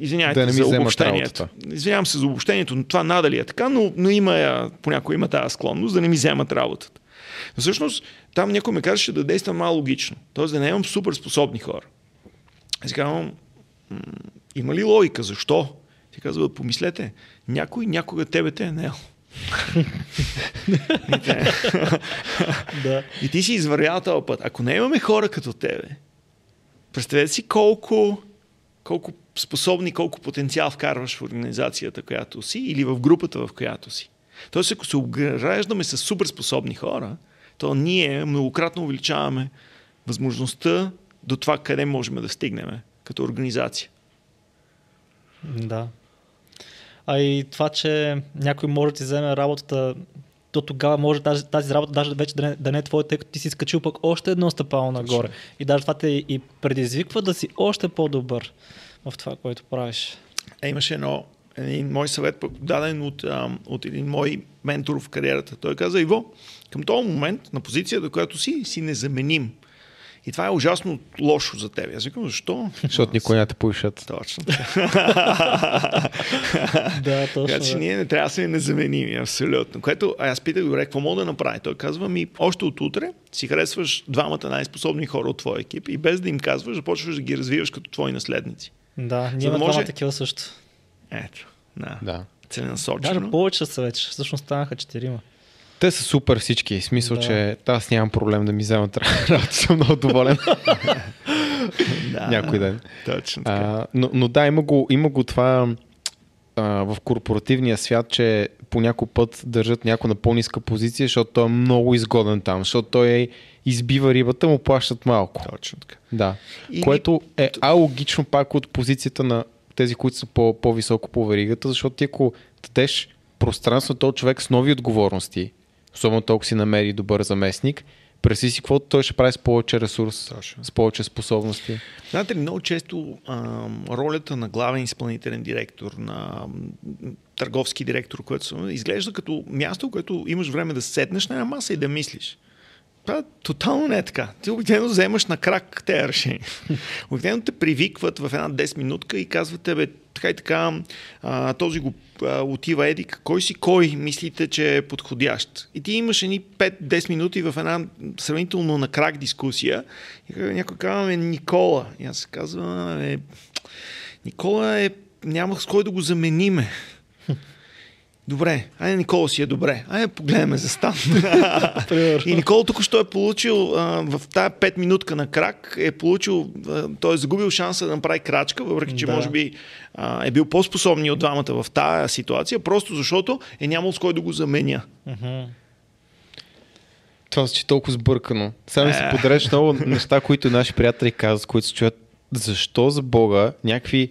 Извинявайте да за обобщението. Извинявам се за обобщението, но това надали е така, но, но има, понякога има тази склонност да не ми вземат работата. Но всъщност там някой ме каже, да действа малко логично. Тоест да не имам супер способни хора. Аз казвам, има ли логика? Защо? Ти казва, помислете, някой някога тебе те е наел. [laughs] И ти си извървял този път. Ако не имаме хора като тебе, представете си колко, колко способни, колко потенциал вкарваш в организацията, която си или в групата, в която си. Тоест, ако се ограждаме с супер способни хора, то ние многократно увеличаваме възможността до това къде можем да стигнем като организация. Да. А и това, че някой може да ти вземе работата, то тогава може тази, тази работа даже вече да не, да не е твоя, тъй като ти си скачил пък още едно стъпало нагоре. И даже това те и предизвиква да си още по-добър в това, което правиш. Е, имаше едно, един мой съвет, даден от, ам, от един мой ментор в кариерата. Той каза, Иво, към този момент на позицията, която си, си незаменим. И това е ужасно лошо за теб. Аз викам, защо? Защото никой не те повишат. Точно. [laughs] да, точно. Така че ние не трябва да сме незаменими, абсолютно. Което аз питах, добре, какво мога да направи? Той казва ми, още от утре си харесваш двамата най-способни хора от твоя екип и без да им казваш, започваш да ги развиваш като твои наследници. Да, ние имаме може... такива също. Ето, да. да. Целенасочено. Даже повече са вече. Всъщност станаха четирима. Те са супер всички. В смисъл, да. че аз нямам проблем да ми вземат [laughs] работа. Съм много доволен. [laughs] да, Някой ден. Точно така. А, но, но да, има го, има го това а, в корпоративния свят, че по някой път държат някой на по-ниска позиция, защото той е много изгоден там, защото той е избива рибата, му плащат малко. Точно така. Да. И... Което е алогично пак от позицията на тези, които са по- по-високо по веригата, защото ти ако дадеш пространство на този човек с нови отговорности, особено толкова си намери добър заместник, Преси си каквото той ще прави с повече ресурс, Точно. с повече способности. Знаете ли, много често а, ролята на главен изпълнителен директор, на търговски директор, което изглежда като място, което имаш време да седнеш на една маса и да мислиш. Това тотално не е така. Ти обикновено вземаш на крак тези решения. [laughs] обикновено те привикват в една 10 минутка и казват тебе така и така, а, този го а, отива Едик, кой си кой мислите, че е подходящ? И ти имаш едни 5-10 минути в една сравнително на крак дискусия и някой казва, Никола. И аз се казвам, Никола е, няма с кой да го замениме. Добре, айде Никола си е добре. Айде погледнем за стан. [laughs] и Никола тук що е получил а, в тая 5 минутка на крак, е получил, а, той е загубил шанса да направи крачка, въпреки че да. може би а, е бил по-способни от двамата в тая ситуация, просто защото е нямал с кой да го заменя. Това звучи толкова сбъркано. Сега ми се е. подреш много неща, които наши приятели казват, които се чуят. Защо за Бога някакви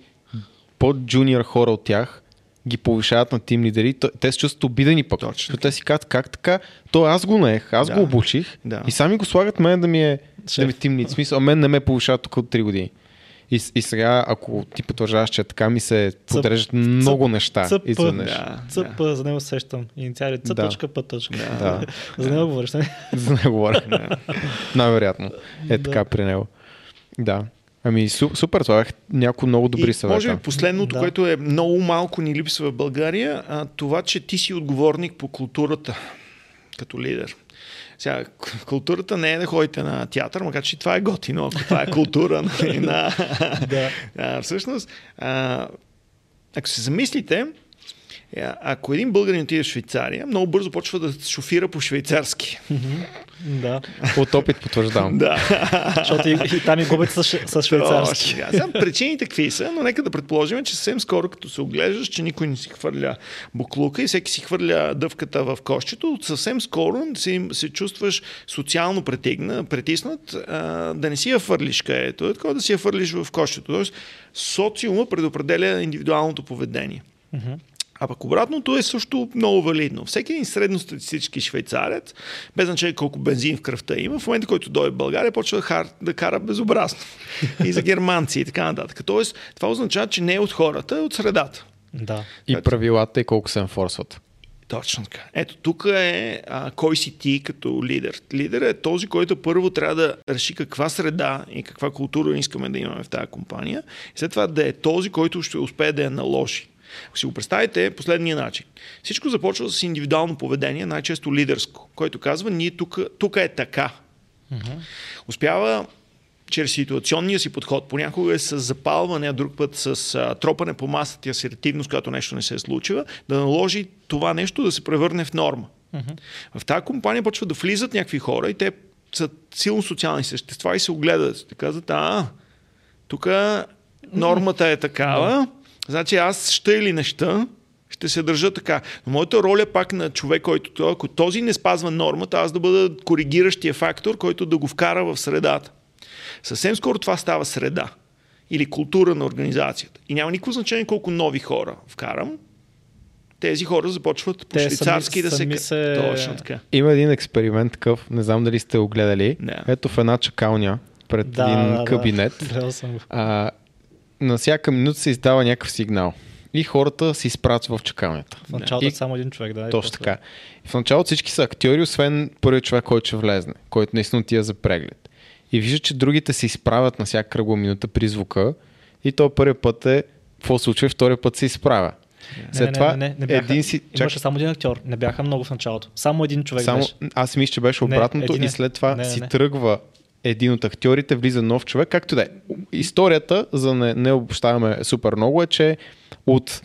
по-джуниор хора от тях ги повишават на тим лидери, те се чувстват обидени пък. Точно. Те си казват, как така, то аз го наех, аз да. го обучих да. и сами го слагат мен да ми е, да ми е тим лид. Смисъл, а мен не ме повишават тук от 3 години. И, и сега, ако ти потвърждаваш, че така ми се подреждат много неща цъп, изведнъж. Да, Цъп, да. за него сещам. Инициали Ц Да. точка, П точка. Да. [laughs] За него говориш, не? [laughs] За да не [laughs] говоря. Най-вероятно. Е така при него. Да. Ами су, супер, това е някои много добри съвета. Може би последното, Да. което е много малко ни липсва в България, а, това, че ти си отговорник по културата като лидер. Сега, културата не е да ходите на театър, макар че това е готино, ако това е култура. [laughs] нали, на, Да. а, всъщност, а, ако се замислите, ако един българин отиде в Швейцария, много бързо почва да шофира по швейцарски. Да. От опит потвърждавам. Да. Защото и, и там и губят с, с швейцарски. Точно. Сега причините какви са, но нека да предположим, че съвсем скоро, като се оглеждаш, че никой не си хвърля буклука и всеки си хвърля дъвката в кощето, съвсем скоро се, се чувстваш социално претигна, притиснат, а, да не си я фърлиш където, е такова да си я фърлиш в кощето. Тоест, социума предопределя индивидуалното поведение. А пък обратното е също много валидно. Всеки един средностатистически швейцарец, без значение колко бензин в кръвта има, в момента, който дойде в България, почва да, хар, да кара безобразно. И за германци и така нататък. Тоест, това означава, че не е от хората, а от средата. Да. И правилата и колко се енфорсват. Точно така. Ето тук е а, кой си ти като лидер. Лидер е този, който първо трябва да реши каква среда и каква култура искаме да имаме в тази компания. И след това да е този, който ще успее да я наложи. Ако си го представите последния начин. Всичко започва с индивидуално поведение, най-често лидерско, който казва, ние тук, тук е така. Успява чрез ситуационния си подход, понякога е с запалване, а друг път с а, тропане по масата и асертивност, когато нещо не се е случила, да наложи това нещо да се превърне в норма. В тази компания почват да влизат някакви хора и те са силно социални същества и се огледат. Те казват, а, тук нормата е такава, значи аз ще или не ще, се държа така. Но моята роля пак на човек, който ако този не спазва нормата, аз да бъда коригиращия фактор, който да го вкара в средата. Съвсем скоро това става среда или култура на организацията. И няма никакво значение колко нови хора вкарам. Тези хора започват по швейцарски да се... сами се- Точно така. Има един експеримент такъв, не знам дали сте го гледали. Не. Ето в една чакалня пред Да, един да, кабинет. Да. А, на всяка минута се издава някакъв сигнал. И хората се изпрат в чакалнята. В началото И- е само един човек, да. Точно така. В началото всички са актьори, освен първият човек, който ще влезне, който наистина отива за преглед. И вижда, че другите се изправят на всяка кръгла минута при звука и то първият път е какво случва втория път се изправя. След не, това не, не, не, не бяха, един си... Имаше само един актьор. Не бяха много в началото. Само един човек само, беше. аз мисля, че беше Не, обратното един е. и след това Не, не, си не. тръгва един от актьорите, влиза нов човек, както да е. Историята, за да не, не обобщаваме супер много, е, че от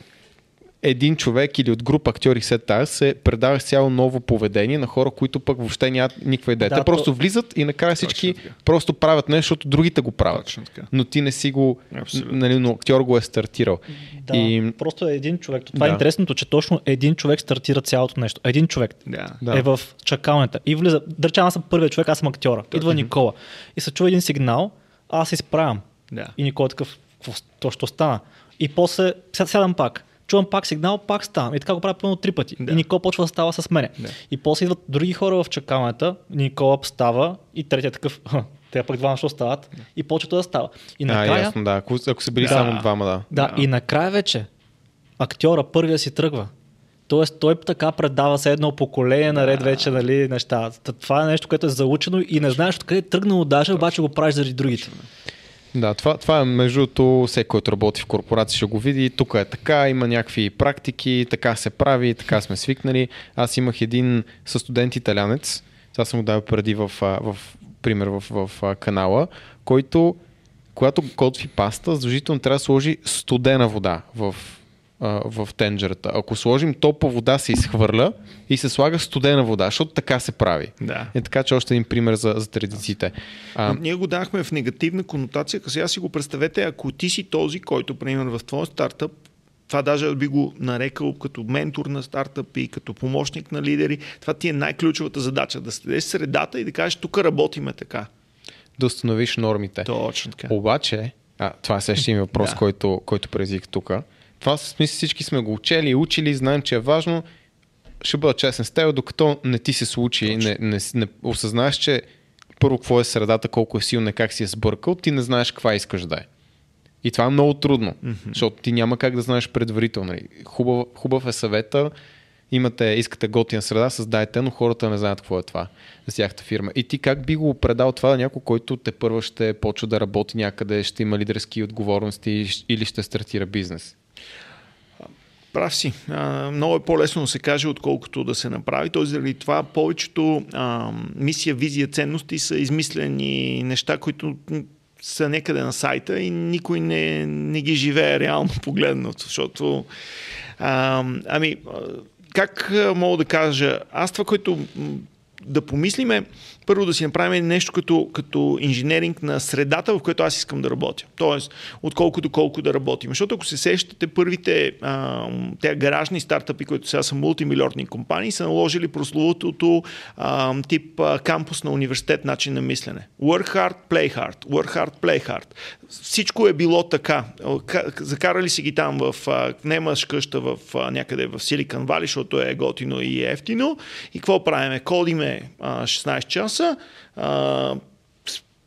един човек или от група актьори след тази се предава цяло ново поведение на хора, които пък въобще нямат никаква идея. Да, Те просто то- влизат и накрая всички просто правят нещо, защото другите го правят. Но ти не си го, Абсолютно. нали, но актьор го е стартирал. Да, И просто е един човек. Това е Да. интересното, че точно един човек стартира цялото нещо. Един човек Да. Да. е в чакалнята и влиза. Да речем, аз съм първият човек, аз съм актьора. Идва Никола и се чува един сигнал, аз се изправям. Да. И Никола е такъв, какво то що стана? И после ся- сядам пак. Чувам пак сигнал, пак ставам. И така го правя пълно три пъти. Да. И Никола почва да става с мене. Да. И после идват други хора в чакалнята. Никола става и третия такъв. [laughs] «Ха, Те пък двама що стават. И почва той да става. И а, накрая, ясно, да. Ако, ако са били Да. само двама, да. да, и накрая вече актьора първия си тръгва. Тоест той така предава се едно поколение наред вече нали, неща. Това е нещо, което е заучено и не знаеш откъде е тръгнало даже, обаче го правиш заради другите. Да, това, това е между другото, всеки, който работи в корпорация ще го види. Тук е така, има някакви практики, така се прави, така сме свикнали. Аз имах един със студент италянец, това съм го дал преди в, в пример в, в, а, канала, който, когато готви паста, задължително трябва да сложи студена вода в, а, в тенджерата. Ако сложим топла вода, се изхвърля и се слага студена вода, защото така се прави. Да. Е така, че още един пример за, за традициите. А, Ние го дахме в негативна конотация, сега си го представете, ако ти си този, който, примерно, в твоя стартъп, това даже би го нарекал като ментор на стартъпи, като помощник на лидери. Това ти е най-ключовата задача, да следеш средата и да кажеш, тук работиме така. да установиш нормите. Точно така. Обаче, а, това е следващия ми въпрос, Да. който, който предизвика тук. Това в смисъл всички сме го учели, учили, знаем, че е важно. Ще бъда честен с теб, докато не ти се случи, не, не, не осъзнаеш, че първо какво е средата, колко е силна, как си е сбъркал, ти не знаеш каква искаш да е. И това е много трудно, mm-hmm. защото ти няма как да знаеш предварително. Нали. Хубав, хубав е съвета, имате, искате готина среда, създайте, но хората не знаят какво е това за тяхната фирма. И ти как би го предал това на някой, който те първо ще почва да работи някъде, ще има лидерски отговорности или ще стартира бизнес? Прав си. А, много е по-лесно да се каже, отколкото да се направи. Тоест, заради това повечето а, мисия, визия, ценности са измислени неща, които са някъде на сайта и никой не, не ги живее реално погледнато, защото а, ами, как мога да кажа, аз това, което да помислиме, първо да си направим нещо като, като инженеринг на средата, в която аз искам да работя. Тоест, отколкото колко да работим. Защото ако се сещате, първите а, те гаражни стартъпи, които сега са мултимилиардни компании, са наложили прословутото а, тип а, кампус на университет начин на мислене. Work hard, play hard. Work hard, play hard. Всичко е било така. Закарали си ги там в немаш къща в, някъде в Силикан Вали, защото е готино и ефтино. И какво правиме? Кодиме а, 16 часа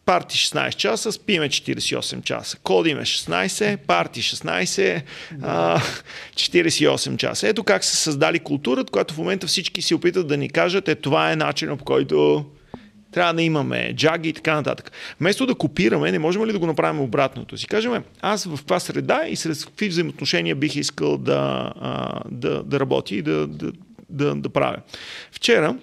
парти 16 часа, спиме 48 часа. Кодиме 16, парти 16, а, 48 часа. Ето как са създали културата, която в момента всички си опитат да ни кажат, е това е начинът по който трябва да имаме джаги и така нататък. Вместо да копираме, не можем ли да го направим обратното? Си кажем, аз в каква среда и сред какви взаимоотношения бих искал да, да, да работя и да, да, да, да правя. Вчера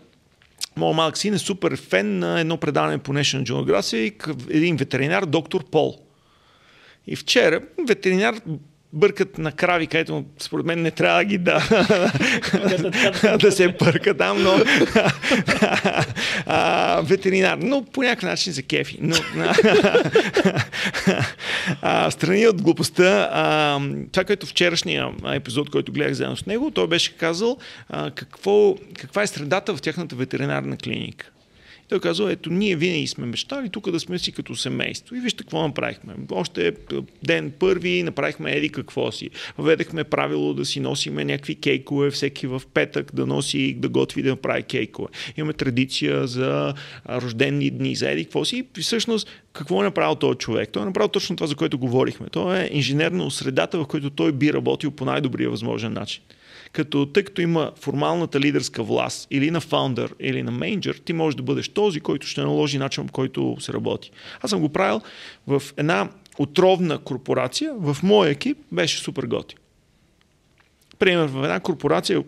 Моят малък син е супер фен на едно предаване по National Geographic, един ветеринар, доктор Пол. И вчера ветеринар бъркат на крави, където според мен не трябва да ги да, [laughs] [laughs] да се бърка там, но [laughs] а, ветеринар. Но по някакъв начин за кефи. Но, а, страни от глупостта, а, това, което вчерашния епизод, който гледах заедно с него, той беше казал а, какво, каква е средата в тяхната ветеринарна клиника. Той казва, ето ние винаги сме мечтали тук да сме си като семейство. И вижте какво направихме. Още ден първи направихме еди какво си. Введахме правило да си носиме някакви кейкове всеки в петък, да носи, да готви, да направи кейкове. Имаме традиция за рождени дни, за еди какво си. И всъщност какво е направил този човек? Той е направил точно това, за което говорихме. Той е инженерно средата, в която той би работил по най-добрия възможен начин като тъй като има формалната лидерска власт или на фаундър, или на менеджер, ти можеш да бъдеш този, който ще наложи начин, по който се работи. Аз съм го правил в една отровна корпорация, в моя екип беше супер готи. Пример, в една корпорация,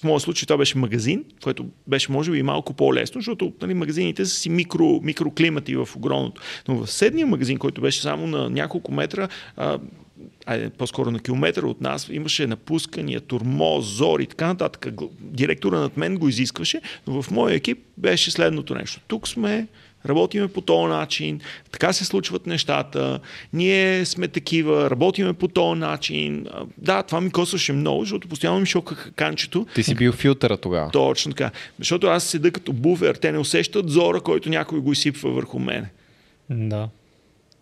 в моят случай това беше магазин, което беше може би малко по-лесно, защото нали, магазините са си микро, микроклимати в огромното. Но в седния магазин, който беше само на няколко метра, а, айде, по-скоро на километър от нас, имаше напускания, турмоз, зори и така нататък. Директора над мен го изискваше, но в моя екип беше следното нещо. Тук сме, работиме по този начин, така се случват нещата, ние сме такива, работиме по този начин. Да, това ми косваше много, защото постоянно ми шокаха канчето. Ти си бил филтъра тогава. Точно така. Защото аз седа като буфер, те не усещат зора, който някой го изсипва върху мен. Да.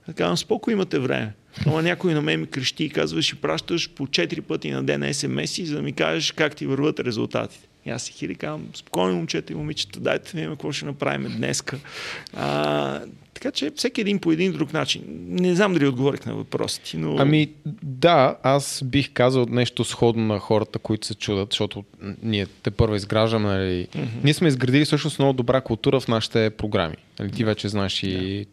Така, споко имате време. Ама някой на мен ми крещи и казва, ще пращаш по 4 пъти на ден смс за да ми кажеш как ти върват резултатите. И аз си хили казвам, спокойно момчета и момичета, дайте да видим какво ще направим днеска. А, така че всеки един по един друг начин. Не знам дали отговорих на въпросите, но... Ами да, аз бих казал нещо сходно на хората, които се чудат, защото ние те първо изграждаме. Нали... Mm-hmm. Ние сме изградили всъщност много добра култура в нашите програми. Нали, ти вече знаеш и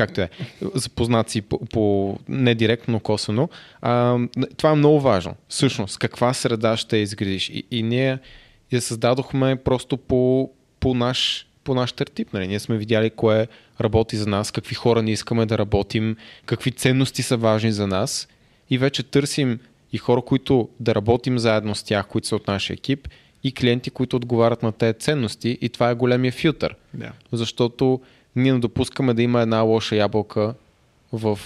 както е, запознат по, по не директно, но косвено. А, това е много важно. Всъщност, каква среда ще изградиш? И, и ние я създадохме просто по, по наш по наш тертип. Нали? Ние сме видяли кое работи за нас, какви хора ни искаме да работим, какви ценности са важни за нас и вече търсим и хора, които да работим заедно с тях, които са от нашия екип и клиенти, които отговарят на тези ценности и това е големия филтър. Yeah. Защото ние не допускаме да има една лоша ябълка в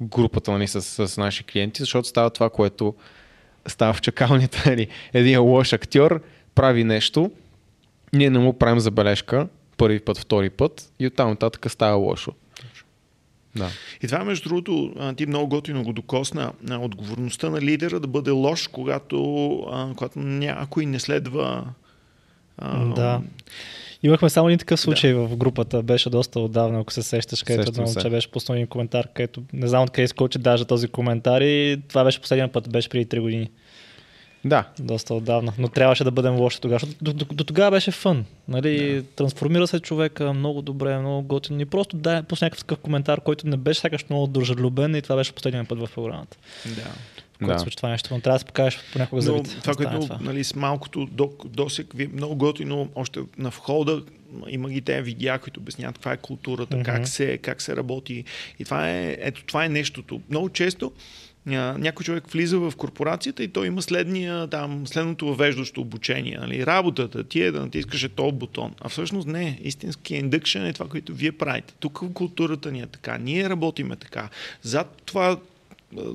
групата нали, с, с наши клиенти, защото става това, което става в чакалнята. [laughs] Нали. Един лош актьор прави нещо, ние не му правим забележка първи път, втори път и оттам нататък става лошо. Да. И това, между другото, ти много готино го докосна на отговорността на лидера да бъде лош, когато, когато някой не следва. Да. Имахме само един такъв случай да. в групата, беше доста отдавна, ако се сещаш, където едно момче беше пуснал един коментар, където не знам откъде изкочи даже този коментар и това беше последния път, беше преди 3 години. Да, Доста отдавна. Но трябваше да бъдем лоши тогава. До, до, до, тогава беше фън. Нали? Трансформира се човека много добре, много готин. И просто да, пусна някакъв такъв коментар, който не беше сякаш много дружелюбен и това беше последния път в програмата. Да. Когато Да. случи това нещо, но трябва да се покажеш понякога за вид. това, което нали, с малкото до, досек ви е много готино, още на входа има ги тези видеа, които обясняват каква е културата, Мгм. как, се, как се работи. И това е, ето, това е нещото. Много често ня- някой човек влиза в корпорацията и той има следния, там, следното въвеждащо обучение. Нали? Работата ти е да натискаш този бутон. А всъщност не. Истински индъкшен е това, което вие правите. Тук културата ни е така. Ние работиме така. Зад това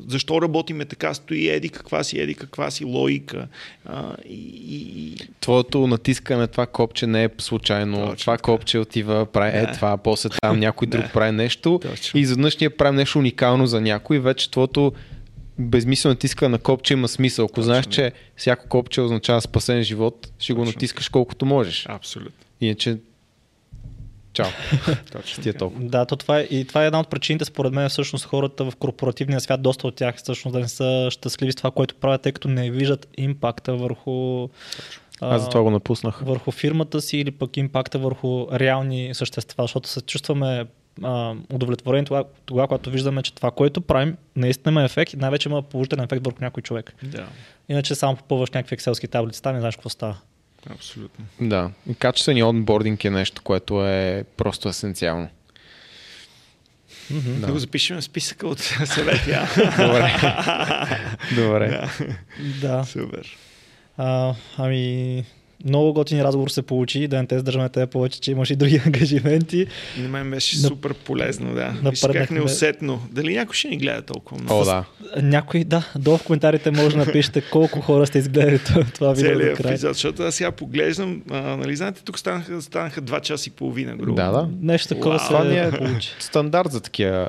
защо работиме така, стои еди каква си, еди каква си логика. А, и, твоето натискане на това копче не е случайно. Точно това така. копче отива, прави е Да. това, после там [laughs] някой друг Да. прави нещо Точно. и изведнъж ние правим нещо уникално за някой, вече твоето безмислено натискане на копче има смисъл. Ако Точно. знаеш, че всяко копче означава спасен живот, ще го Точно. натискаш колкото можеш. Абсолютно. Иначе, чао. [laughs] Точно. Ти е толкова. Да, то това е, и това е една от причините, според мен, всъщност хората в корпоративния свят, доста от тях всъщност да не са щастливи с това, което правят, тъй като не виждат импакта върху, Аз за това го напуснах. върху фирмата си или пък импакта върху реални същества, защото се чувстваме а, удовлетворени тогава, тогава, когато виждаме, че това, което правим, наистина има ефект и най-вече има положителен ефект върху някой човек. Да, Иначе само попълваш някакви екселски таблици, там не знаеш какво става. Абсолютно. Да. И качественият онбординг е нещо, което е просто есенциално. Mm-hmm. Да. го запишем в списъка от [laughs] съвети. Добре. [laughs] Добре. Да. Супер. А, ами, много готин разговор се получи, да не те задържаме те повече, че имаш и други [laughs] ангажименти. И на мен беше Нап- супер полезно, да. Напреднахме. неусетно. Дали някой ще ни гледа толкова много? О, да. Някой, да, долу в коментарите може да напишете колко хора сте изгледали това- видео до Целият край. епизод, защото аз сега поглеждам, а, нали знаете, тук станаха, станаха 2 часа и половина, грубо. Да, да. Нещо такова Уау. се Това ни е стандарт за такива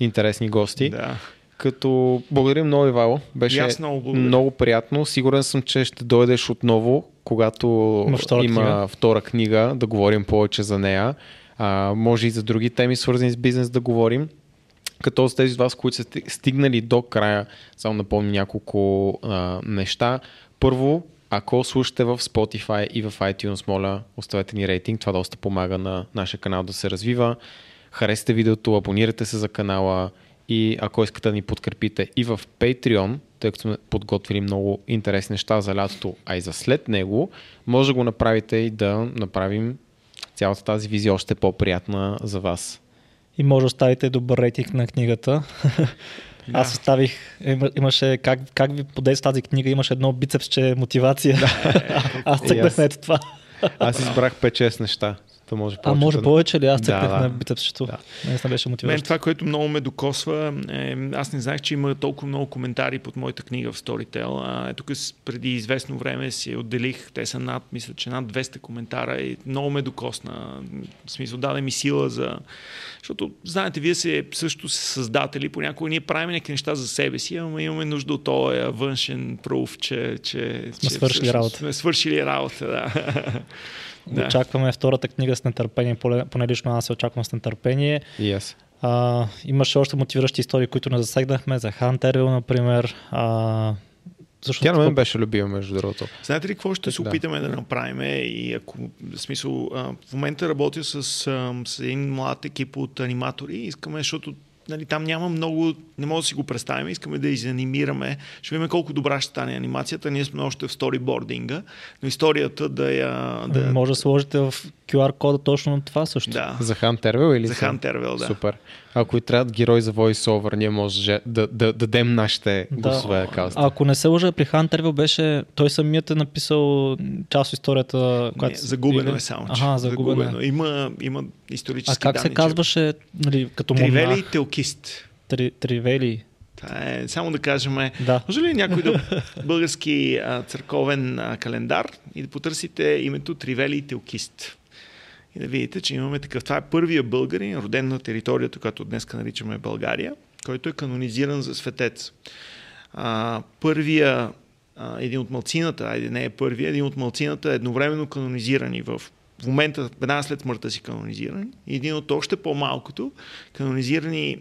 интересни гости. Да. Като благодарим много, Ивайло. Беше много благодаря. много приятно. Сигурен съм, че ще дойдеш отново, когато Има втора има книга. втора книга, да говорим повече за нея. А, може и за други теми, свързани с бизнес, да говорим. Като с тези от вас, които са сти- стигнали до края, само напомня няколко а, неща. Първо, ако слушате в Spotify и в iTunes, моля, оставете ни рейтинг. Това доста помага на нашия канал да се развива. Харесате видеото, абонирайте се за канала и ако искате да ни подкрепите и в Patreon, тъй като сме подготвили много интересни неща за лятото, а и за след него, може да го направите и да направим цялата тази визия още по-приятна за вас. И може да оставите добър рейтинг на книгата. [laughs] Аз оставих, има- имаше как, как ви подейства тази книга, имаше едно бицепсче мотивация. [laughs] Аз И цъкнах аз. на ето това. Аз избрах 5-6 неща. Да може А повече може да- повече ли? Аз цъкнах да. на бицепсчето. Да. Наистина беше Мен мотивиращо. това, което много ме докосва, е, аз не знаех, че има толкова много коментари под моята книга в Storytel. А, тук с- преди известно време си отделих, те са над, мисля, че над 200 коментара и много ме докосна. В смисъл, даде ми сила за... Защото, знаете, вие се също са създатели, понякога ние правим някакви неща за себе си, ама имаме нужда от този външен пруф, че, че, Сме че свършили всъщност работа. Сме свършили работа, да. [laughs] Да. Очакваме втората книга с нетърпение, поне лично аз се очаквам с нетърпение. И аз. А, имаше още мотивиращи истории, които не засегнахме, за Хантервил, например. А, също Тя на мен беше любима, между другото. Знаете ли какво ще се Да. опитаме да направим? И ако, в смисъл, в момента работя с, с един млад екип от аниматори. Искаме, защото нали, там няма много, не може да си го представим, искаме да изанимираме. Ще видим колко добра ще стане анимацията. Ние сме още в сторибординга, но историята да я... Да, Може да сложите в QR кода точно това също. да. За Хан Тервел или За Хан Тервел, да. Супер. Ако и трябват герой за voice-over, ние може да, да, да дадем нашите гласове да. А Ако не се лъжа, при Хантервил беше, той самият е написал част от историята, която... Не, загубено е само. че. Ага, загубено. е. Има, има А исторически как данни, се казваше, нали, като Тривели и монах? Телкист. Три, тривели. Това е, само да кажем, Да. може ли някой да [laughs] български а, църковен а, календар и да потърсите името Тривели и Телкист. И да видите, че имаме такъв. Това е първия българин, роден на територията, която днес наричаме България, който е канонизиран за светец. А, първия, а, един от малцината, айде не е първия, един от малцината едновременно канонизирани в в момента, веднага след смъртта си канонизирани, и един от още по-малкото, канонизирани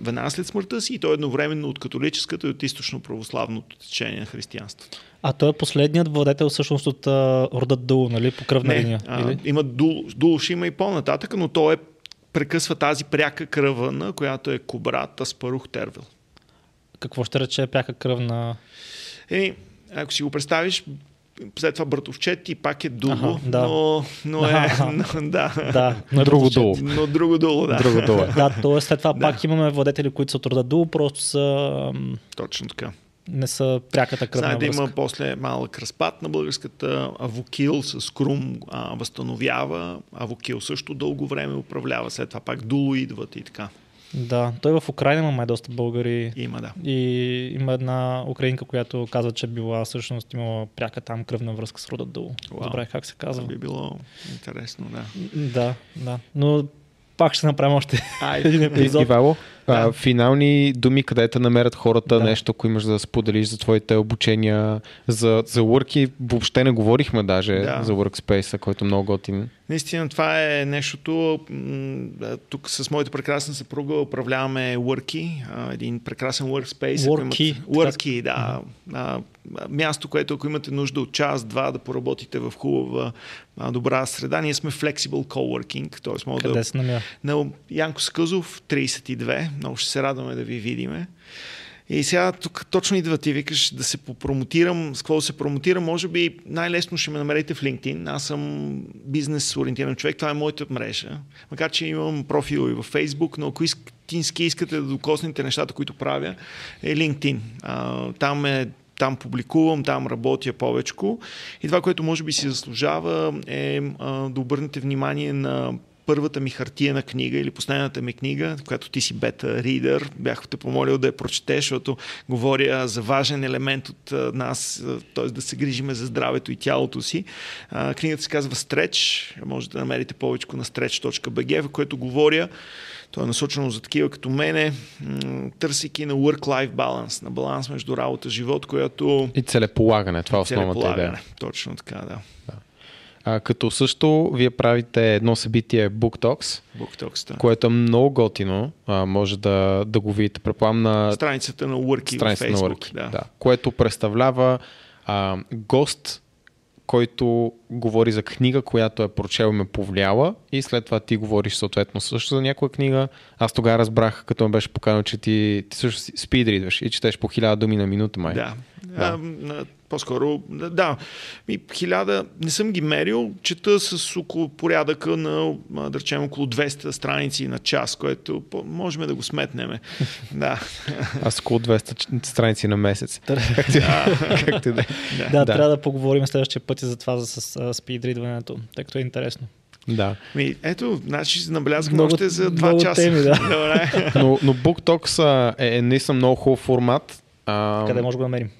веднага след смъртта си, и то едновременно от католическото и от източно-православното течение на християнството. А той е последният владетел всъщност от а, рода Дул, нали, по кръвна Не, линия. а, Или? има дул, дул ще има и по-нататък, но той е прекъсва тази пряка кръвна, която е Кобрат Аспарух Тервел. Какво ще рече пряка кръвна... Е, ако си го представиш, след това братовчет и пак е дуло, Аха, да. но, но е... Аха. [laughs] Но, да. Да, но е Друго долу. Но друго дуло, да. Друго долу е. Да, т.е. след това [laughs] Да. пак имаме владетели, които са от рода Дул, просто са, Точно така. Не са пряката кръвна Знае да връзка. има после малък разпад на българската Авокил с Крум а, възстановява. Авокил също дълго време управлява, след това пак Дуло идват и така. Да, той в Украина има май доста българи. Има, да. И има една украинка, която казва, че била всъщност имала пряка там кръвна връзка с рода Дул. Уау. Добре, как се казва. Това би било интересно, да. Да, да. Но пак ще направим още Айде. един епизод. Ивайло, а, Да. финални думи, къде те намерят хората, Да. нещо, ако имаш да споделиш за твоите обучения, за, за Worky, въобще не говорихме даже Да. за Workspace, който много готин. Наистина това е нещото. Тук с моята прекрасна съпруга управляваме Worky, а, един прекрасен workspace. Worky, имате- Worky, да. А, а, място, което ако имате нужда от час, два да поработите в хубава, а, добра среда. Ние сме flexible coworking, т.е. мога Къде да... се намира? На Янко Скъзов, 32. Много ще се радваме да ви видиме. И сега тук точно идва ти викаш да се попромотирам. С какво да се промотирам? Може би най-лесно ще ме намерите в LinkedIn. Аз съм бизнес ориентиран човек. Това е моята мрежа. Макар, че имам профил и във Facebook, но ако истински искате да докоснете нещата, които правя, е LinkedIn. А, там е там публикувам, там работя повечко. И това, което може би си заслужава е а, да обърнете внимание на първата ми хартиена книга или последната ми книга, която ти си бета ридър, бях те помолил да я прочетеш, защото говоря за важен елемент от нас, т.е. да се грижиме за здравето и тялото си. Книгата се казва Stretch, може да намерите повече на stretch.bg, в което говоря то е насочено за такива като мене, търсейки на work-life balance, на баланс между работа и живот, която И целеполагане, това е основната целеполагане. идея. Точно така, да. А, като също вие правите едно събитие Book Talks, BookTalks, да. което е много готино, а, може да, да го видите, предполагам на Страницата на Worky в страницата на Facebook. Worky, да. да, което представлява а, гост, който говори за книга, която е прочел и ме повлияла и след това ти говориш съответно също за някоя книга. Аз тогава разбрах, като ме беше поканал, че ти, ти също спидридваш и четеш по хиляда думи на минута, май. Да. Да. А, по-скоро, да, да. Ми, хиляда, не съм ги мерил, чета с около порядъка на, да речем, около 200 страници на час, което можем да го сметнем. [laughs] да. Аз около 200 ч- страници на месец. Както и да е. Да, Да. трябва да поговорим следващия път и за това за с спидридването, тъй като е интересно. Да. Ми, ето, значи набелязахме Много- още за 2 много часа. теми, да. [laughs] Добре. Но, но Book Talks а, е, е наистина много хубав формат. А, Къде може да го намерим?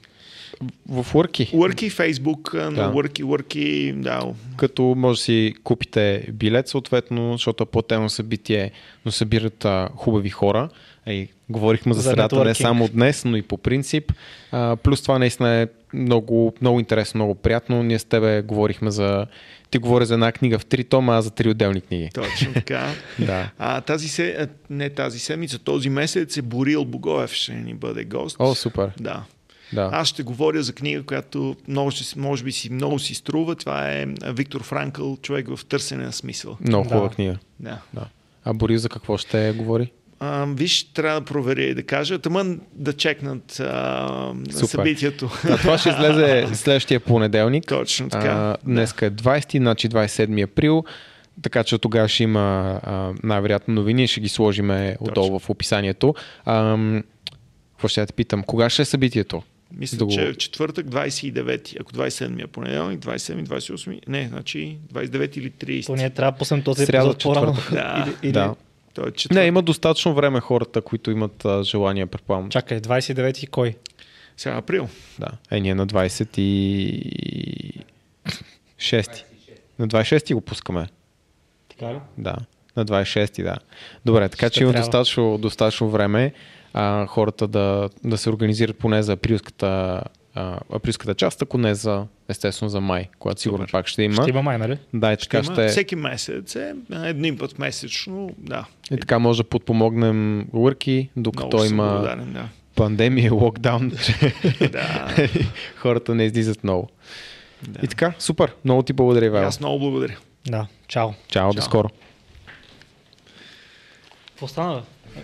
В Worky. Worky, Facebook, а, на Да. Worky, Worky, да. Като може да си купите билет съответно, защото е платено събитие, но събират а, хубави хора. Ей, говорихме за, За средата не нетворкинг. само днес, но и по принцип. А, плюс това наистина е много, много интересно, много приятно. Ние с тебе говорихме за... Ти говори за една книга в три тома, а за три отделни книги. Точно така. [laughs] Да. А, тази се, не тази седмица, този месец е Борил Богоев ще ни бъде гост. О, супер. Да. Да. Аз ще говоря за книга, която много, може би си много си струва. Това е Виктор Франкъл, човек в търсене на смисъл. Много хубава Да. книга. Да. Да. А Борис за какво ще говори? А, виж, трябва да проверя и да кажа. Тъмън да чекнат а, Супер. събитието. А, това ще излезе следващия понеделник. Точно така. А, днеска е 20, значи 27 април. Така че тогава ще има а, най-вероятно новини, ще ги сложиме отдолу в описанието. Ам, какво ще я те питам? Кога ще е събитието? Мисля, да го- че е четвъртък 29, ако 27 е понеделник, 27, 28, не, значи 29 или 30. То ние трябва да пуснем този Сряда, епизод по-рано. Да. Или, или... Да. Той е. Не, има достатъчно време хората, които имат а, желание, предполагам. Чакай, 29 и кой? Сега април. Да. Е, ние на 26. На 26 го пускаме. Така ли? Да, на 26, да. Добре, така Ще че има достатъчно, достатъчно време а, хората да, да се организират поне за априлската а, априлската част, ако не за, естествено за май, когато сигурно Супер. пак ще има. Ще има май, нали? Да, и така Има ще, Всеки месец е един път месечно, да. и така може да подпомогнем Лърки, Много докато съм има благодарен, да. пандемия и локдаун, [laughs] да. [laughs] хората не излизат много. да. И така, супер. Много ти благодаря, Ивайло. Аз много благодаря. Да. Чао. Чао, до Чао. скоро. Какво стана? бе?